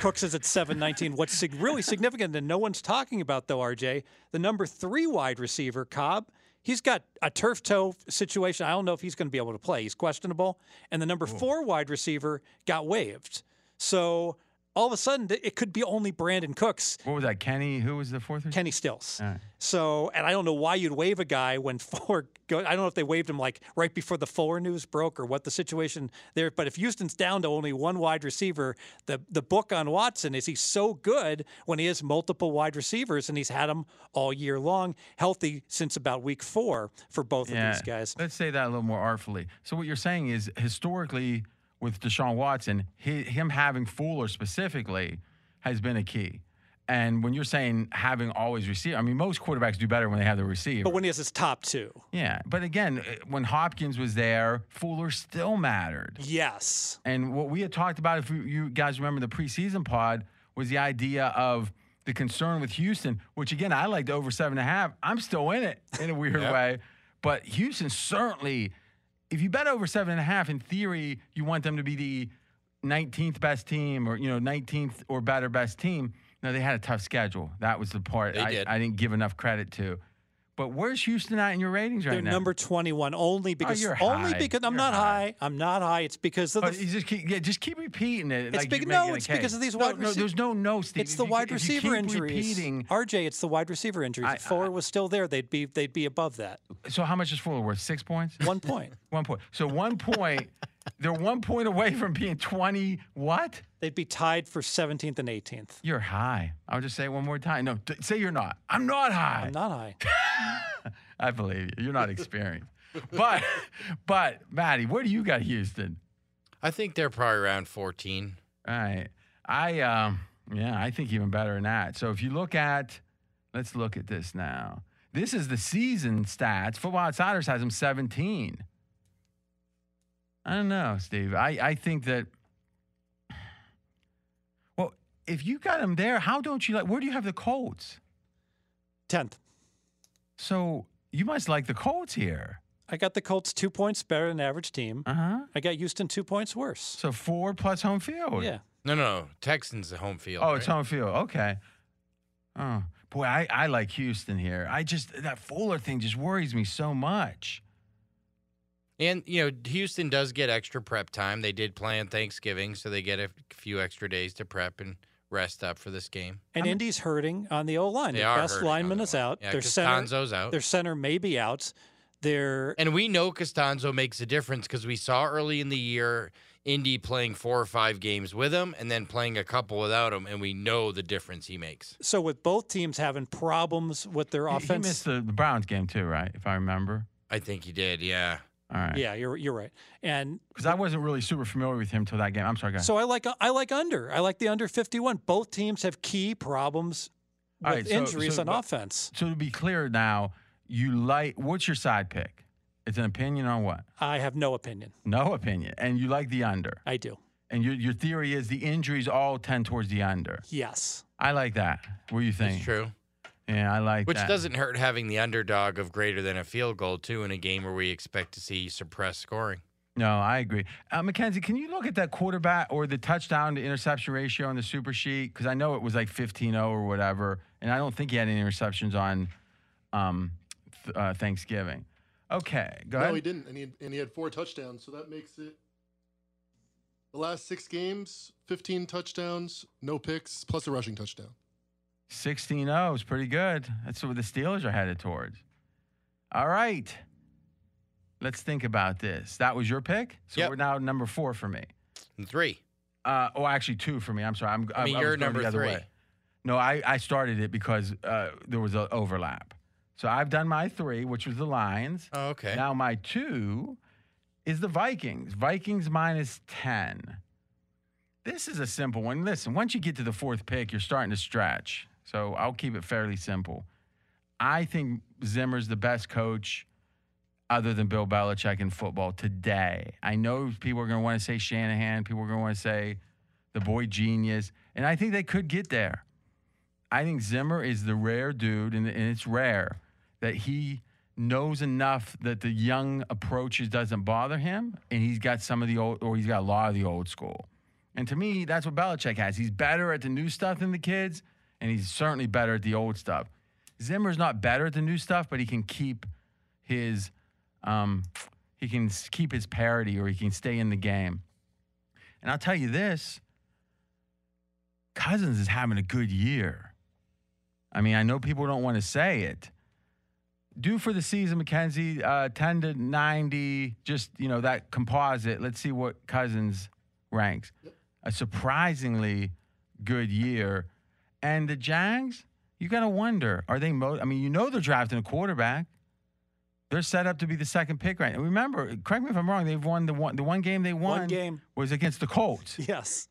Speaker 2: Cooks is at 719. What's sig- really significant and no one's talking about, though, RJ, the number three wide receiver, Cobb, he's got a turf toe situation. I don't know if he's going to be able to play. He's questionable. And the number four wide receiver got waived. So all of a sudden, it could be only Brandin Cooks,
Speaker 1: What was that? Kenny? Who was the fourth?
Speaker 2: Kenny Stills.
Speaker 1: Right.
Speaker 2: So, and I don't know why you'd waive a guy when Fuller go. I don't know if they waived him like right before the Fuller news broke or what the situation there. But if Houston's down to only one wide receiver, the the book on Watson is he's so good when he has multiple wide receivers, and he's had them all year long, healthy since about week four for both of these guys.
Speaker 1: Let's say that a little more artfully. So what you're saying is historically with Deshaun Watson, he, him having Fuller specifically has been a key. And when you're saying having always receive, I mean most quarterbacks do better when they have the receiver.
Speaker 2: But when he has his top two,
Speaker 1: yeah, but again, uh, when Hopkins was there, Fuller still mattered.
Speaker 2: yes,
Speaker 1: And what we had talked about, if you- you guys remember the preseason pod, was the idea of the concern with Houston, which again, I liked over seven and a half. I'm still in it in a weird
Speaker 4: Yep.
Speaker 1: way. But Houston certainly, if you bet over seven and a half, in theory, you want them to be the 19th best team or, you know, 19th or better best team. No, they had a tough schedule. That was the part I. I didn't give enough credit to. But where's Houston at in your ratings right now?
Speaker 2: they're
Speaker 1: now?
Speaker 2: number twenty-one only oh, because
Speaker 1: you're
Speaker 2: only because I'm
Speaker 1: You're
Speaker 2: not
Speaker 1: high.
Speaker 2: high. I'm not high. It's because of the
Speaker 1: you just keep, yeah, just keep repeating it.
Speaker 2: It's
Speaker 1: like
Speaker 2: big- no, it's because of these
Speaker 1: no,
Speaker 2: wide
Speaker 1: No,
Speaker 2: rece-
Speaker 1: there's no no, Steve.
Speaker 2: It's the
Speaker 1: you-
Speaker 2: wide receiver
Speaker 1: keep
Speaker 2: injuries.
Speaker 1: Repeating,
Speaker 2: RJ, it's the wide receiver injuries.
Speaker 1: I-
Speaker 2: if Fuller was still there, they'd be they'd be above that.
Speaker 1: so how much is Fuller worth? Six points.
Speaker 2: One point.
Speaker 1: One point. So one point. They're one point away from being twenty. What?
Speaker 2: They'd be tied for 17th and 18th.
Speaker 1: You're high. I'll just say it one more time. No, d- say you're not. I'm not high.
Speaker 2: I'm not high.
Speaker 1: I believe you. You're not experienced. but, but Matty, where do you got Houston?
Speaker 4: I think they're probably around 14.
Speaker 1: All right. I um yeah, I think even better than that. So if you look at let's look at this now. This is the season stats. Football Outsiders has them 17. I don't know, Steve. I, I think that well, if you got them there, how don't you like where do you have the Colts?
Speaker 2: 10th.
Speaker 1: So you must like the Colts here.
Speaker 2: I got the Colts two points better than average team.
Speaker 1: Uh-huh.
Speaker 2: I got Houston two points worse.
Speaker 1: So four plus home field.
Speaker 2: Yeah.
Speaker 4: No, no, no. Texans the home field.
Speaker 1: Oh, it's home field. Okay. Oh, boy, I, I like Houston here. I just, that Fuller thing just worries me so much.
Speaker 4: And you know, Houston does get extra prep time. They did play on Thanksgiving, so they get a few extra days to prep and rest up for this game.
Speaker 2: And Indy's hurting on the O line.
Speaker 4: They
Speaker 2: Their best lineman
Speaker 4: the
Speaker 2: is out.
Speaker 4: Yeah,
Speaker 2: their center,
Speaker 4: out.
Speaker 2: their center may be out. Their
Speaker 4: And we know Castonzo makes a difference because we saw early in the year Indy playing four or five games with him and then playing a couple without him, and we know the difference he makes.
Speaker 2: so with both teams having problems with their
Speaker 1: He-
Speaker 2: offense.
Speaker 1: He missed the, the Browns game too, right? If I remember.
Speaker 4: I think he did, yeah.
Speaker 1: All right.
Speaker 2: yeah, you're you're right. And
Speaker 1: Because I wasn't really super familiar with him till that game. I'm sorry, guys.
Speaker 2: So I like I like under. I like the under 51. Both teams have key problems with
Speaker 1: All right, so-
Speaker 2: injuries
Speaker 1: so-
Speaker 2: on
Speaker 1: but-
Speaker 2: offense.
Speaker 1: so to be clear now, you like, what's your side pick? It's an opinion on what?
Speaker 2: I have no opinion.
Speaker 1: No opinion. And you like the under.
Speaker 2: I do.
Speaker 1: And your, your theory is the injuries all tend towards the under.
Speaker 2: Yes.
Speaker 1: I like that. What do you think?
Speaker 4: It's true.
Speaker 1: Yeah, I like
Speaker 4: Which
Speaker 1: that.
Speaker 4: doesn't hurt having the underdog of greater than a field goal, too, in a game where we expect to see suppressed scoring.
Speaker 1: No, I agree. Uh, Mackenzie, can you look at that quarterback or the touchdown to interception ratio on the super sheet? Because I know it was like 15 0 or whatever. And I don't think he had any interceptions on um, th- uh, Thanksgiving. Okay, go
Speaker 5: No,
Speaker 1: ahead.
Speaker 5: No, he didn't, and he and he had four touchdowns, so that makes it the last six games, fifteen touchdowns, no picks, plus a rushing touchdown.
Speaker 1: 16 0 is pretty good. That's what the Steelers are headed towards. All right. Let's think about this. That was your pick? So
Speaker 4: Yep.
Speaker 1: we're now number four for me.
Speaker 4: And three.
Speaker 1: Uh, oh, actually, two for me. I'm sorry. I'm,
Speaker 4: I mean,
Speaker 1: was
Speaker 4: you're number
Speaker 1: the other
Speaker 4: three.
Speaker 1: way. No, I, I started it because uh, there was an overlap. So I've done my three, which was the Lions.
Speaker 4: Oh, okay.
Speaker 1: Now my two is the Vikings. Vikings minus 10. This is a simple one. Listen, once you get to the fourth pick, you're starting to stretch. So I'll keep it fairly simple. I think Zimmer's the best coach other than Bill Belichick in football today. I know people are going to want to say Shanahan, people are going to want to say the boy genius, and I think they could get there. I think Zimmer is the rare dude, and, and it's rare that he knows enough that the young approaches doesn't bother him, and he's got some of the old, or he's got a lot of the old school. And to me, that's what Belichick has. He's better at the new stuff than the kids, and he's certainly better at the old stuff. Zimmer's not better at the new stuff, but he can keep his um, he can keep his parity or he can stay in the game. And I'll tell you this Cousins is having a good year. I mean, I know people don't want to say it. Due for the season, Mackenzie, uh, 10 to 90, just, you know, that composite. Let's see what Cousins ranks. A surprisingly good year. And the Jags, you got to wonder, are they, mo- I mean, you know they're drafting a quarterback. They're set up to be the second pick right now. Remember, correct me if I'm wrong, they've won the one, the one game they won
Speaker 2: One game.
Speaker 1: was against the Colts.
Speaker 2: Yes.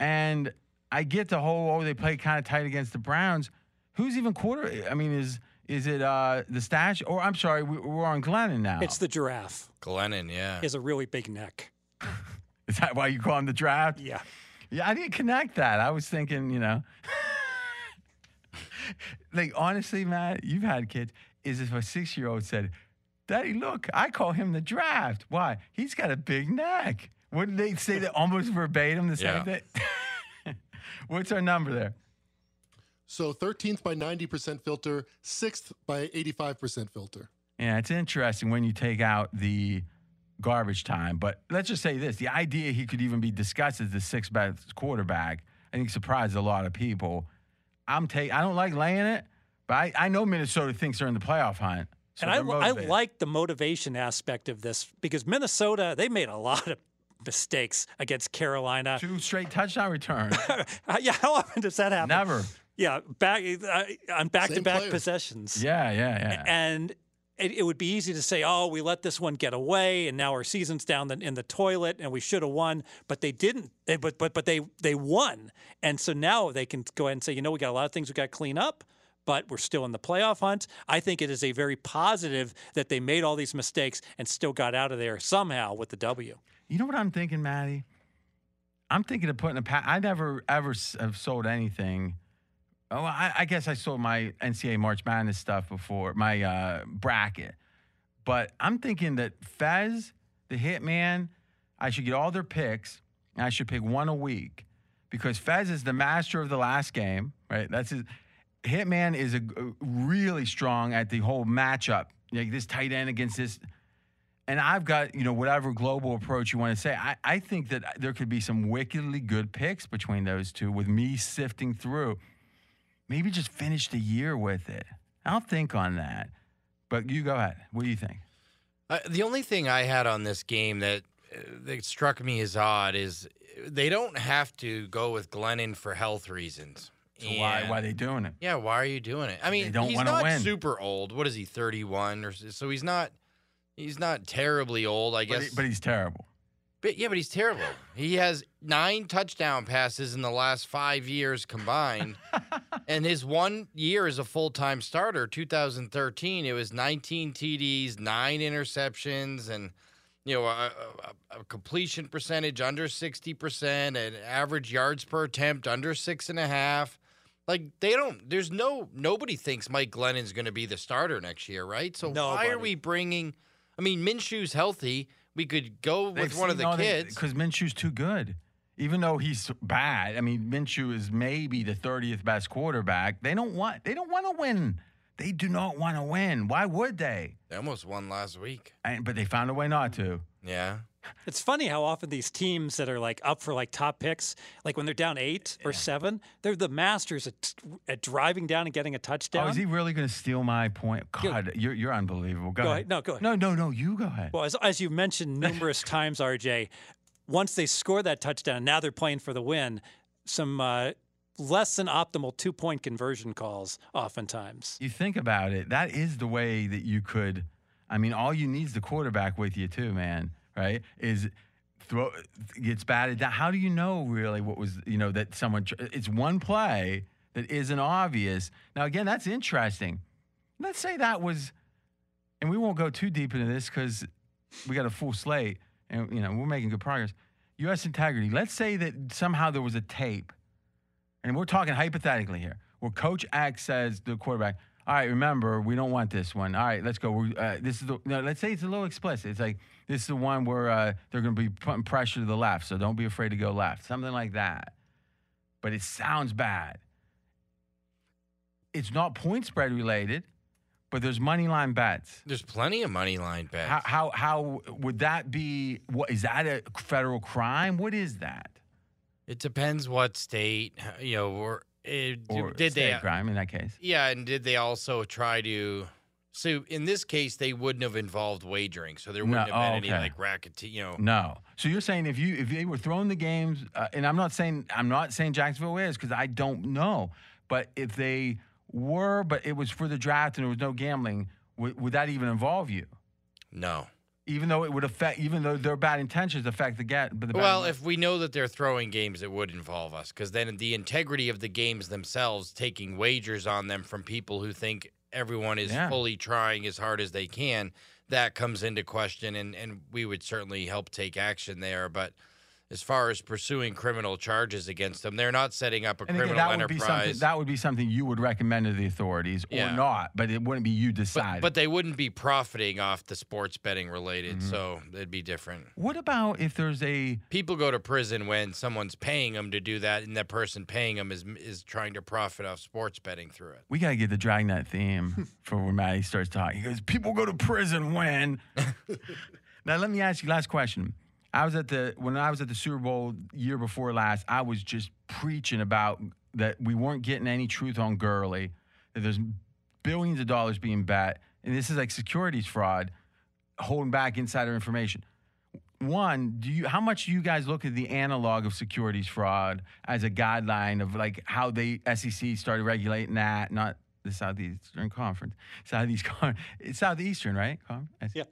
Speaker 1: And I get the whole oh they play kind of tight against the Browns. Who's even quarter? I mean, is is it uh, the stash? Or I'm sorry, we, we're on Glennon now.
Speaker 2: It's the giraffe.
Speaker 4: Glennon, yeah.
Speaker 2: He has a really big neck.
Speaker 1: is that why you call him the draft?
Speaker 2: Yeah.
Speaker 1: Yeah, I didn't connect that. I was thinking, you know, like honestly, Matt, you've had kids. Is if a six year old said, "Daddy, look, I call him the draft. Why? He's got a big neck." Wouldn't they say that almost verbatim the same
Speaker 4: Yeah.
Speaker 1: thing? What's our number there?
Speaker 5: So 13th by 90% filter, 6th by 85% filter.
Speaker 1: Yeah, it's interesting when you take out the garbage time. But let's just say this the idea he could even be discussed as the sixth best quarterback, I think surprised a lot of people. I'm take I don't like laying it, but I, I know Minnesota thinks they're in the playoff hunt. So
Speaker 2: and I,
Speaker 1: they're
Speaker 2: I like the motivation aspect of this because Minnesota, they made a lot of mistakes against Carolina.
Speaker 1: two straight touchdown returns.
Speaker 2: yeah, how often does that happen?
Speaker 1: Never.
Speaker 2: Yeah, back uh, on back-to-back
Speaker 5: players.
Speaker 2: possessions.
Speaker 1: Yeah, yeah, yeah.
Speaker 2: And it, it would be easy to say, "Oh, we let this one get away, and now our season's down in the toilet, and we should have won." But they didn't. But but but they they won, and so now they can go ahead and say, "You know, we got a lot of things we got to clean up." But we're still in the playoff hunt. I think it is a very positive that they made all these mistakes and still got out of there somehow with the W.
Speaker 1: You know what I'm thinking, Matty? I'm thinking of putting a pa- I never ever have sold anything. Oh, I, I guess I sold my NCAA March Madness stuff before my uh, bracket, but I'm thinking that Fezz, the Hitman, I should get all their picks, and I should pick one a week because Fezz is the master of the last game, right? That's his. Hitman is a, a really strong at the whole matchup, like this tight end against this and I've got, you know, whatever global approach you want to say. I, I think that there could be some wickedly good picks between those two with me sifting through. Maybe just finish the year with it. I'll think on that. But you go ahead. What do you think?
Speaker 4: Uh, the only thing I had on this game that uh, that struck me as odd is they don't have to go with Glennon for health reasons.
Speaker 1: So why
Speaker 4: And-
Speaker 1: why are they doing it?
Speaker 4: Yeah, why are you doing it? I mean, they
Speaker 1: don't
Speaker 4: he's not
Speaker 1: win.
Speaker 4: super old. What is he, 31 or so he's not he's not terribly old, I
Speaker 1: But,
Speaker 4: guess.
Speaker 1: he- but he's terrible.
Speaker 4: But yeah, but he's terrible. He has 9 touchdown passes in the last 5 years combined. and his one year as a full-time starter, 2013, it was 19 TDs, 9 interceptions and you know, a, a, a completion percentage under 60%, and average yards per attempt under six and a half. Like they don't. There's no nobody thinks Mike Glennon's going to be the starter next year, right? So why are we bringing? I mean, Minshew's healthy. We could go with one of the kids.
Speaker 1: Because Minshew's too good. Even though he's bad, I mean, Minshew is maybe the 30th best quarterback. They don't want. They don't want to win. They do not want to win. Why would they?
Speaker 4: They almost won last week.
Speaker 1: And, but they found a way not to.
Speaker 4: Yeah.
Speaker 2: It's funny how often these teams that are like up for like top picks, like when they're down eight or seven, they're the masters at, at driving down and getting a touchdown.
Speaker 1: Oh, is he really going to steal my point?
Speaker 2: Go-
Speaker 1: God, you're you're unbelievable. Go,
Speaker 2: Go
Speaker 1: ahead.
Speaker 2: ahead. No, go ahead.
Speaker 1: No, no, no. You go ahead.
Speaker 2: Well, as, as you mentioned numerous times, RJ, once they score that touchdown, now they're playing for the win. Some uh, less than optimal two point conversion calls, oftentimes.
Speaker 1: you think about it. That is the way that you could. I mean, all you need is the quarterback with you too, man. Right? Is throw gets batted down. How do you know really what was you know that someone? It's one play that isn't obvious. Now again, that's interesting. Let's say that was and we won't go too deep into this because we got a full slate, and you know we're making good progress. U.S. integrity. Let's say that somehow there was a tape, and we're talking hypothetically here, where Coach X says to the quarterback, "All right, remember, we don't want this one. All right, let's go. Uh, this is the. Let's say it's a little explicit. It's like this is the one where uh, they're going to be putting pressure to the left, so don't be afraid to go left. Something like that. But it sounds bad. It's not point spread related, but there's money line bets.
Speaker 4: There's plenty of money line bets.
Speaker 1: How, how how would that be? What is that a federal crime? What is that?
Speaker 4: It depends what state, you know, or, it,
Speaker 1: Or
Speaker 4: did
Speaker 1: state
Speaker 4: they?
Speaker 1: crime in that case?
Speaker 4: Yeah, and did they also try to? So in this case, they wouldn't have involved wagering, so there wouldn't have been
Speaker 1: oh,
Speaker 4: any like racket. You know,
Speaker 1: No. So you're saying if you if they were throwing the games, uh, and I'm not saying I'm not saying Jacksonville is because I don't know, but if they were, but it was for the draft and there was no gambling, would, would that even involve you?
Speaker 4: no.
Speaker 1: Even though it would affect, even though their bad intentions affect the get, but the bad-
Speaker 4: Well, if we know that they're throwing games, it would involve us because then the integrity of the games themselves, taking wagers on them from people who think everyone is
Speaker 1: Yeah.
Speaker 4: fully trying as hard as they can, that comes into question, and and we would certainly help take action there. But as far as pursuing criminal charges against them, they're not setting up a
Speaker 1: and again,
Speaker 4: criminal
Speaker 1: that would be something
Speaker 4: enterprise.
Speaker 1: that would be something you would recommend to the authorities or
Speaker 4: Yeah.
Speaker 1: not, but it wouldn't be you
Speaker 4: but,
Speaker 1: decide.
Speaker 4: but they wouldn't be profiting off the sports betting related,
Speaker 1: Mm-hmm.
Speaker 4: so it'd be different.
Speaker 1: what about if there's a
Speaker 4: People go to prison when someone's paying them to do that, and that person paying them is is trying to profit off sports betting through it.
Speaker 1: We gotta get the Dragnet theme for when Matty starts talking. He goes, "People go to prison when." now let me ask you last question. I was at the when I was at the Super Bowl year before last. I was just preaching about that we weren't getting any truth on Gurley. That there's billions of dollars being bet, and this is like securities fraud, holding back insider information. One, do you how much do you guys look at the analog of securities fraud as a guideline of like how they SEC started regulating that, not the Southeastern Conference, Southeast Con, Southeastern, right? Con-
Speaker 2: Yeah.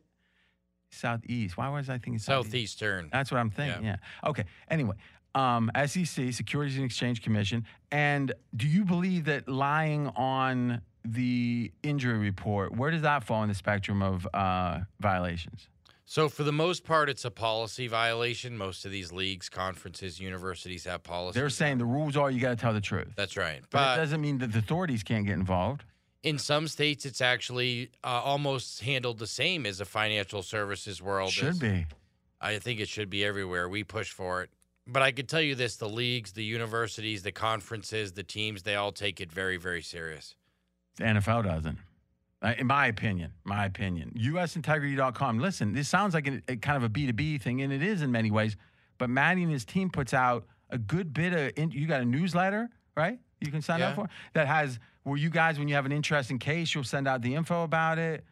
Speaker 1: Southeast. Why was I thinking Southeast?
Speaker 4: Southeastern.
Speaker 1: That's what I'm thinking. Yeah. Okay. Anyway, um, SEC, Securities and Exchange Commission, and do you believe that lying on the injury report, where does that fall in the spectrum of uh, violations?
Speaker 4: So for the most part, it's a policy violation. Most of these leagues, conferences, universities have policies.
Speaker 1: They're saying the rules are you got to tell the truth.
Speaker 4: That's right.
Speaker 1: But,
Speaker 4: But
Speaker 1: it doesn't mean that the authorities can't get involved.
Speaker 4: In some states, it's actually uh, almost handled the same as a financial services world.
Speaker 1: Should
Speaker 4: is.
Speaker 1: be.
Speaker 4: I think it should be everywhere. We push for it. But I could tell you this the leagues, the universities, the conferences, the teams, they all take it very, very serious.
Speaker 1: The NFL doesn't. Uh, in my opinion, my opinion. USintegrity.com. Listen, this sounds like a, a kind of a B2B thing, and it is in many ways. But Matty and his team puts out a good bit of. In, you got a newsletter, right? You can sign up for that has where you guys, when you have an interesting case, you'll send out the info about it.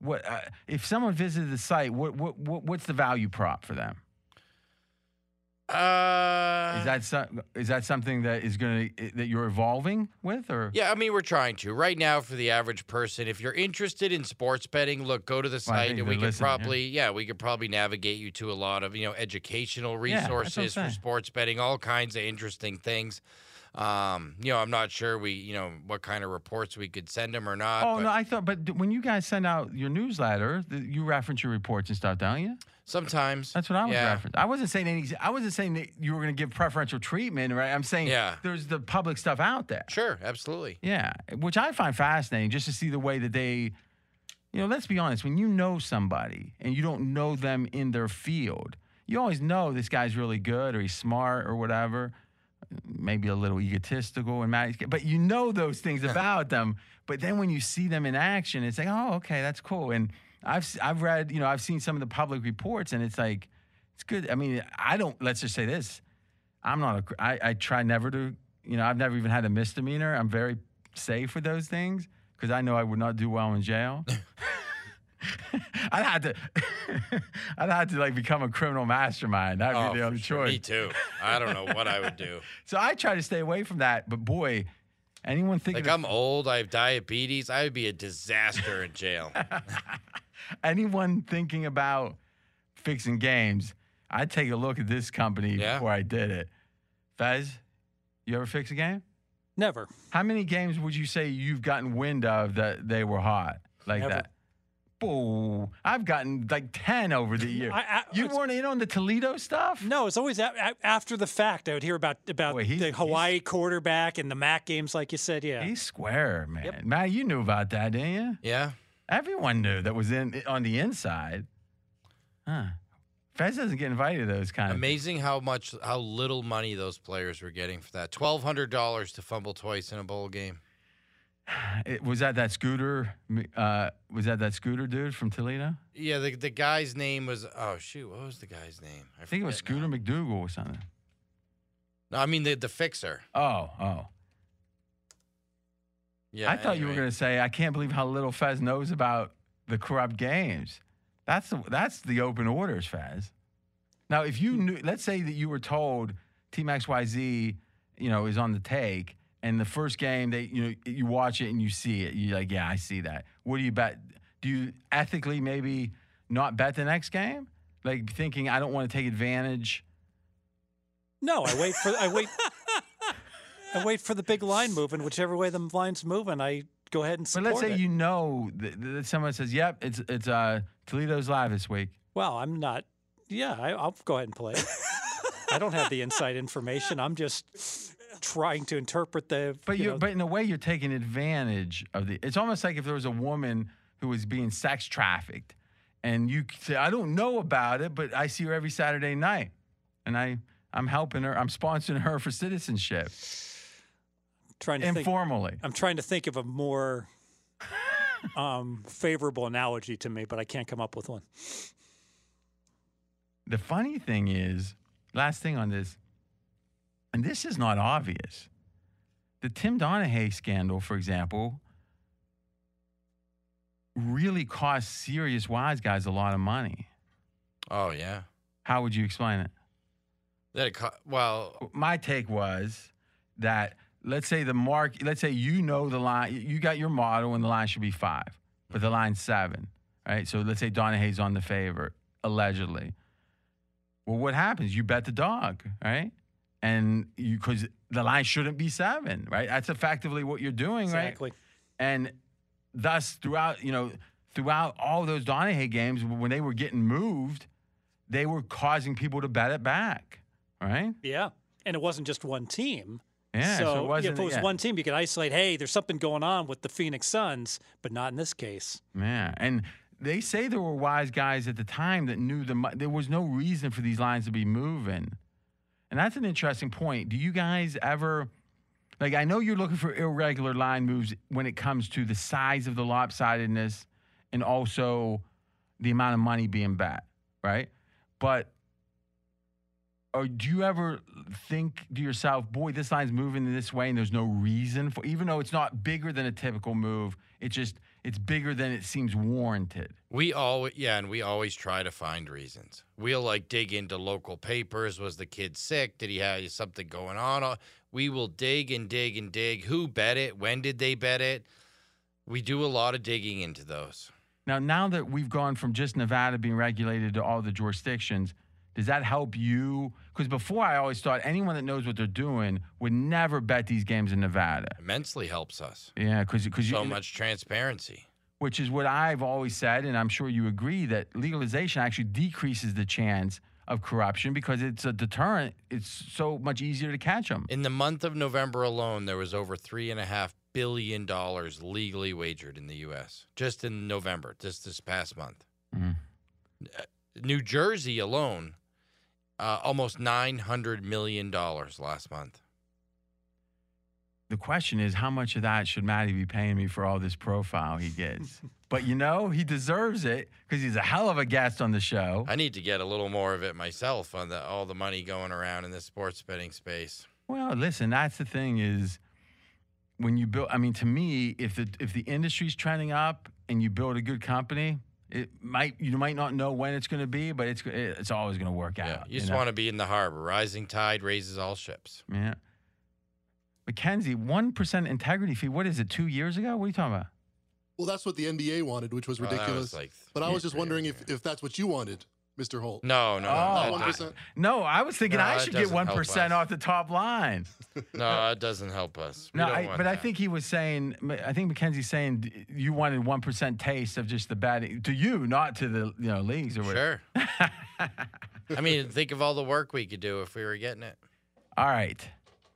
Speaker 1: What uh, if someone visited the site? What, what what what's the value prop for them?
Speaker 4: Uh,
Speaker 1: Is that so, is that something that is going to that you're evolving with, or
Speaker 4: Yeah, I mean, we're trying to. Right now, for the average person, if you're interested in sports betting, look, go to the site
Speaker 1: think
Speaker 4: and we could
Speaker 1: listening, yeah.
Speaker 4: probably, yeah. we could probably navigate you to a lot of, you know, educational
Speaker 1: Yeah, that's what I'm
Speaker 4: resources for sports betting, all kinds of interesting things. Um, you know, I'm not sure we, you know, what kind of reports we could send them or not.
Speaker 1: Oh
Speaker 4: but
Speaker 1: no, I thought, but when you guys send out your newsletter, you reference your reports and stuff, don't you?
Speaker 4: sometimes
Speaker 1: That's what I was
Speaker 4: yeah.
Speaker 1: referencing. I wasn't saying any. I wasn't saying that you were going to give preferential treatment, right? I'm saying
Speaker 4: Yeah.
Speaker 1: there's the public stuff out there.
Speaker 4: Sure, absolutely.
Speaker 1: Yeah, which I find fascinating, just to see the way that they, you know, let's be honest. When you know somebody and you don't know them in their field, you always know this guy's really good or he's smart or whatever. Maybe a little egotistical and mad, but you know those things about them. But then when you see them in action, it's like, oh, okay, that's cool. And I've I've read, you know, I've seen some of the public reports, and it's like, it's good. I mean, I don't. Let's just say this: I'm not a. I, I try never to. You know, I've never even had a misdemeanor. I'm very safe with those things because I know I would not do well in jail. I'd had to. I'd had to like become a criminal mastermind. That'd
Speaker 4: Oh,
Speaker 1: be the
Speaker 4: for
Speaker 1: only
Speaker 4: sure.
Speaker 1: choice.
Speaker 4: Me too. I don't know what I would do.
Speaker 1: So I try to stay away from that. But boy, anyone thinking
Speaker 4: Like
Speaker 1: of
Speaker 4: I'm old, I have diabetes. I would be a disaster in jail.
Speaker 1: anyone thinking about fixing games, I'd take a look at this company
Speaker 4: Yeah.
Speaker 1: before I did it. Fezz, you ever fix a game?
Speaker 2: Never.
Speaker 1: How many games would you say you've gotten wind of that they were hot like
Speaker 2: Never.
Speaker 1: that? Boo. I've gotten like 10 over the year.
Speaker 2: I- I-
Speaker 1: you weren't in on the Toledo stuff?
Speaker 2: No, it's always a- a- after the fact. I would hear about about
Speaker 1: Boy,
Speaker 2: the Hawaii quarterback and the MAC games, like you said. Yeah,
Speaker 1: He's square, man. Matt, you knew about that, didn't you?
Speaker 4: Yeah.
Speaker 1: Everyone knew that was in on the inside. Huh. Fezz doesn't get invited to those kind of
Speaker 4: Amazing how much, how little money those players were getting for that. Twelve hundred dollars to fumble twice in a bowl game.
Speaker 1: It, was that that scooter? Uh, was that that scooter dude from Toledo?
Speaker 4: Yeah, the the guy's name was oh shoot, what was the guy's name?
Speaker 1: I think it was
Speaker 4: forget now.
Speaker 1: Scooter McDougal or something.
Speaker 4: No, I mean the the fixer.
Speaker 1: Oh, oh.
Speaker 4: Yeah,
Speaker 1: I thought you were going to say, I can't believe how little Fezz knows about the corrupt games. That's the that's the open orders, Fezz. Now, if you knew, let's say that you were told Team XYZ, you know, is on the take, and the first game they, you know, you watch it and you see it, you're like, yeah, I see that. What do you bet? Do you ethically maybe not bet the next game? Like thinking, I don't want to take advantage.
Speaker 2: no, I wait for I wait. I wait for the big line moving, whichever way the line's moving. I go ahead and
Speaker 1: see
Speaker 2: it.
Speaker 1: But let's say
Speaker 2: it.
Speaker 1: you know that, that someone says, "Yep, it's it's uh, Toledo's live this week."
Speaker 2: Well, I'm not. Yeah, I, I'll go ahead and play. I don't have the inside information. I'm just trying to interpret the.
Speaker 1: But
Speaker 2: you
Speaker 1: you,
Speaker 2: know,
Speaker 1: but in a way, you're taking advantage of the. It's almost like if there was a woman who was being sex trafficked, and you say, "I don't know about it, but I see her every Saturday night, and I I'm helping her. I'm sponsoring her for citizenship
Speaker 2: trying to think.
Speaker 1: informally."
Speaker 2: I'm trying to think of a more um, favorable analogy to me, but I can't come up with one.
Speaker 1: The funny thing is, last thing on this, and this is not obvious. The Tim Donaghy scandal, for example, really cost serious wise guys a lot of money.
Speaker 4: Oh yeah.
Speaker 1: How would you explain it?
Speaker 4: That it co- well,
Speaker 1: My take was that let's say the mark, let's say you know the line, you got your model and the line should be five, but the line's seven, right? So let's say Donahue's on the favorite, allegedly. Well, what happens? You bet the dog, right? And you, because the line shouldn't be seven, right? That's effectively what you're doing, right?
Speaker 2: Exactly.
Speaker 1: And thus, throughout, you know, throughout all those Donaghy games, when they were getting moved, they were causing people to bet it back, right?
Speaker 2: Yeah, and it wasn't just one team.
Speaker 1: Yeah, so,
Speaker 2: so,
Speaker 1: it wasn't.
Speaker 2: if it was
Speaker 1: yeah.
Speaker 2: one team, you could isolate. Hey, there's something going on with the Phoenix Suns, but not in this case.
Speaker 1: Yeah, and they say there were wise guys at the time that knew the there was no reason for these lines to be moving, and that's an interesting point. Do you guys ever? Like, I know you're looking for irregular line moves when it comes to the size of the lopsidedness and also the amount of money being bet, right? But or do you ever think to yourself, boy, this line's moving in this way and there's no reason for even though it's not bigger than a typical move, it just it's bigger than it seems warranted.
Speaker 4: we always yeah, and we always try to find reasons. We'll like dig into local papers. Was the kid sick? Did he have something going on? Uh, We will dig and dig and dig. Who bet it? When did they bet it? We do a lot of digging into those.
Speaker 1: Now, now that we've gone from just Nevada being regulated to all the jurisdictions, does that help you? Because before I always thought anyone that knows what they're doing would never bet these games in Nevada.
Speaker 4: Immensely helps us.
Speaker 1: Yeah, because because
Speaker 4: So
Speaker 1: you,
Speaker 4: much transparency.
Speaker 1: which is what I've always said, and I'm sure you agree that legalization actually decreases the chance of corruption because it's a deterrent. It's so much easier to catch them.
Speaker 4: In the month of November alone, there was over three and a half billion dollars legally wagered in the U.S. just in November, just this past month. Uh, New Jersey alone, uh, almost nine hundred million dollars last month.
Speaker 1: The question is, how much of that should Matty be paying me for all this profile he gets? but you know, he deserves it because he's a hell of a guest on the show.
Speaker 4: I need to get a little more of it myself on the all the money going around in the sports betting space.
Speaker 1: Well, listen, that's the thing is when you build. I mean, to me, if the if the industry's trending up and you build a good company, it might you might not know when it's going to be, but it's it's always going to work
Speaker 4: Yeah,
Speaker 1: out.
Speaker 4: you just
Speaker 1: know?
Speaker 4: want to be in the harbor. Rising tide raises all ships.
Speaker 1: Yeah. Mackenzie, one percent integrity fee. What is it? Two years ago? What are you talking about?
Speaker 5: Well, that's what the NBA wanted, which was
Speaker 4: Well,
Speaker 5: ridiculous.
Speaker 4: was like
Speaker 5: but I was just wondering if, if that's what you wanted. Mr. Holt.
Speaker 4: No, no,
Speaker 1: Oh,
Speaker 4: no,
Speaker 5: One
Speaker 4: that.
Speaker 1: No, I was thinking
Speaker 4: No,
Speaker 1: I should get one
Speaker 4: us.
Speaker 1: off the top line.
Speaker 4: no, it doesn't help us. We
Speaker 1: No,
Speaker 4: don't
Speaker 1: I,
Speaker 4: want
Speaker 1: but I think he was saying. I think Mackenzie's saying you wanted one percent taste of just the batting to you, not to the you know leagues or whatever.
Speaker 4: Sure. I mean, think of all the work we could do if we were getting it
Speaker 1: All right,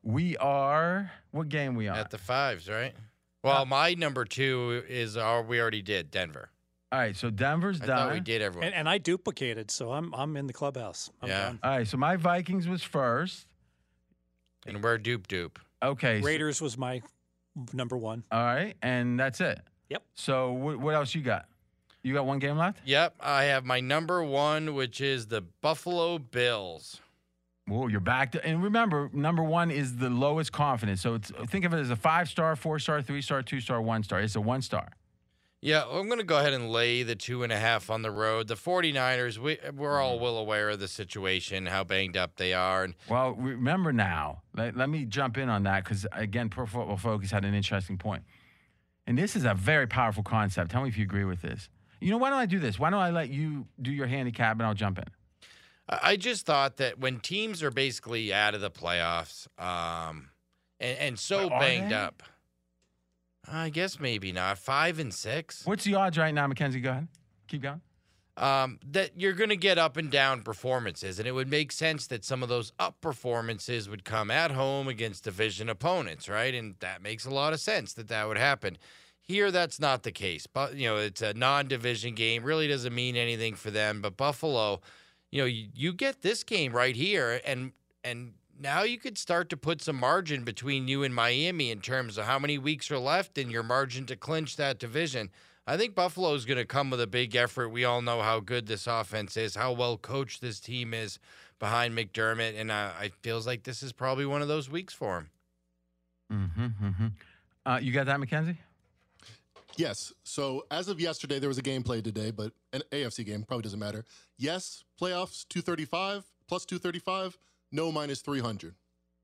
Speaker 1: we are. What game we on?
Speaker 4: at the fives, right? Well, uh, my number two is our. We already did Denver.
Speaker 1: All right, so Denver's
Speaker 4: I
Speaker 1: done.
Speaker 4: thought we did everyone.
Speaker 2: And, and I duplicated, so I'm I'm in the clubhouse. I'm
Speaker 4: Yeah.
Speaker 2: done.
Speaker 1: All right, so my Vikings was first.
Speaker 4: And we're dupe dupe.
Speaker 1: Okay. so-
Speaker 2: Raiders was my number one.
Speaker 1: all right, and that's it.
Speaker 2: Yep.
Speaker 1: So what, what else you got? You got one game left.
Speaker 4: Yep, I have my number one, which is the Buffalo Bills.
Speaker 1: Whoa, you're back to, and remember, number one is the lowest confidence. So it's, think of it as a five star, four star, three star, two star, one star. It's a one star.
Speaker 4: Yeah, I'm going to go ahead and lay the two and a half on the road. The 49ers, we, we're all
Speaker 1: Mm-hmm.
Speaker 4: well aware of the situation, how banged up they are. And
Speaker 1: Well, remember now, let, let me jump in on that because, again, Pro Football Focus had an interesting point. And this is a very powerful concept. Tell me if you agree with this. You know, why don't I do this? Why don't I let you do your handicap and I'll jump in?
Speaker 4: I I just thought that when teams are basically out of the playoffs um, and, and so banged
Speaker 1: they?
Speaker 4: up, I guess maybe not. Five and six.
Speaker 1: What's the odds right now, Mackenzie? Go ahead. Keep going.
Speaker 4: um, that you're going to get up and down performances. And it would make sense that some of those up performances would come at home against division opponents, right? And that makes a lot of sense that that would happen. Here, that's not the case. But, you know, it's a non division game, really doesn't mean anything for them. But Buffalo, you know, you, you get this game right here, and, and, now you could start to put some margin between you and Miami in terms of how many weeks are left in your margin to clinch that division. I think Buffalo is going to come with a big effort. We all know how good this offense is, how well coached this team is behind McDermott, and uh, it feels like this is probably one of those weeks for him.
Speaker 1: Mm-hmm, mm-hmm. Uh, you got that, Mackenzie?
Speaker 5: Yes. So as of yesterday, there was a game played today, but an AFC game probably doesn't matter. Yes, playoffs 235 plus 235. No minus 300.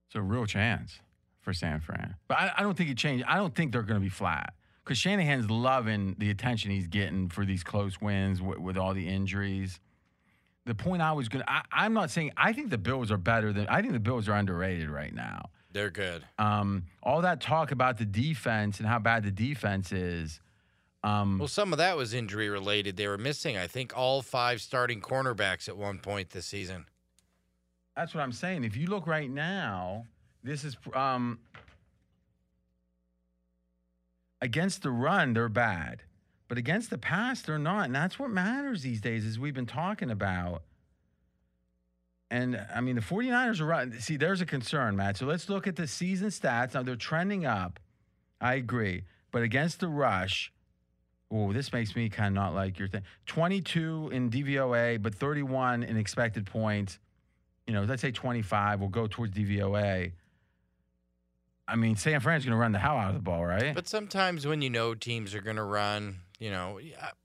Speaker 1: It's a real chance for San Fran. But I, I don't think it changed. I don't think they're going to be flat because Shanahan's loving the attention he's getting for these close wins with, with all the injuries. The point I was going to, I'm not saying, I think the Bills are better than, I think the Bills are underrated right now.
Speaker 4: They're good.
Speaker 1: Um, all that talk about the defense and how bad the defense is. Um,
Speaker 4: Well, some of that was injury related. They were missing, I think, all five starting cornerbacks at one point this season.
Speaker 1: That's what I'm saying. If you look right now, this is um against the run, they're bad. But against the pass, they're not. And that's what matters these days, as we've been talking about. And I mean, the 49ers are right. See, there's a concern, Matt. So let's look at the season stats. Now they're trending up. I agree. But against the rush, oh, this makes me kind of not like your thing. 22 in DVOA, but 31 in expected points you know, let's say 25 will go towards DVOA. I mean, San Fran's going to run the hell out of the ball, right?
Speaker 4: But sometimes when you know teams are going to run, you know,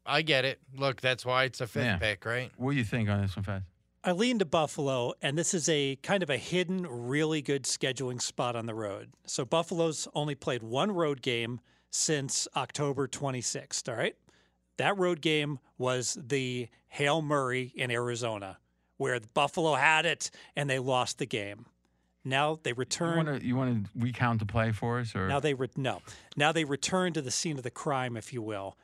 Speaker 4: I, I get it. Look, that's why it's a fifth
Speaker 1: Yeah.
Speaker 4: pick, right?
Speaker 1: what do you think on this one, Fezz?
Speaker 2: I lean to Buffalo, and this is a kind of a hidden, really good scheduling spot on the road. So Buffalo's only played one road game since October 26th. All right. That road game was the Hail Murray in Arizona, where Buffalo had it and they lost the game. Now they return.
Speaker 1: you want to recount the play for us, or
Speaker 2: Now they re- no. Now they return to the scene of the crime, if you will.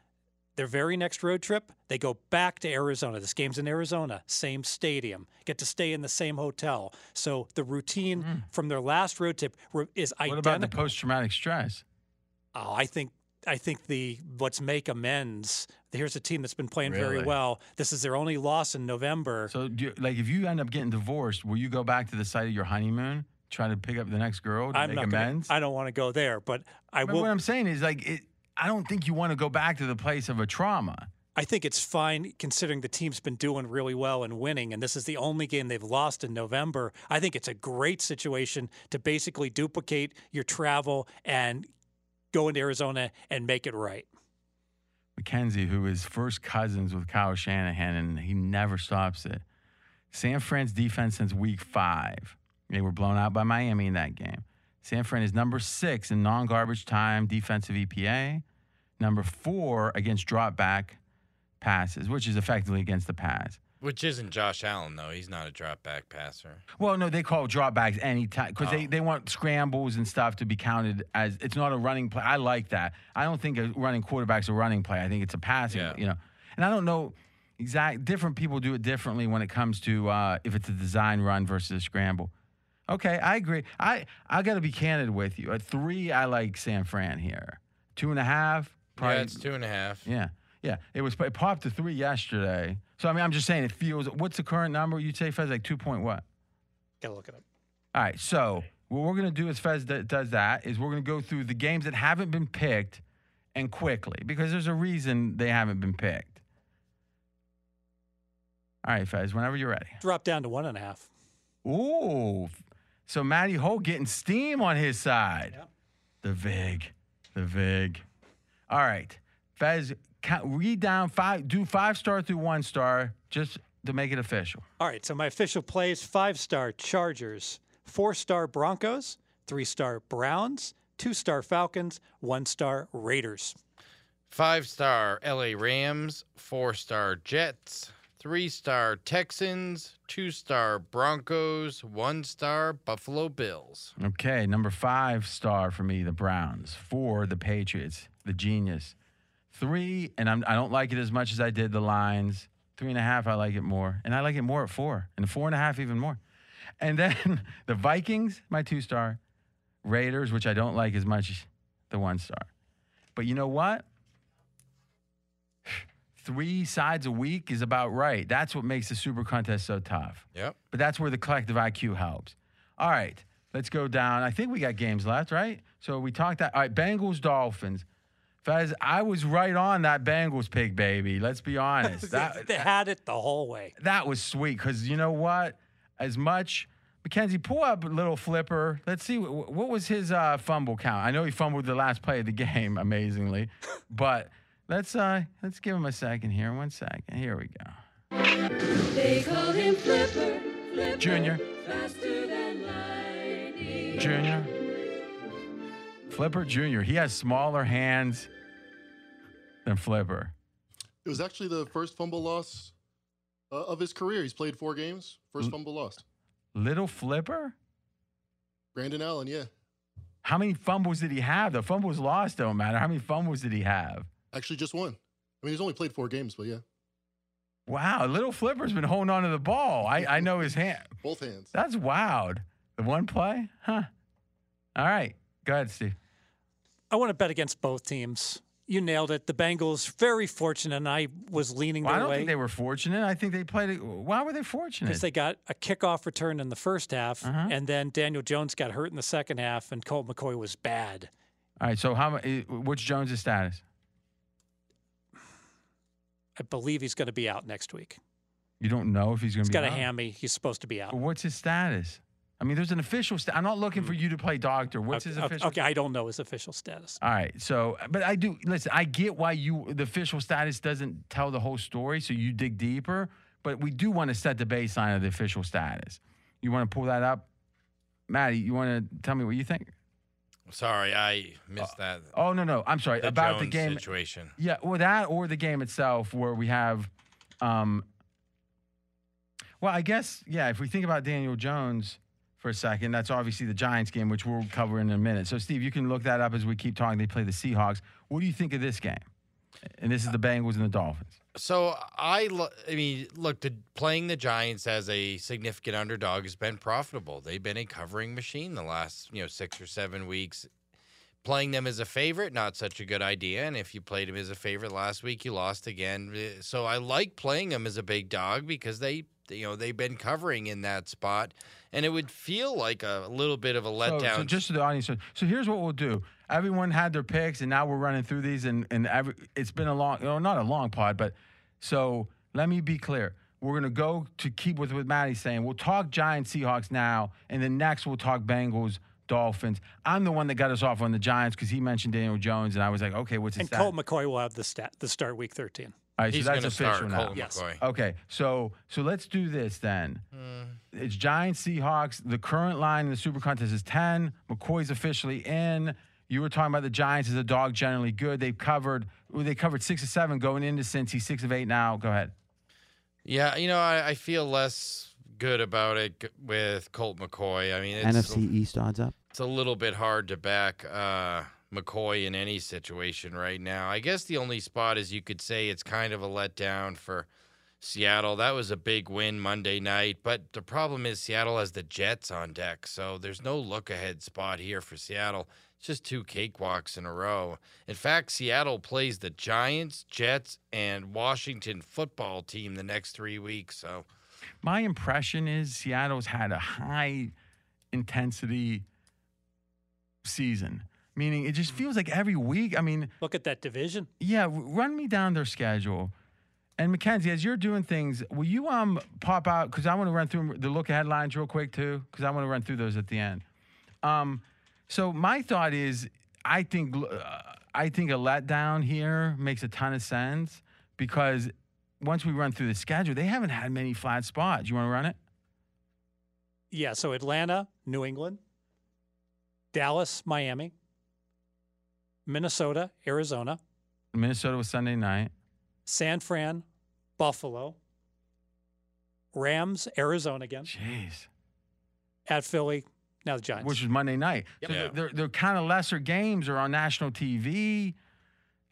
Speaker 2: Their very next road trip, they go back to Arizona. This game's in Arizona, same stadium. Get to stay in the same hotel. So the routine from their last road trip re- is
Speaker 1: Hmm. what about the post-traumatic stress?
Speaker 2: Oh, I think I think the let's make amends. Here's a team that's been playing very well. This is their only loss in November.
Speaker 1: So, do you, like, if you end up getting divorced, will you go back to the site of your honeymoon, try to pick up the next girl to
Speaker 2: I'm
Speaker 1: make
Speaker 2: not gonna,
Speaker 1: amends?
Speaker 2: I don't want to go there, but I
Speaker 1: But
Speaker 2: will.
Speaker 1: what I'm saying is, like, it, I don't think you want to go back to the place of a trauma.
Speaker 2: I think it's fine considering the team's been doing really well and winning, and this is the only game they've lost in November. I think it's a great situation to basically duplicate your travel and go into Arizona and make it right.
Speaker 1: Mackenzie, who is first cousins with Kyle Shanahan, and he never stops it. San Fran's defense since week five. They were blown out by Miami in that game. San Fran is number six in non garbage time defensive EPA, number four against drop back passes, which is effectively against the pass.
Speaker 4: Which isn't Josh Allen though. He's not a drop back passer.
Speaker 1: Well, no, they call dropbacks anytime because they,
Speaker 4: Oh.
Speaker 1: they want scrambles and stuff to be counted as it's not a running play. I like that. I don't think a running quarterback's a running play. I think it's a passing.
Speaker 4: Yeah.
Speaker 1: You know, and I don't know exact. Different people do it differently when it comes to uh, if it's a design run versus a scramble. Okay, I agree. I I got to be candid with you. At three, I like San Fran here. Two and a half, probably.
Speaker 4: yeah, it's two and a half.
Speaker 1: Yeah, yeah. It was it popped to three yesterday. So I mean, I'm just saying it feels. What's the current number? You'd say Fezz like two point what?
Speaker 2: Gotta look it up.
Speaker 1: All right. So what we're gonna do as Fezz d- does that is we're gonna go through the games that haven't been picked and quickly because there's a reason they haven't been picked. All right, Fezz. Whenever you're ready.
Speaker 2: Drop down to one and a half.
Speaker 1: Ooh. So Matty Holt getting steam on his side.
Speaker 2: Yep.
Speaker 1: The Vig. The Vig. All right. Fezz, count, read down five, do five star through one star just to make it official.
Speaker 2: All right, so my official plays five star Chargers, four star Broncos, three star Browns, two star Falcons, one star Raiders.
Speaker 4: Five star LA Rams, four star Jets, three star Texans, two star Broncos, one star Buffalo Bills.
Speaker 1: Okay. Number five star for me, the Browns. Four, the Patriots, the genius. Three, and I'm, I don't like it as much as I did the lines. Three and a half, I like it more. And I like it more at four. And four and a half, even more. And then the Vikings, my two star. Raiders, which I don't like as much the one star. But you know what? Three sides a week is about right. That's what makes the super contest so tough.
Speaker 4: Yep.
Speaker 1: But that's where the collective IQ helps. All right, let's go down. I think we got games left, right? So we talked that. All right, Bengals, Dolphins. Fezz, I was right on that Bengals pick, baby. Let's be honest. That,
Speaker 2: they had it the whole way.
Speaker 1: that was sweet because you know what? As much, Mackenzie, pull up little flipper. Let's see wh- what was his uh, fumble count. I know he fumbled the last play of the game, amazingly, but let's uh let's give him a second here. One second. Here we go.
Speaker 8: They call him Flipper, Flipper.
Speaker 1: Junior.
Speaker 8: Faster than lightning.
Speaker 1: Junior. Flipper Junior. He has smaller hands than Flipper.
Speaker 5: It was actually the first fumble loss uh, of his career. He's played four games. First fumble lost.
Speaker 1: Little Flipper?
Speaker 5: Brandon Allen, yeah.
Speaker 1: How many fumbles did he have? The fumbles lost don't matter. How many fumbles did he have?
Speaker 5: Actually, just one. I mean, he's only played four games, but yeah,
Speaker 1: Wow, little Flipper's been holding on to the ball. I, I know his hand.
Speaker 5: both hands.
Speaker 1: That's wild. The one play? Huh. All right. Go ahead, Steve.
Speaker 2: I want to bet against both teams. You nailed it. The Bengals very fortunate, and I was leaning
Speaker 1: Well, I
Speaker 2: their
Speaker 1: don't
Speaker 2: way
Speaker 1: think they were fortunate. I think they played it. Why were they fortunate?
Speaker 2: because they got a kickoff return in the first half,
Speaker 1: Uh-huh.
Speaker 2: and then Daniel Jones got hurt in the second half, and Colt McCoy was bad.
Speaker 1: All right. So how? eh, What's Jones' status?
Speaker 2: I believe he's going to be out next week.
Speaker 1: You don't know if he's going to be.
Speaker 2: He's got a hammy. He's supposed to be out.
Speaker 1: But what's his status? I mean, there's an official. Sta- I'm not looking for you to play doctor. What's his
Speaker 2: Okay,
Speaker 1: official?
Speaker 2: Okay, I don't know his official status.
Speaker 1: All right. So, but I do listen. I get why you the official status doesn't tell the whole story, so you dig deeper. But we do want to set the baseline of the official status. You want to pull that up, Matty? You want to tell me what you think?
Speaker 4: Sorry, I missed that.
Speaker 1: Oh no, no. I'm sorry
Speaker 4: the
Speaker 1: about the game.
Speaker 4: situation.
Speaker 1: Yeah, or that, or the game itself, where we have, um, well, I guess, yeah. If we think about Daniel Jones for a second, that's obviously the Giants game, which we'll cover in a minute. So, Steve, you can look that up as we keep talking. They play the Seahawks. What do you think of this game? And this is the Bengals and the Dolphins.
Speaker 4: So I, I mean, look, the, playing the Giants as a significant underdog has been profitable. They've been a covering machine the last, you know, six or seven weeks. Playing them as a favorite, not such a good idea. And if you played them as a favorite last week, you lost again. Eh, So I like playing them as a big dog because they, you know, they've been covering in that spot, and it would feel like a little bit of a
Speaker 1: So,
Speaker 4: letdown.
Speaker 1: so just to the audience. So, so here's what we'll do. Everyone had their picks, and now we're running through these, and and every, it's been a long, no, not a long pod, but so let me be clear. We're gonna go to keep with what Matty's saying. We'll talk Giants, Seahawks now, and then next we'll talk Bengals, Dolphins. I'm the one that got us off on the Giants because he mentioned Daniel Jones, and I was like, okay, what's his
Speaker 2: And
Speaker 1: stat?
Speaker 2: Colt McCoy will have the stat the start week 13.
Speaker 1: All right,
Speaker 4: He's
Speaker 1: so
Speaker 4: going
Speaker 1: that's
Speaker 4: to
Speaker 1: official
Speaker 4: start
Speaker 1: now.
Speaker 4: Colt
Speaker 2: Yes.
Speaker 4: McCoy.
Speaker 1: Okay, so so let's do this then. It's Giants, Seahawks. The current line in the Super Contest is ten. McCoy's officially in. You were talking about the Giants as a dog generally good. They've covered. ooh, They covered six of seven going into Cincy, six of eight now. Go ahead.
Speaker 4: Yeah, you know, I, I feel less good about it g- with Colt McCoy. I mean, it's
Speaker 9: NFC East odds up.
Speaker 4: it's a little bit hard to back uh, McCoy in any situation right now. I guess the only spot is you could say it's kind of a letdown for Seattle. That was a big win Monday night, but the problem is Seattle has the Jets on deck, so there's no look ahead spot here for Seattle. It's just two cakewalks in a row. In fact, Seattle plays the Giants, Jets, and Washington football team the next three weeks. So
Speaker 1: My impression is Seattle's had a high intensity season, meaning it just feels like every week. I mean,
Speaker 2: Look at that division.
Speaker 1: yeah, run me down their schedule. And Mackenzie, as you're doing things, will you um pop out because I want to run through the look ahead lines real quick too because I want to run through those at the end. Um, so my thought is, I think uh, I think a letdown here makes a ton of sense because once we run through the schedule, they haven't had many flat spots. You want to run it?
Speaker 2: Yeah, so Atlanta, New England, Dallas, Miami, Minnesota, Arizona,
Speaker 1: Minnesota was Sunday night.
Speaker 2: San Fran, Buffalo, Rams, Arizona again,
Speaker 1: Jeez.
Speaker 2: at Philly, now the Giants.
Speaker 1: which was Monday night. So
Speaker 4: Yeah.
Speaker 1: they're, they're, they're kind of lesser games are on national TV.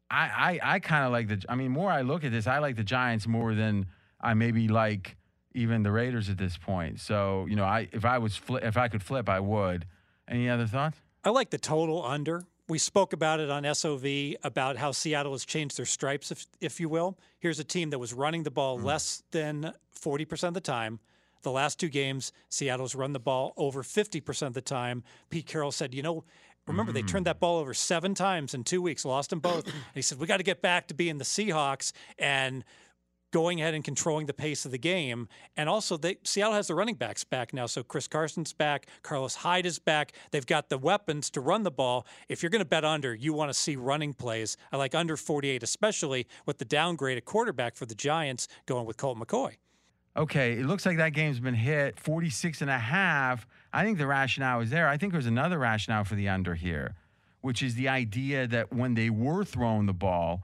Speaker 1: I I, I kind of like the. I mean, more I look at this, I like the Giants more than I maybe like even the Raiders at this point. So you know, I if I was fli if I could flip, I would. Any other thoughts?
Speaker 2: I like the total under. We spoke about it on SOV about how Seattle has changed their stripes, if, if you will. Here's a team that was running the ball mm. less than 40% of the time. The last two games, Seattle's run the ball over 50% of the time. Pete Carroll said, you know, remember they turned mm. that ball over seven times in two weeks, lost them both. and he said, we got to get back to being the Seahawks and going ahead and controlling the pace of the game. And also, they, Seattle has the running backs back now. So Chris Carson's back, Carlos Hyde is back. They've got the weapons to run the ball. If you're going to bet under, you want to see running plays. I like under 48, especially with the downgrade at quarterback for the Giants going with Colt McCoy.
Speaker 1: Okay, it looks like that game's been hit 46 and a half. I think the rationale is there. I think there's another rationale for the under here, which is the idea that when they were throwing the ball,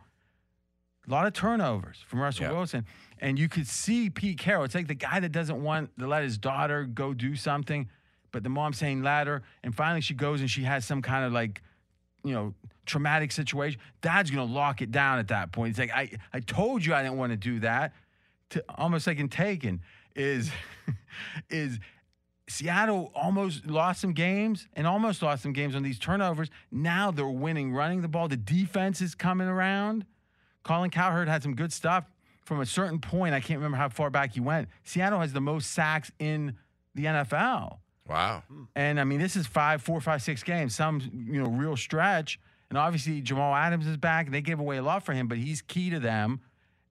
Speaker 1: a lot of turnovers from Russell
Speaker 4: Yeah.
Speaker 1: Wilson. And you could see Pete Carroll. It's like the guy that doesn't want to let his daughter go do something, but the mom's saying let her. And finally she goes and she has some kind of like, you know, traumatic situation. Dad's gonna lock it down at that point. It's like, I, I told you I didn't want to do that. To almost like in Taken is is Seattle almost lost some games and almost lost some games on these turnovers. Now they're winning running the ball. The defense is coming around. Colin Cowherd had some good stuff from a certain point. I can't remember how far back he went. Seattle has the most sacks in the NFL.
Speaker 4: wow,
Speaker 1: And I mean, this is five, four, five, six games, some, you know, real stretch. And obviously, Jamal Adams is back. They gave away a lot for him, but he's key to them.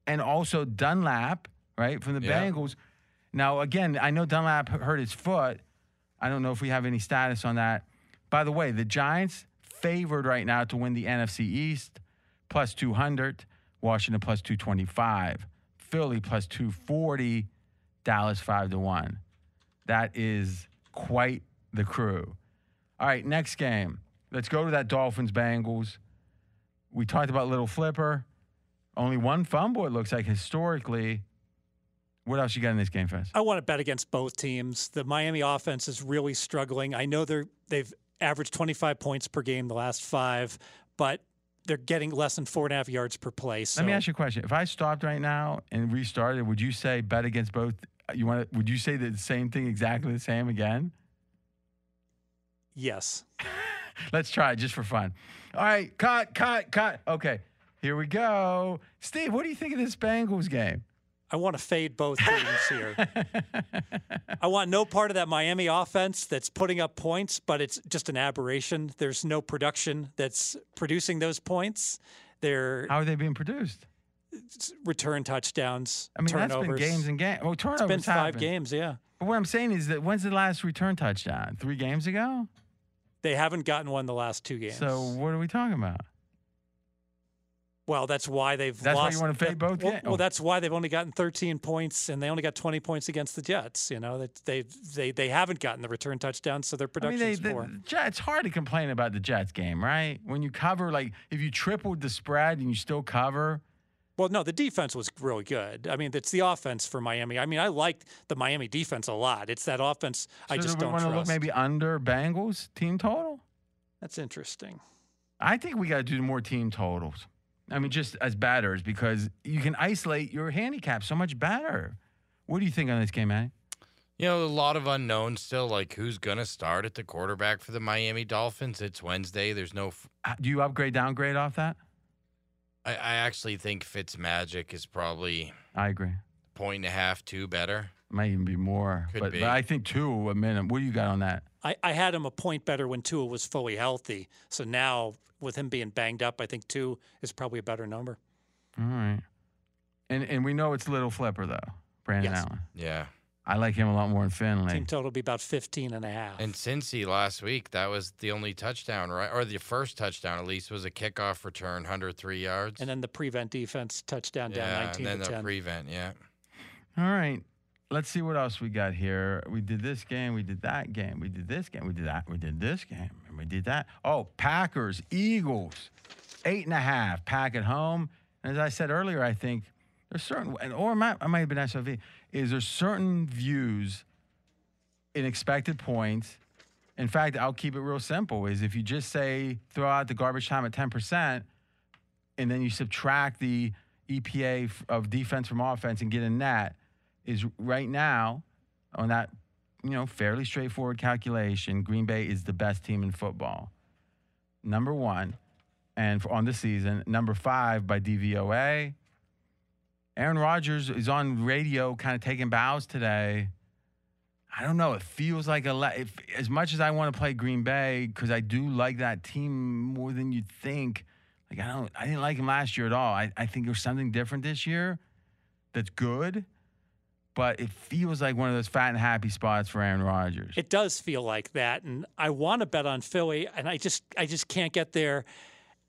Speaker 1: And also Dunlap, right, from the
Speaker 4: Yeah.
Speaker 1: Bengals. Now, again, I know Dunlap hurt his foot. I don't know if we have any status on that. By the way, the Giants favored right now to win the NFC East, plus 200. Washington plus 225. Philly plus 240. Dallas 5 to 1. That is quite the crew. All right, next game. Let's go to that Dolphins Bengals. We talked about Little Flipper. Only one fumble, it looks like, historically. What else you got in this game, Fezz?
Speaker 2: I want to bet against both teams. The Miami offense is really struggling. I know they're they've averaged 25 points per game the last five, but they're getting less than four and a half yards per play. So
Speaker 1: Let me ask you a question. If I stopped right now and restarted, would you say bet against both? You want to? Would you say the same thing, exactly the same again?
Speaker 2: yes.
Speaker 1: Let's try it just for fun. All right, cut, cut, cut. Okay, here we go. Steve, what do you think of this Bengals game?
Speaker 2: I want to fade both teams here. I want no part of that Miami offense that's putting up points, but it's just an aberration. There's no production that's producing those points. They're
Speaker 1: How are they being produced?
Speaker 2: return touchdowns,
Speaker 1: I mean,
Speaker 2: turnovers.
Speaker 1: that's been games and games. Well, turnovers
Speaker 2: It's been five
Speaker 1: happen.
Speaker 2: games, yeah.
Speaker 1: But what I'm saying is that when's the last return touchdown? Three games ago.
Speaker 2: They haven't gotten one the last two games.
Speaker 1: So what are we talking about?
Speaker 2: Well, that's why they've
Speaker 1: That's why you
Speaker 2: lost.
Speaker 1: wanna fade
Speaker 2: that-
Speaker 1: both
Speaker 2: Well,
Speaker 1: ga-
Speaker 2: well, that's why they've only gotten 13 points, and they only got 20 points against the Jets. You know that they they they haven't gotten the return touchdowns, so their
Speaker 1: I mean,
Speaker 2: production's
Speaker 1: they, the,
Speaker 2: poor.
Speaker 1: the it's hard to complain about the Jets game, right? When you cover, like, if you tripled the spread and you still cover,
Speaker 2: Well, no, the defense was really good. I mean, it's the offense for Miami. I mean, I like the Miami defense a lot. It's that offense I just
Speaker 1: do we
Speaker 2: don't
Speaker 1: want to
Speaker 2: trust.
Speaker 1: look maybe under Bengals team total?
Speaker 2: That's interesting.
Speaker 1: I think we got to do more team totals. I mean, just as batters because you can isolate your handicap so much better. What do you think on this game, Matty?
Speaker 4: You know, a lot of unknowns still, like who's going to start at the quarterback for the Miami Dolphins. It's Wednesday. There's no. f-
Speaker 1: Uh, Do you upgrade, downgrade off that?
Speaker 4: I, I actually think Fitzmagic is probably
Speaker 1: I agree.
Speaker 4: point and a half, two better.
Speaker 1: Might even be more.
Speaker 4: Could
Speaker 1: but,
Speaker 4: be.
Speaker 1: but I think two a minute. What do you got on that?
Speaker 2: I, I had him a point better when Tua was fully healthy. So now, with him being banged up, I think two is probably a better number.
Speaker 1: All right. And and we know it's little flipper though, Brandon
Speaker 2: Yes.
Speaker 1: Allen.
Speaker 4: Yeah.
Speaker 1: I like him a lot more than Finley.
Speaker 2: Team total will be about 15 and a half.
Speaker 4: And Cincy last week, that was the only touchdown, right? Or the first touchdown, at least, was a kickoff return, 103 yards.
Speaker 2: And then the prevent defense touchdown down 19
Speaker 4: and then
Speaker 2: to
Speaker 4: the
Speaker 2: 10.
Speaker 4: prevent, yeah.
Speaker 1: All right. Let's see what else we got here. We did this game. We did that game. We did this game. We did that. We did this game. And we did that. Oh, Packers, Eagles, eight and a half. Pack at home. And as I said earlier, I think there's certain, and- or I might, it might have been SOV, is there certain views in expected points. In fact, I'll keep it real simple is if you just say throw out the garbage time at 10%, and then you subtract the EPA of defense from offense and get a net, is right now on that you know fairly straightforward calculation, Green Bay is the best team in football. Number one, and for, on the season, number five by DVOA. Aaron Rodgers is on radio, kind of taking bows today. I don't know. It feels like a if, as much as I want to play Green Bay because I do like that team more than you'd think. Like I don't, I didn't like him last year at all. I, I think there's something different this year that's good, but it feels like one of those fat and happy spots for Aaron Rodgers.
Speaker 2: It does feel like that, and I want to bet on Philly, and I just I just can't get there.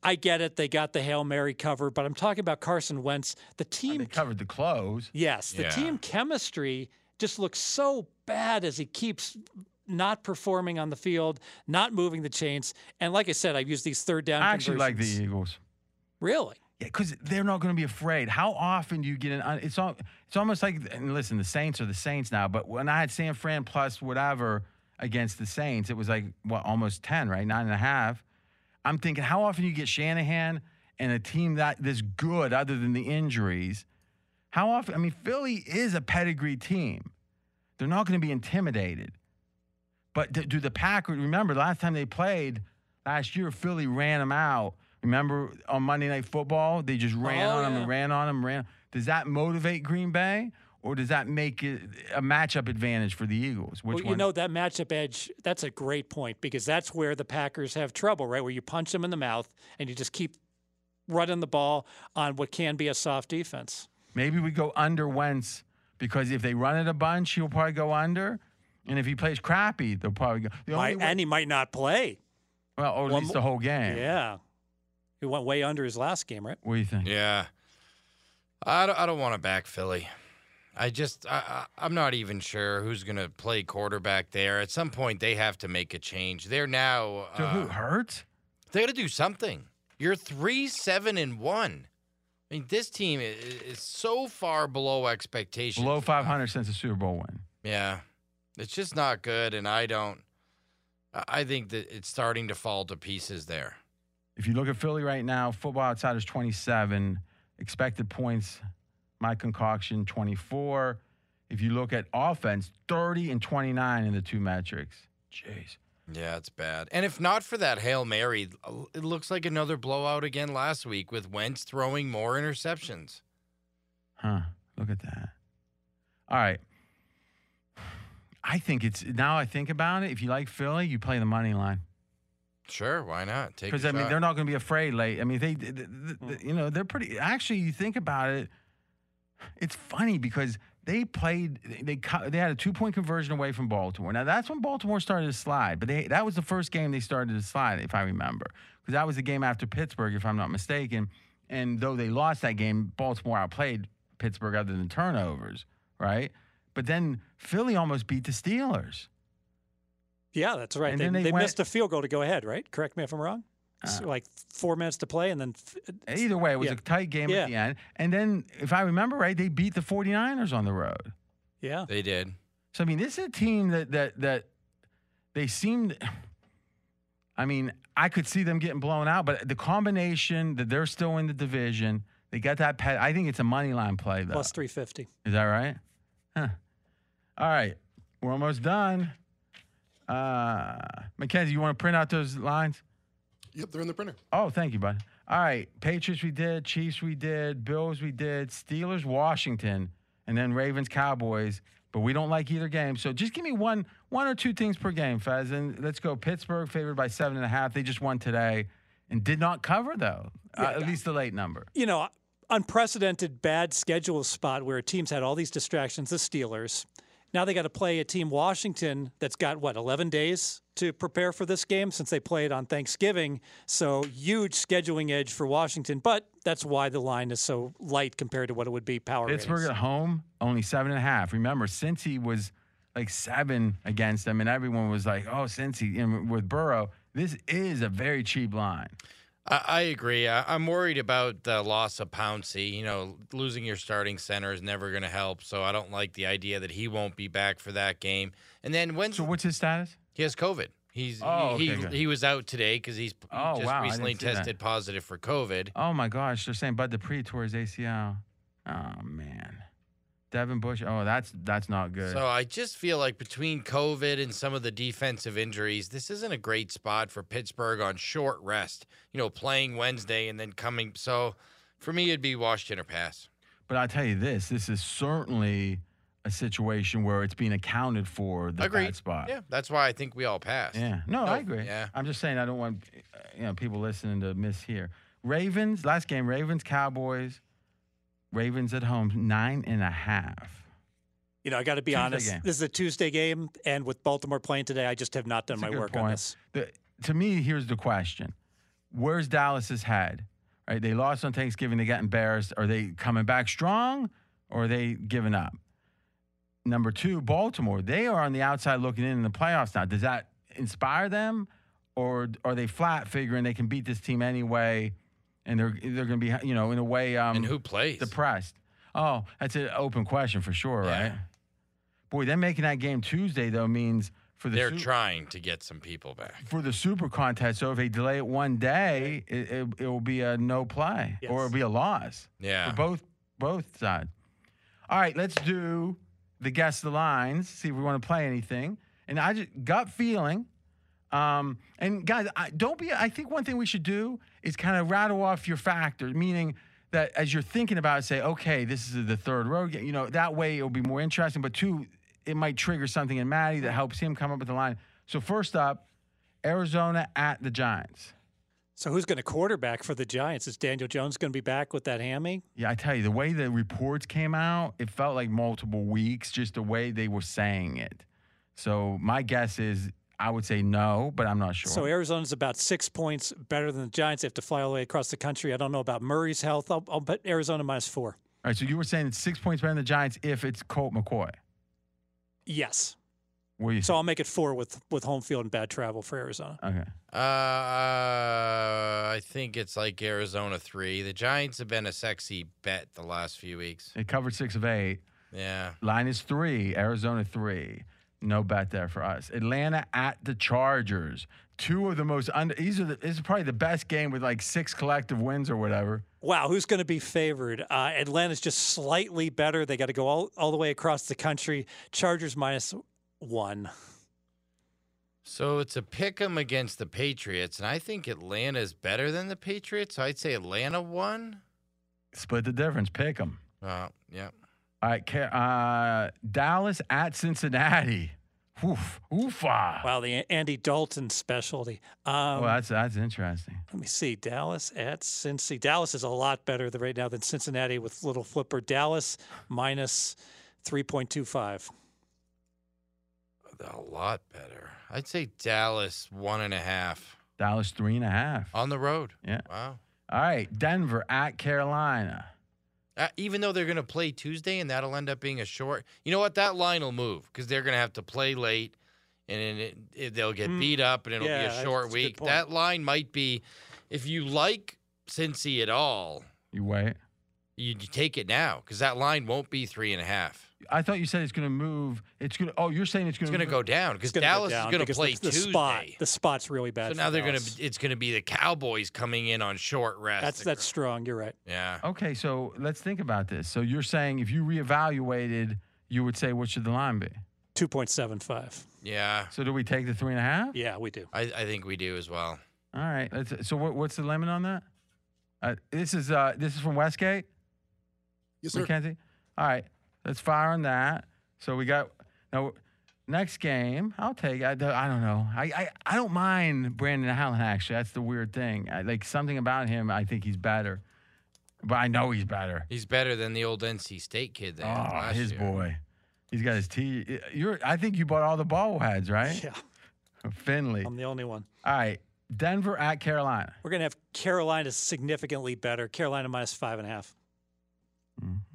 Speaker 2: I get it; they got the hail mary cover, but I'm talking about Carson Wentz. The team,
Speaker 1: they covered the close.
Speaker 2: yes, the
Speaker 4: Yeah.
Speaker 2: team chemistry just looks so bad as he keeps not performing on the field, not moving the chains, and like I said, I've used these third down.
Speaker 1: I actually like the. Eagles.
Speaker 2: Really?
Speaker 1: Because they're not going to be afraid. How often do you get an? It's all. It's almost like. Listen, the Saints are the Saints now. But when I had San Fran plus whatever against the Saints, it was like what almost ten, right? Nine and a half. I'm thinking, how often you get Shanahan and a team that this good, other than the injuries? How often? I mean, Philly is a pedigree team. They're not going to be intimidated. But do, do the Packers remember the last time they played last year? Philly ran them out. Remember on Monday Night Football, they just ran
Speaker 2: Oh,
Speaker 1: on him
Speaker 2: yeah.
Speaker 1: and ran on them. Ran. Does that motivate Green Bay, or does that make it a matchup advantage for the Eagles? Which
Speaker 2: well, you
Speaker 1: one?
Speaker 2: know that matchup edge. That's a great point because that's where the Packers have trouble, right? Where you punch them in the mouth and you just keep running the ball on what can be a soft defense.
Speaker 1: Maybe we go under Wentz because if they run it a bunch, he'll probably go under. And if he plays crappy, they'll probably go. The
Speaker 2: Might,
Speaker 1: way-
Speaker 2: and he might not play.
Speaker 1: well, or at
Speaker 2: one
Speaker 1: least the whole game.
Speaker 2: Yeah. He went way under his last game, right?
Speaker 1: What do you think?
Speaker 4: Yeah. I don't, I don't want to back Philly. I just, I, I, I'm not even sure who's going to play quarterback there. At some point, they have to make a change. They're now,
Speaker 1: So who
Speaker 4: uh,
Speaker 1: Hurts?
Speaker 4: they got to do something. You're three, seven, and one. I mean, this team is, is so far below expectations.
Speaker 1: Below 500 since the Super Bowl win.
Speaker 4: Yeah. It's just not good. And I don't, I- I think that it's starting to fall to pieces there.
Speaker 1: If you look at Philly right now, Football Outsiders 27, expected points, my concoction 24. If you look at offense, 30 and 29 in the two metrics. Jeez.
Speaker 4: Yeah, it's bad. And if not for that Hail Mary, it looks like another blowout again last week with Wentz throwing more interceptions.
Speaker 1: Huh. Look at that. All right. I think it's now I think about it. If you like Philly, you play the money line.
Speaker 4: Sure, why not? Take
Speaker 1: Because I mean, they're not going to be afraid late. I mean, they, th th th- hmm. you know, they're pretty. Actually, you think about it, it's funny because they played. They they had a two point conversion away from Baltimore. Now that's when Baltimore started to slide. But they that was the first game they started to slide, if I remember, because that was the game after Pittsburgh, if I'm not mistaken. And though they lost that game, Baltimore outplayed Pittsburgh other than turnovers, right? But then Philly almost beat the Steelers.
Speaker 2: Yeah, that's right.
Speaker 1: And
Speaker 2: They,
Speaker 1: then they
Speaker 2: they
Speaker 1: went-
Speaker 2: missed a field goal to go ahead, right? Correct me if I'm wrong. Uh, it's like four minutes to play, and then f- uh,
Speaker 1: Either way, it was
Speaker 2: Yeah.
Speaker 1: a tight game
Speaker 2: Yeah.
Speaker 1: at the end. And then, if I remember right, they beat the 49ers on the road.
Speaker 2: yeah.
Speaker 4: They did.
Speaker 1: So I mean, this is a team that that that they seemed. I mean, I could see them getting blown out, but the combination that they're still in the division, they got that pet. I think it's a money line play though.
Speaker 2: Plus 350.
Speaker 1: Is that right? Huh. All right, we're almost done. Uh, Mackenzie, you want to print out those lines?
Speaker 5: Yep, they're in the printer.
Speaker 1: Oh, thank you, bud. All right, Patriots we did, Chiefs we did, Bills we did, Steelers Washington, and then Ravens Cowboys. But we don't like either game, so just give me one, one or two things per game, Fezz. And let's go. Pittsburgh favored by seven and a half. They just won today, and did not cover though. Uh, at least the late number.
Speaker 2: You know, unprecedented bad schedule spot where teams had all these distractions. The Steelers. Now they got to play a team Washington that's got what 11 days to prepare for this game since they played on Thanksgiving. So huge scheduling edge for Washington, but that's why the line is so light compared to what it would be power.
Speaker 1: Pittsburgh at home, only seven and a half. Remember, Cincy was like seven against them, and everyone was like, "Oh, Cincy." And with Burrow, this is a very cheap line.
Speaker 4: I, agree. I'm worried about the loss of Pouncey. You know, losing your starting center is never going to help. So I don't like the idea that he won't be back for that game. And then when
Speaker 1: So, what's his status?
Speaker 4: he has COVID, he's
Speaker 1: Oh,
Speaker 4: he
Speaker 1: okay,
Speaker 4: he, he was out today because he's
Speaker 1: Oh,
Speaker 4: just
Speaker 1: wow,
Speaker 4: recently
Speaker 1: see that.
Speaker 4: tested positive for COVID.
Speaker 1: Oh my gosh, they're saying Bud Dupree tore his ACL. Oh man, Devin Bush. Oh, that's that's not good.
Speaker 4: So I just feel like between COVID and some of the defensive injuries, this isn't a great spot for Pittsburgh on short rest. You know, playing Wednesday and then coming. So for me, it'd be Washington or pass.
Speaker 1: but I tell you this, this is certainly a situation where it's being accounted for the
Speaker 4: Agreed.
Speaker 1: bad spot.
Speaker 4: Yeah, that's why I think we all pass.
Speaker 1: Yeah. No, I agree.
Speaker 4: yeah.
Speaker 1: I'm just saying I don't want you know people listening to miss here. Ravens last game. Ravens Cowboys. Ravens at home nine and a half.
Speaker 2: You know, I got to be
Speaker 1: Tuesday
Speaker 2: honest.
Speaker 1: game.
Speaker 2: This is a Tuesday game, and with Baltimore playing today, I just have not done
Speaker 1: That's
Speaker 2: my work on this.
Speaker 1: The, to me, here's the question: Where's Dallas's head? Right, they lost on Thanksgiving. They got embarrassed. Are they coming back strong, or are they giving up? Number two, Baltimore. They are on the outside looking in in the playoffs now. Does that inspire them, or are they flat figuring they can beat this team anyway, and they're they're going to be you know in a way um,
Speaker 4: and who plays?
Speaker 1: depressed? Oh, that's an open question for sure,
Speaker 4: Yeah.
Speaker 1: right? Boy, them making that game Tuesday though means for the
Speaker 4: They're
Speaker 1: Su-
Speaker 4: trying to get some people back.
Speaker 1: for the super contest. So if they delay it one day, it, it, it will be a no play or it'll be a loss
Speaker 4: Yeah.
Speaker 1: for both both sides. All right, let's do the guess the lines. See if we want to play anything. And I just gut feeling. Um, and guys, I, don't be. I think one thing we should do is kind of rattle off your factors, meaning that as you're thinking about it, say, okay, this is the third road. game. You know, that way it'll be more interesting. But two, it might trigger something in Matty that helps him come up with the line. So first up, Arizona at the Giants.
Speaker 2: So who's going to quarterback for the Giants? Is Daniel Jones going to be back with that hammy?
Speaker 1: Yeah, I tell you, the way the reports came out, it felt like multiple weeks, just the way they were saying it. So my guess is I would say no, but I'm not sure.
Speaker 2: So Arizona's about six points better than the Giants. They have to fly all the way across the country. I don't know about Murray's health. I'll, I'll bet Arizona minus four.
Speaker 1: All right, so you were saying it's six points better than the Giants if it's Colt McCoy.
Speaker 2: Yes.
Speaker 1: What do you
Speaker 2: So I'll make it four with with home field and bad travel for Arizona.
Speaker 1: Okay.
Speaker 4: Uh, I think it's like Arizona three. The Giants have been a sexy bet the last few weeks.
Speaker 1: They covered six of eight.
Speaker 4: Yeah.
Speaker 1: Line is three. Arizona three. No bet there for us. Atlanta at the Chargers. Two of the most under. These are the, this is probably the best game with like six collective wins or whatever.
Speaker 2: Wow, who's going to be favored? Uh, Atlanta's just slightly better. They got to go all, all the way across the country. Chargers minus one.
Speaker 4: So it's a pick 'em against the Patriots, and I think Atlanta is better than the Patriots. So I'd say Atlanta won.
Speaker 1: Split the difference. Pick 'em. them.
Speaker 4: Uh, yeah.
Speaker 1: All right, uh, Dallas at Cincinnati. Oof, oofa.
Speaker 2: Wow, the Andy Dalton specialty. Um,
Speaker 1: oh, that's that's interesting.
Speaker 2: let me see. Dallas at Cincy. Dallas is a lot better than right now than Cincinnati with little flipper. Dallas minus 3.25.
Speaker 4: A lot better. I'd say Dallas one and a half
Speaker 1: Dallas three and a half.
Speaker 4: on the road.
Speaker 1: Yeah.
Speaker 4: Wow.
Speaker 1: All right, Denver at Carolina.
Speaker 4: Uh, even though they're going to play Tuesday and that'll end up being a short, you know what? That line will move because they're going to have to play late and then it, it, they'll get
Speaker 2: Mm.
Speaker 4: beat up and it'll
Speaker 2: Yeah,
Speaker 4: be a
Speaker 2: a
Speaker 4: short week.
Speaker 2: point.
Speaker 4: That line might be, If you like Cincy at all,
Speaker 1: You wait.
Speaker 4: you, you take it now because that line won't be three and a half.
Speaker 1: I thought you said it's going to move. It's going to. Oh, you're saying it's going
Speaker 4: It's going to go down because
Speaker 2: It's gonna go
Speaker 4: Dallas
Speaker 2: down
Speaker 4: is going to play
Speaker 2: the, the
Speaker 4: Tuesday.
Speaker 2: spot. The spot's really bad.
Speaker 4: so
Speaker 2: for
Speaker 4: now they're going to. It's going to be the Cowboys coming in on short rest.
Speaker 2: That's that's strong. You're right.
Speaker 4: Yeah.
Speaker 1: Okay, so let's think about this. So you're saying if you reevaluated, you would say what should the line be?
Speaker 2: Two point seven five.
Speaker 4: Yeah.
Speaker 1: So do we take the three and a half?
Speaker 2: Yeah, we do.
Speaker 4: I, I think we do as well.
Speaker 1: All right. Let's, so what, what's the limit on that? Uh, this is uh, this is from Westgate,
Speaker 5: Yes, sir.
Speaker 1: Mackenzie. All right, let's fire on that. So we got now next game. I'll take. I, don't- I don't know. I, I I don't mind Brandon Allen. Actually, that's the weird thing. I, like something about him. I think he's better, but I know he's better.
Speaker 4: He's better than the old NC State kid there.
Speaker 1: Oh,
Speaker 4: last
Speaker 1: his
Speaker 4: year.
Speaker 1: boy. He's got his T. You're. I think you bought all the bobbleheads, right?
Speaker 2: Yeah,
Speaker 1: Finley.
Speaker 2: I'm the only one.
Speaker 1: All right. Denver at Carolina.
Speaker 2: We're gonna have Carolina significantly better. Carolina minus five and a half. Mm-hmm.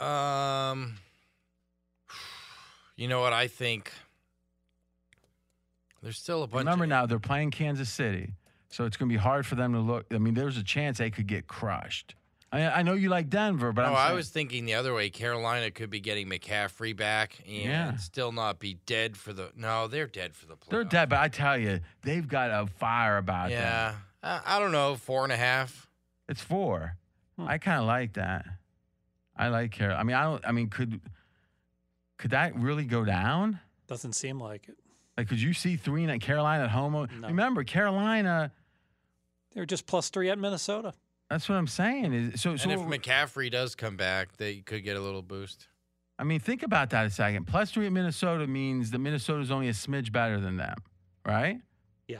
Speaker 4: Um, you know what? I think there's still a bunch.
Speaker 1: Remember
Speaker 4: of,
Speaker 1: now, they're playing Kansas City, so it's going to be hard for them to look. I mean, there's a chance they could get crushed. I, I know you like Denver, but
Speaker 4: No, I was thinking the other way. Carolina could be getting McCaffrey back and
Speaker 1: Yeah.
Speaker 4: still not be dead for the. No, they're dead for the playoffs.
Speaker 1: they're dead. But I tell you, they've got a fire about them.
Speaker 4: Yeah, I, I don't know. Four and a half.
Speaker 1: It's four.
Speaker 2: Hmm.
Speaker 1: I kind of like that. I like Carolina. I mean, I don't. I mean, could could that really go down?
Speaker 2: Doesn't seem like it.
Speaker 1: Like, could you see three in Carolina at home?
Speaker 2: No.
Speaker 1: Remember, Carolina.
Speaker 2: They're just plus three at Minnesota.
Speaker 1: That's what I'm saying. Is so. so
Speaker 4: and if McCaffrey does come back, they could get a little boost.
Speaker 1: I mean, think about that a second. Plus three at Minnesota means that Minnesota's only a smidge better than them, right?
Speaker 2: Yeah.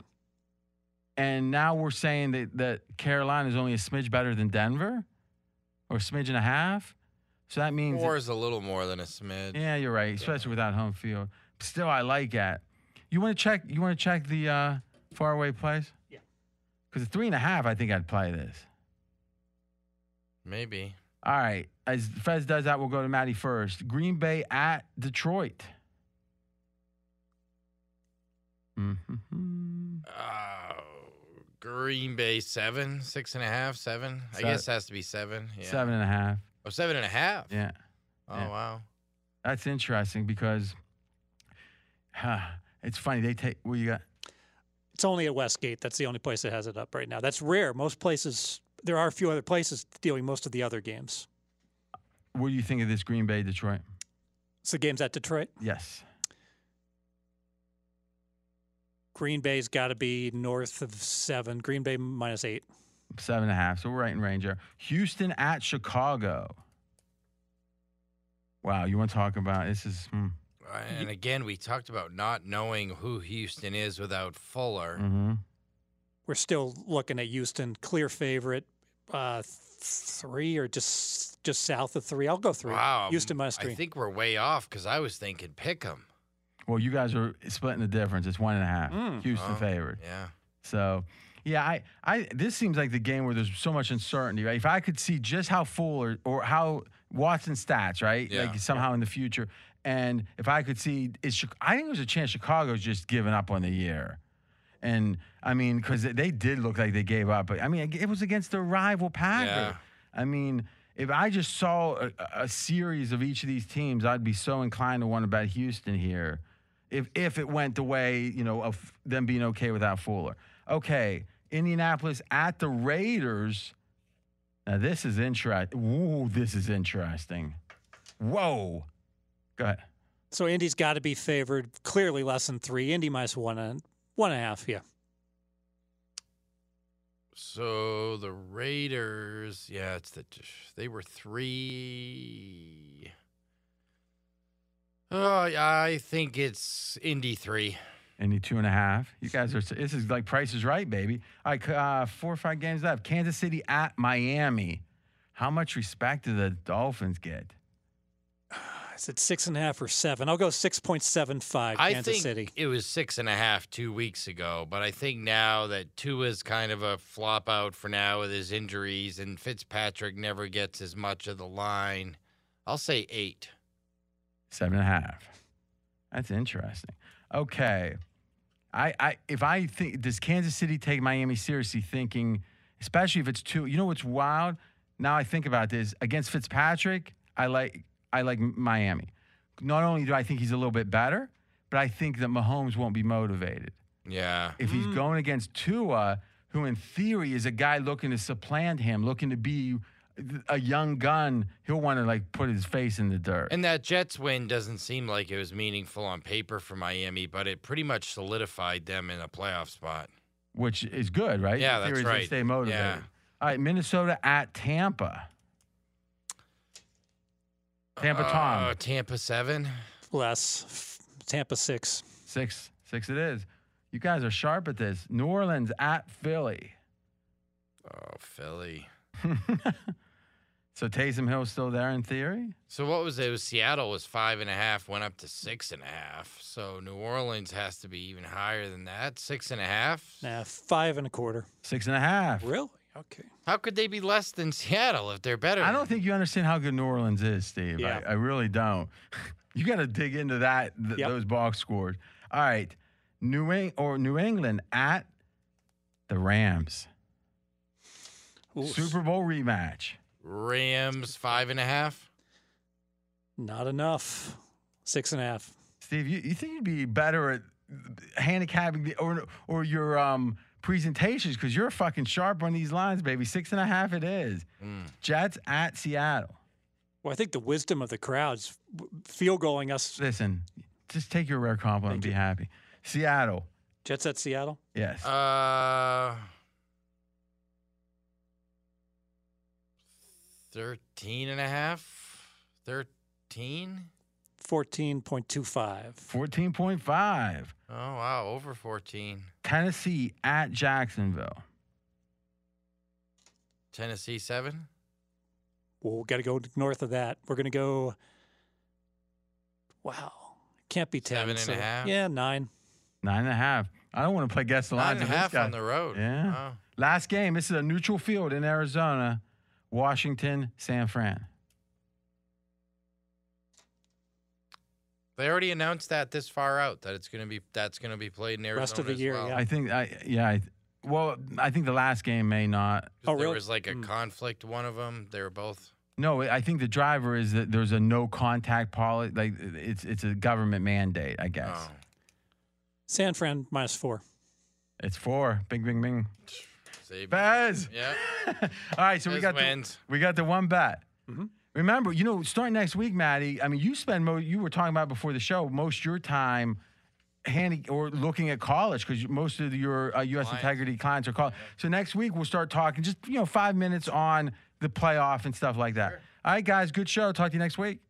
Speaker 1: And now we're saying that, that Carolina is only a smidge better than Denver or a smidge and a half. So that means.
Speaker 4: Four is a little more than a smidge.
Speaker 1: yeah, you're right, especially without home field. Still, I like that. You want to check? You want to check the uh, faraway plays?
Speaker 2: Yeah.
Speaker 1: Because the three and a half, I think I'd play this.
Speaker 4: Maybe.
Speaker 1: All right. As Fezz does that, we'll go to Matty first. Green Bay at Detroit. Mm-hmm.
Speaker 4: Oh, Green Bay seven, six and a half, seven. I guess it has to be seven. Yeah.
Speaker 1: Seven and a half.
Speaker 4: Oh, seven and a half.
Speaker 1: Yeah.
Speaker 4: Oh
Speaker 1: yeah.
Speaker 4: wow.
Speaker 1: That's interesting because huh, it's funny. They take what you got.
Speaker 2: It's only at Westgate. That's the only place that has it up right now. That's rare. Most places, there are a few other places dealing most of the other games.
Speaker 1: What do you think of this Green Bay Detroit?
Speaker 2: It's the game's at Detroit.
Speaker 1: Yes.
Speaker 2: Green Bay's got to be north of seven. Green Bay minus eight.
Speaker 1: Seven and a half. So we're right in range there. Houston at Chicago. Wow. You want to talk about this? Is hmm,
Speaker 4: And again, we talked about not knowing who Houston is without Fuller.
Speaker 1: hmm
Speaker 2: We're still looking at Houston, clear favorite, uh, three or just just south of three. I'll go three.
Speaker 4: Wow.
Speaker 2: Houston minus three.
Speaker 4: I think we're way off because I was thinking pick 'em.
Speaker 1: Well, you guys are splitting the difference. It's one and a half.
Speaker 2: Mm.
Speaker 1: Houston
Speaker 4: Oh,
Speaker 1: favored.
Speaker 4: Yeah.
Speaker 1: So, yeah, I, I, this seems like the game where there's so much uncertainty, right? If I could see just how Fuller or how Watson stats, right?
Speaker 4: Yeah.
Speaker 1: Like somehow in the future, and if I could see, Chi- I think there's a chance Chicago's just giving up on the year, and I mean, because they did look like they gave up, but I mean, it was against the rival Packer.
Speaker 4: Yeah.
Speaker 1: I mean. If I just saw a, a series of each of these teams, I'd be so inclined to want to bet Houston here if if it went the way you know of them being okay without Fuller. Okay, Indianapolis at the Raiders. Now this is interesting. Ooh, this is interesting. Whoa. Go ahead.
Speaker 2: so Indy's got to be favored, clearly less than three. Indy minus one and one and a half. Yeah.
Speaker 4: So the Raiders, yeah, it's the they were three. Oh, I think it's Indy three.
Speaker 1: Indy Tua and a half. You guys are. This is like Price is Right, baby. All right, uh, four or five games left. Kansas City at Miami. How much respect do the Dolphins get?
Speaker 2: Is it six and a half or seven? I'll go six point seven five.
Speaker 4: I
Speaker 2: Kansas
Speaker 4: think
Speaker 2: City.
Speaker 4: it was six and a half two weeks ago, but I think now that two is kind of a flop out for now with his injuries, and Fitzpatrick never gets as much of the line. I'll say eight.
Speaker 1: Seven and a half. That's interesting. Okay. I, I if I think does Kansas City take Miami seriously, thinking especially if it's Tua. You know what's wild? Now I think about this against Fitzpatrick. I like I like Miami. Not only do I think he's a little bit better, but I think that Mahomes won't be motivated
Speaker 4: Yeah.
Speaker 1: if he's mm. going against Tua, who in theory is a guy looking to supplant him, looking to be a young gun. He'll want to like put his face in the dirt.
Speaker 4: And that Jets win doesn't seem like it was meaningful on paper for Miami, but it pretty much solidified them in a playoff spot.
Speaker 1: which is good, right?
Speaker 4: Yeah, that's
Speaker 1: theory is they
Speaker 4: right.
Speaker 1: Stay motivated.
Speaker 4: Yeah.
Speaker 1: All right, Minnesota at Tampa. Tampa
Speaker 4: Uh,
Speaker 1: Tom
Speaker 4: Tampa seven.
Speaker 2: Less. Tampa six.
Speaker 1: six six. It is. You guys are sharp at this. New Orleans at Philly.
Speaker 4: Oh, Philly.
Speaker 1: So Taysom Hill's still there in theory.
Speaker 4: So what was it? it was Seattle was five and a half, went up to six and a half. So New Orleans has to be even higher than that. Six and a half.
Speaker 2: Nah, five and a quarter.
Speaker 1: Six and a half.
Speaker 2: Really? Okay.
Speaker 4: How could they be less than Seattle if they're better?
Speaker 1: I
Speaker 4: than-
Speaker 1: don't think you understand how good New Orleans is, Steve.
Speaker 2: Yeah.
Speaker 1: I, I really don't. you got to dig into that th-
Speaker 2: Yep.
Speaker 1: those box scores. All right, New Eng- or New England at the Rams.
Speaker 2: Ooh,
Speaker 1: Super Bowl rematch.
Speaker 4: Rams five and a half.
Speaker 2: Not enough. Six and a half.
Speaker 1: Steve, you, you think you'd be better at handicapping the or or your um presentations because you're fucking sharp on these lines, baby. Six and a half it is.
Speaker 4: Mm.
Speaker 1: Jets at Seattle.
Speaker 2: Well, I think the wisdom of the crowds w- field goaling us.
Speaker 1: Listen, just take your rare compliment and be
Speaker 2: you.
Speaker 1: happy. Seattle.
Speaker 2: Jets at Seattle.
Speaker 1: Yes.
Speaker 4: Uh, thirteen and a half. Thirteen.
Speaker 2: 14.25.
Speaker 1: 14.5.
Speaker 4: Oh wow, over fourteen.
Speaker 1: Tennessee at Jacksonville.
Speaker 4: Tennessee seven.
Speaker 2: Well, we got to go north of that. We're going to go. Wow. Can't be 10.
Speaker 4: Seven and a half?
Speaker 2: Yeah, nine.
Speaker 1: Nine and a half. I don't want to play guess the
Speaker 4: Nine
Speaker 1: lines
Speaker 4: and a
Speaker 1: of this
Speaker 4: half
Speaker 1: guy.
Speaker 4: on the road.
Speaker 1: Yeah.
Speaker 4: Wow.
Speaker 1: Last game. This is a neutral field in Arizona. Washington, San Fran.
Speaker 4: They already announced that this far out that it's gonna be that's gonna be played in Arizona
Speaker 2: Rest of the
Speaker 4: as
Speaker 2: year,
Speaker 4: well.
Speaker 2: yeah.
Speaker 1: I think I yeah, I, well, I think the last game may not.
Speaker 2: Oh,
Speaker 4: there
Speaker 2: really?
Speaker 4: was like a
Speaker 2: Mm.
Speaker 4: conflict. One of them. They were both.
Speaker 1: No, I think the driver is that there's a no contact policy. Like it's it's a government mandate, I guess.
Speaker 4: Oh.
Speaker 2: San Fran minus four.
Speaker 1: It's four. Bing, bing, bing.
Speaker 4: Saban.
Speaker 1: Bez.
Speaker 4: Yeah.
Speaker 1: All right, so we
Speaker 4: Bez
Speaker 1: got the, we got the one bet.
Speaker 2: Mhm.
Speaker 1: Remember, you know, starting next week, Matty. I mean, you spend mo- you were talking about before the show most your time handy or looking at college because most of your uh, U.S.
Speaker 4: Clients.
Speaker 1: Integrity clients are college. So next week we'll start talking just you know five minutes on the playoff and stuff like that. All right, guys, good show. Talk to you next week.